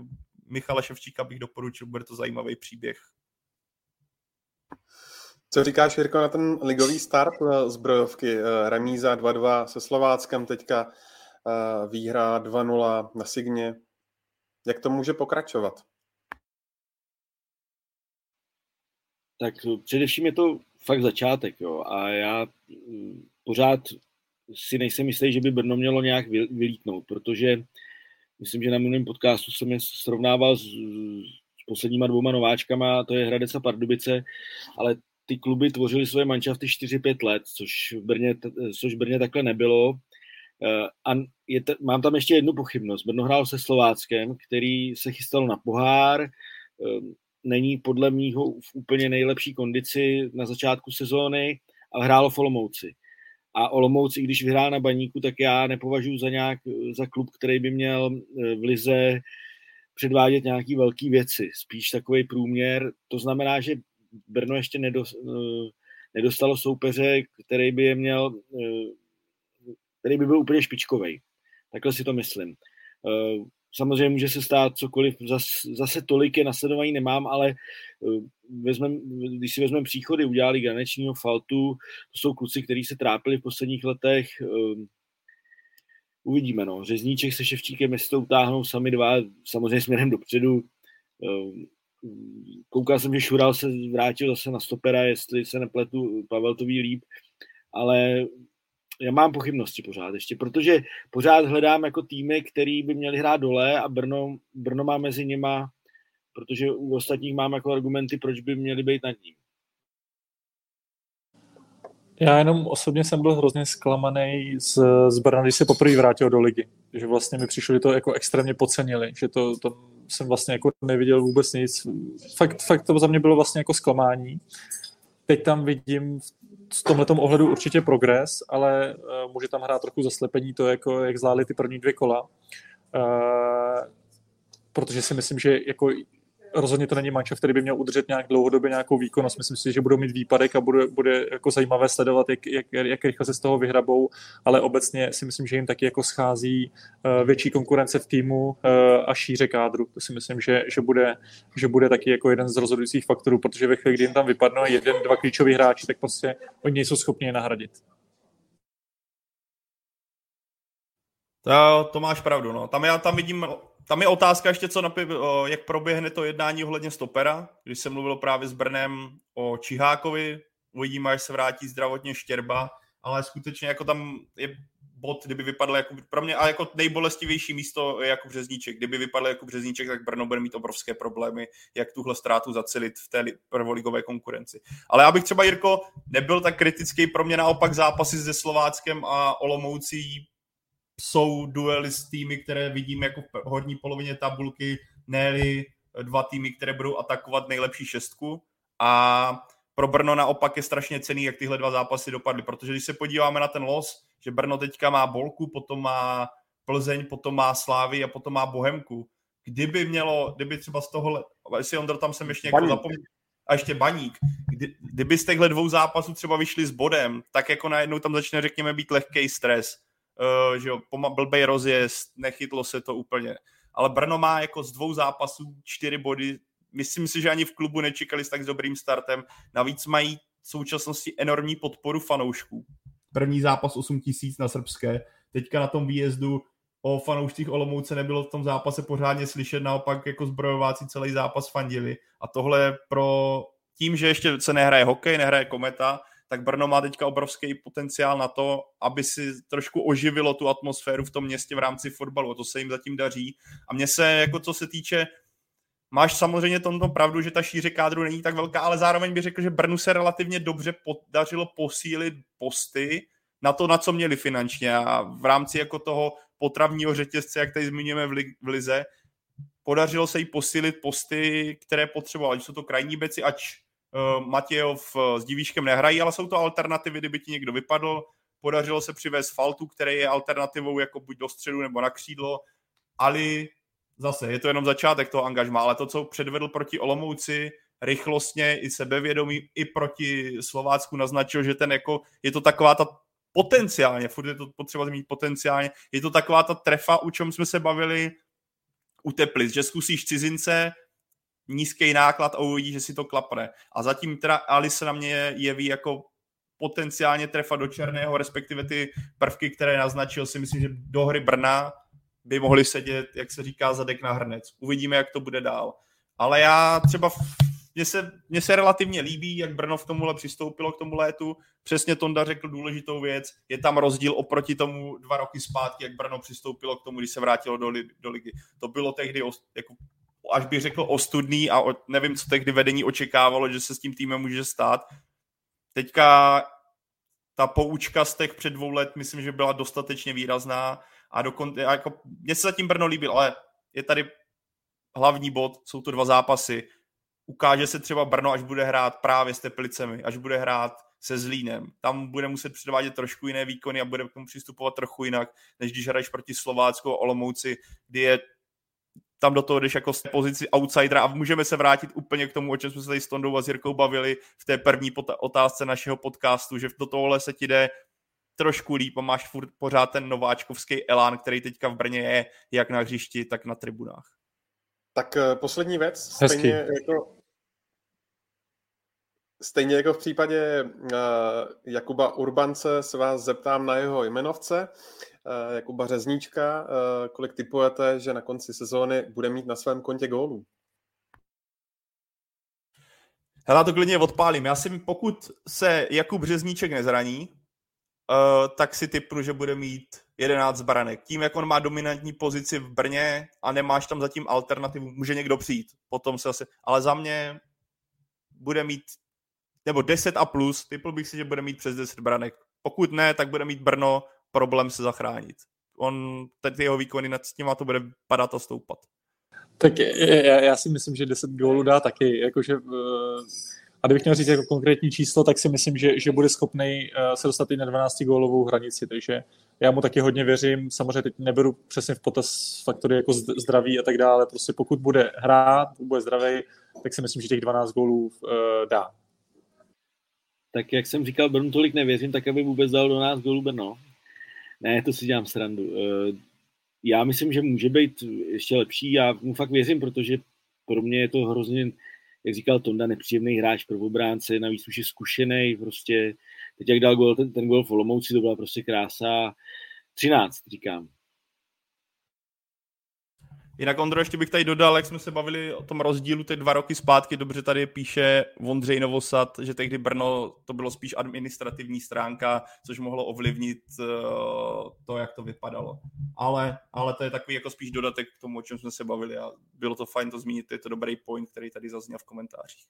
Speaker 4: Michala Ševčíka bych doporučil, bude to zajímavý příběh.
Speaker 1: Co říkáš, Jirko, na ten ligový start eh, zbrojovky? Eh, remíza 2-2 se Slováckem, teďka eh, výhra 2-0 na Signě. Jak to může pokračovat?
Speaker 2: Tak především je to fakt začátek, jo. A já mm, pořád si nejsem jistý, že by Brno mělo nějak vylítnout, protože myslím, že na minulém podcastu jsem je srovnával s, s posledníma dvouma nováčkama, to je Hradec a Pardubice, ale ty kluby tvořily svoje manšafty 4-5 let, což v Brně, což v Brně takhle nebylo. Eh, a je mám tam ještě jednu pochybnost. Brno hrál se Slováckem, který se chystal na pohár, eh, není podle mýho v úplně nejlepší kondici na začátku sezóny a hrálo v Olomouci. A Olomouc, i když vyhrál na baníku, tak já nepovažuji za, nějak, za klub, který by měl eh, v lize předvádět nějaké velké věci. Spíš takový průměr. To znamená, že Brno ještě eh, nedostalo soupeře, který by je měl, eh, který by byl úplně špičkový. Takhle si to myslím. Samozřejmě může se stát cokoliv, zase, zase tolik je nasledování nemám, ale eh, vezmem, když si vezmeme příchody, udělali Ganečního Faltu, to jsou kluci, kteří se trápili v posledních letech, eh, uvidíme, no. Řezníček se Ševčíkem, jestli to utáhnou sami dva, samozřejmě směrem dopředu. Eh, koukal jsem, že Šural se vrátil zase na stopera, jestli se nepletu, Pavel to ví líp, ale já mám pochybnosti pořád ještě, protože pořád hledám jako týmy, který by měli hrát dole a Brno, Brno má mezi nima, protože u ostatních mám jako argumenty, proč by měli být nad ním.
Speaker 3: Já jenom osobně jsem byl hrozně zklamaný z, z Brna, když se poprvé vrátil do ligy. Že vlastně mi přišlo, že to jako extrémně podcenili, že to, to jsem vlastně jako neviděl vůbec nic. Fakt, fakt to za mě bylo vlastně jako zklamání. Teď tam vidím v tomhle ohledu určitě progres, ale uh, může tam hrát trochu zaslepení to, jako, jak zvládli ty první dvě kola. Uh, protože si myslím, že jako rozhodně to není mančov, který by měl udržet nějak dlouhodobě nějakou výkonnost. Myslím si, že budou mít výpadek a bude, bude jako zajímavé sledovat, jak, jak, jak rychle se z toho vyhrabou, ale obecně si myslím, že jim taky jako schází uh, větší konkurence v týmu uh, a šíře kádru. To si myslím, že, že, bude, že bude taky jako jeden z rozhodujících faktorů, protože ve chvíli, kdy jim tam vypadnou jeden, dva klíčoví hráči, tak prostě oni nejsou schopni je nahradit.
Speaker 4: To, to máš pravdu, no. Tam já tam vidím, tam je otázka ještě, co napě, jak proběhne to jednání ohledně stopera, když jsem mluvil právě s Brnem o Čihákovi, uvidíme, až se vrátí zdravotně Štěrba, ale skutečně jako tam je bod, kdyby vypadl jako pro mě, a jako nejbolestivější místo je jako Březníček. Kdyby vypadl jako Březníček, tak Brno bude mít obrovské problémy, jak tuhle ztrátu zacelit v té prvoligové konkurenci. Ale já bych třeba, Jirko, nebyl tak kritický pro mě naopak zápasy se Slováckem a Olomoucí jsou duely s týmy, které vidím jako v horní polovině tabulky, ne dva týmy, které budou atakovat nejlepší šestku. A pro Brno naopak je strašně cený, jak tyhle dva zápasy dopadly, protože když se podíváme na ten los, že Brno teďka má Bolku, potom má Plzeň, potom má Slávy a potom má Bohemku. Kdyby mělo, kdyby třeba z tohohle, jestli Ondro tam jsem ještě jako zapomněl, a ještě baník. Kdy, kdyby z těchto dvou zápasů třeba vyšli s bodem, tak jako najednou tam začne, řekněme, být lehký stres uh, že jo, blbej rozjezd, nechytlo se to úplně. Ale Brno má jako z dvou zápasů čtyři body. Myslím si, že ani v klubu nečekali s tak dobrým startem. Navíc mají v současnosti enormní podporu fanoušků. První zápas 8 tisíc na srbské. Teďka na tom výjezdu o fanoušcích Olomouce nebylo v tom zápase pořádně slyšet, naopak jako zbrojováci celý zápas fandili. A tohle pro tím, že ještě se nehraje hokej, nehraje kometa, tak Brno má teďka obrovský potenciál na to, aby si trošku oživilo tu atmosféru v tom městě v rámci fotbalu. A to se jim zatím daří. A mně se, jako co se týče Máš samozřejmě tomto pravdu, že ta šíře kádru není tak velká, ale zároveň bych řekl, že Brnu se relativně dobře podařilo posílit posty na to, na co měli finančně a v rámci jako toho potravního řetězce, jak tady zmiňujeme v, li- v Lize, podařilo se jí posílit posty, které potřebovali. Jsou to krajní beci, ať Matějov uh, s Divíškem nehrají, ale jsou to alternativy, kdyby ti někdo vypadl. Podařilo se přivést Faltu, který je alternativou jako buď do středu nebo na křídlo. Ali zase, je to jenom začátek toho angažma, ale to, co předvedl proti Olomouci, rychlostně i sebevědomí, i proti Slovácku naznačil, že ten jako, je to taková ta potenciálně, furt je to potřeba zmínit potenciálně, je to taková ta trefa, u čem jsme se bavili u Teplic, že zkusíš cizince, nízký náklad a uvidí, že si to klapne. A zatím teda Alice na mě jeví jako potenciálně trefa do černého, respektive ty prvky, které naznačil, si myslím, že do hry Brna by mohli sedět, jak se říká, zadek na hrnec. Uvidíme, jak to bude dál. Ale já třeba mně se, mně se relativně líbí, jak Brno v tomuhle přistoupilo k tomu létu. Přesně Tonda řekl důležitou věc. Je tam rozdíl oproti tomu dva roky zpátky, jak Brno přistoupilo k tomu, když se vrátilo do, do ligy. To bylo tehdy jako až bych řekl ostudný a nevím, co tehdy vedení očekávalo, že se s tím týmem může stát. Teďka ta poučka z těch před dvou let, myslím, že byla dostatečně výrazná a dokon, jako, mně se zatím Brno líbil, ale je tady hlavní bod, jsou to dva zápasy. Ukáže se třeba Brno, až bude hrát právě s Teplicemi, až bude hrát se Zlínem. Tam bude muset předvádět trošku jiné výkony a bude k tomu přistupovat trochu jinak, než když hraješ proti Slovácku a Olomouci, kdy je tam do toho jdeš jako z pozici outsidera a můžeme se vrátit úplně k tomu, o čem jsme se tady s Tondou a s Jirkou bavili v té první otázce našeho podcastu, že do tohohle se ti jde trošku líp a máš furt pořád ten nováčkovský elán, který teďka v Brně je, jak na hřišti, tak na tribunách.
Speaker 1: Tak uh, poslední věc, stejně jako Stejně jako v případě uh, Jakuba Urbance se vás zeptám na jeho jmenovce. Uh, Jakuba Řezníčka, uh, kolik typujete, že na konci sezóny bude mít na svém kontě gólů?
Speaker 4: Hele, to klidně odpálím. Já si, pokud se Jakub Řezníček nezraní, uh, tak si typnu, že bude mít 11 branek. Tím, jak on má dominantní pozici v Brně a nemáš tam zatím alternativu, může někdo přijít. Potom se asi... Ale za mě bude mít nebo 10 a plus, typl bych si, že bude mít přes 10 branek. Pokud ne, tak bude mít Brno problém se zachránit. On, teď jeho výkony nad s těma to bude padat a stoupat.
Speaker 3: Tak já, já si myslím, že 10 gólů dá taky, jakože uh A kdybych měl říct jako konkrétní číslo, tak si myslím, že, že bude schopný uh, se dostat i na 12 gólovou hranici, takže já mu taky hodně věřím. Samozřejmě teď neberu přesně v potaz faktory jako zdraví a tak dále. Prostě pokud bude hrát, bude zdravý, tak si myslím, že těch 12 gólů uh, dá.
Speaker 2: Tak jak jsem říkal, Brnu tolik nevěřím, tak aby vůbec dal do nás gólů Brno. Ne, to si dělám srandu. Uh, já myslím, že může být ještě lepší. Já mu fakt věřím, protože pro mě je to hrozně, jak říkal Tonda, nepříjemný hráč pro obránce, navíc už je zkušený, prostě teď jak dal gol, ten, ten gol v Olomouci, to byla prostě krása. 13, říkám.
Speaker 4: Jinak Ondro, ještě bych tady dodal, jak jsme se bavili o tom rozdílu ty dva roky zpátky, dobře tady píše Vondřej Novosad, že tehdy Brno to bylo spíš administrativní stránka, což mohlo ovlivnit uh, to, jak to vypadalo. Ale, ale to je takový jako spíš dodatek k tomu, o čem jsme se bavili a bylo to fajn to zmínit, je to dobrý point, který tady zazněl v komentářích.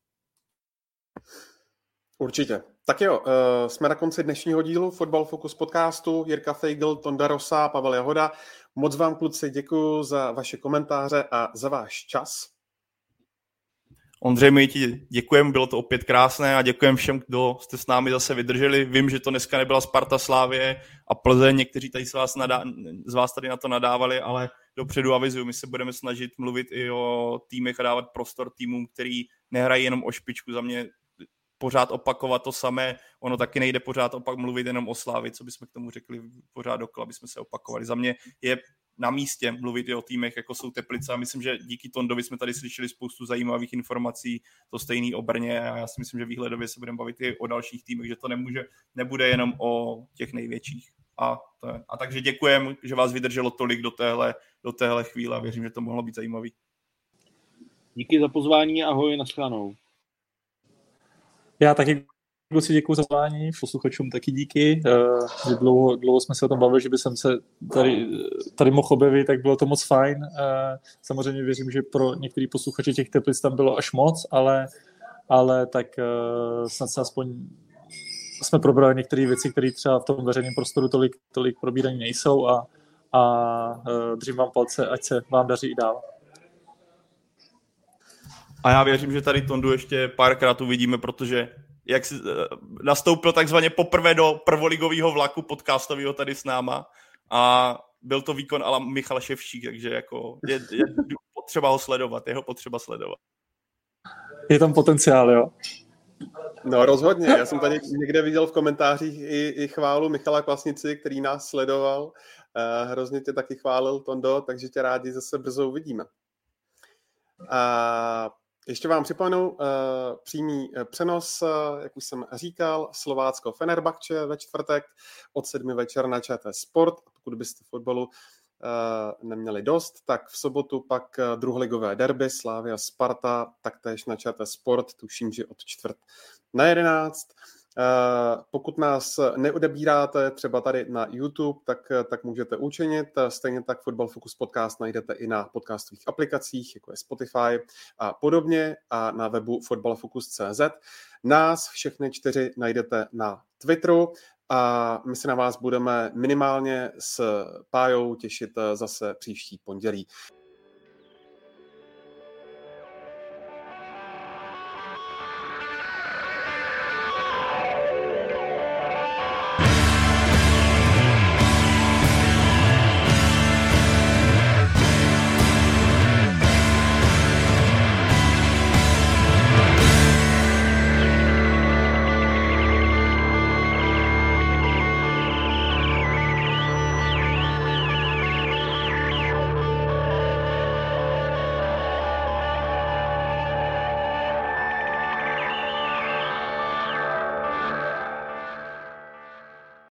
Speaker 1: Určitě. Tak jo, uh, jsme na konci dnešního dílu Football Focus podcastu. Jirka Feigl, Tonda Rosa, Pavel Jahoda. Moc vám, kluci, děkuji za vaše komentáře a za váš čas.
Speaker 4: Ondřej, my ti děkujeme, bylo to opět krásné a děkujeme všem, kdo jste s námi zase vydrželi. Vím, že to dneska nebyla Sparta Slávě a Plzeň, někteří tady z vás, nadá, z vás tady na to nadávali, ale dopředu avizuju, my se budeme snažit mluvit i o týmech a dávat prostor týmům, který nehrají jenom o špičku. Za mě pořád opakovat to samé. Ono taky nejde pořád opak mluvit jenom o Slávi, co bychom k tomu řekli pořád dokola, aby jsme se opakovali. Za mě je na místě mluvit i o týmech, jako jsou Teplice a myslím, že díky Tondovi jsme tady slyšeli spoustu zajímavých informací, to stejný o Brně a já si myslím, že výhledově se budeme bavit i o dalších týmech, že to nemůže, nebude jenom o těch největších. A, to je. a takže děkujem, že vás vydrželo tolik do téhle, do téhle chvíle a věřím, že to mohlo být zajímavý.
Speaker 2: Díky za pozvání, ahoj, naschledanou.
Speaker 3: Já taky si děkuji za zvání, posluchačům taky díky. Uh, dlouho, dlouho jsme se o tom bavili, že by jsem se tady, tady mohl objevit, tak bylo to moc fajn. Uh, samozřejmě věřím, že pro některý posluchače těch teplic tam bylo až moc, ale, ale tak uh, snad se aspoň jsme probrali některé věci, které třeba v tom veřejném prostoru tolik, tolik probíraní nejsou a, a držím vám palce, ať se vám daří i dál.
Speaker 4: A já věřím, že tady Tondu ještě párkrát uvidíme, protože jak si, eh, nastoupil takzvaně poprvé do prvoligového vlaku podcastového tady s náma a byl to výkon ala Michal Ševčík, takže jako je, je potřeba ho sledovat, jeho potřeba sledovat.
Speaker 3: Je tam potenciál, jo?
Speaker 1: No rozhodně, já jsem tady někde viděl v komentářích i, i chválu Michala Klasnici, který nás sledoval. Uh, hrozně tě taky chválil, Tondo, takže tě rádi zase brzo uvidíme. A ještě vám připomenu uh, přímý uh, přenos, uh, jak už jsem říkal, Slovácko Fenerbahče ve čtvrtek od sedmi večer na ČT Sport. Pokud byste fotbalu uh, neměli dost, tak v sobotu pak uh, druholigové derby Slávia Sparta, taktéž na ČT Sport, tuším, že od čtvrt na jedenáct. Eh, pokud nás neodebíráte třeba tady na YouTube, tak, eh, tak můžete učinit. Stejně tak Football Focus podcast najdete i na podcastových aplikacích, jako je Spotify a podobně a na webu footballfocus.cz. Nás všechny čtyři najdete na Twitteru a my se na vás budeme minimálně s Pájou těšit eh, zase příští pondělí.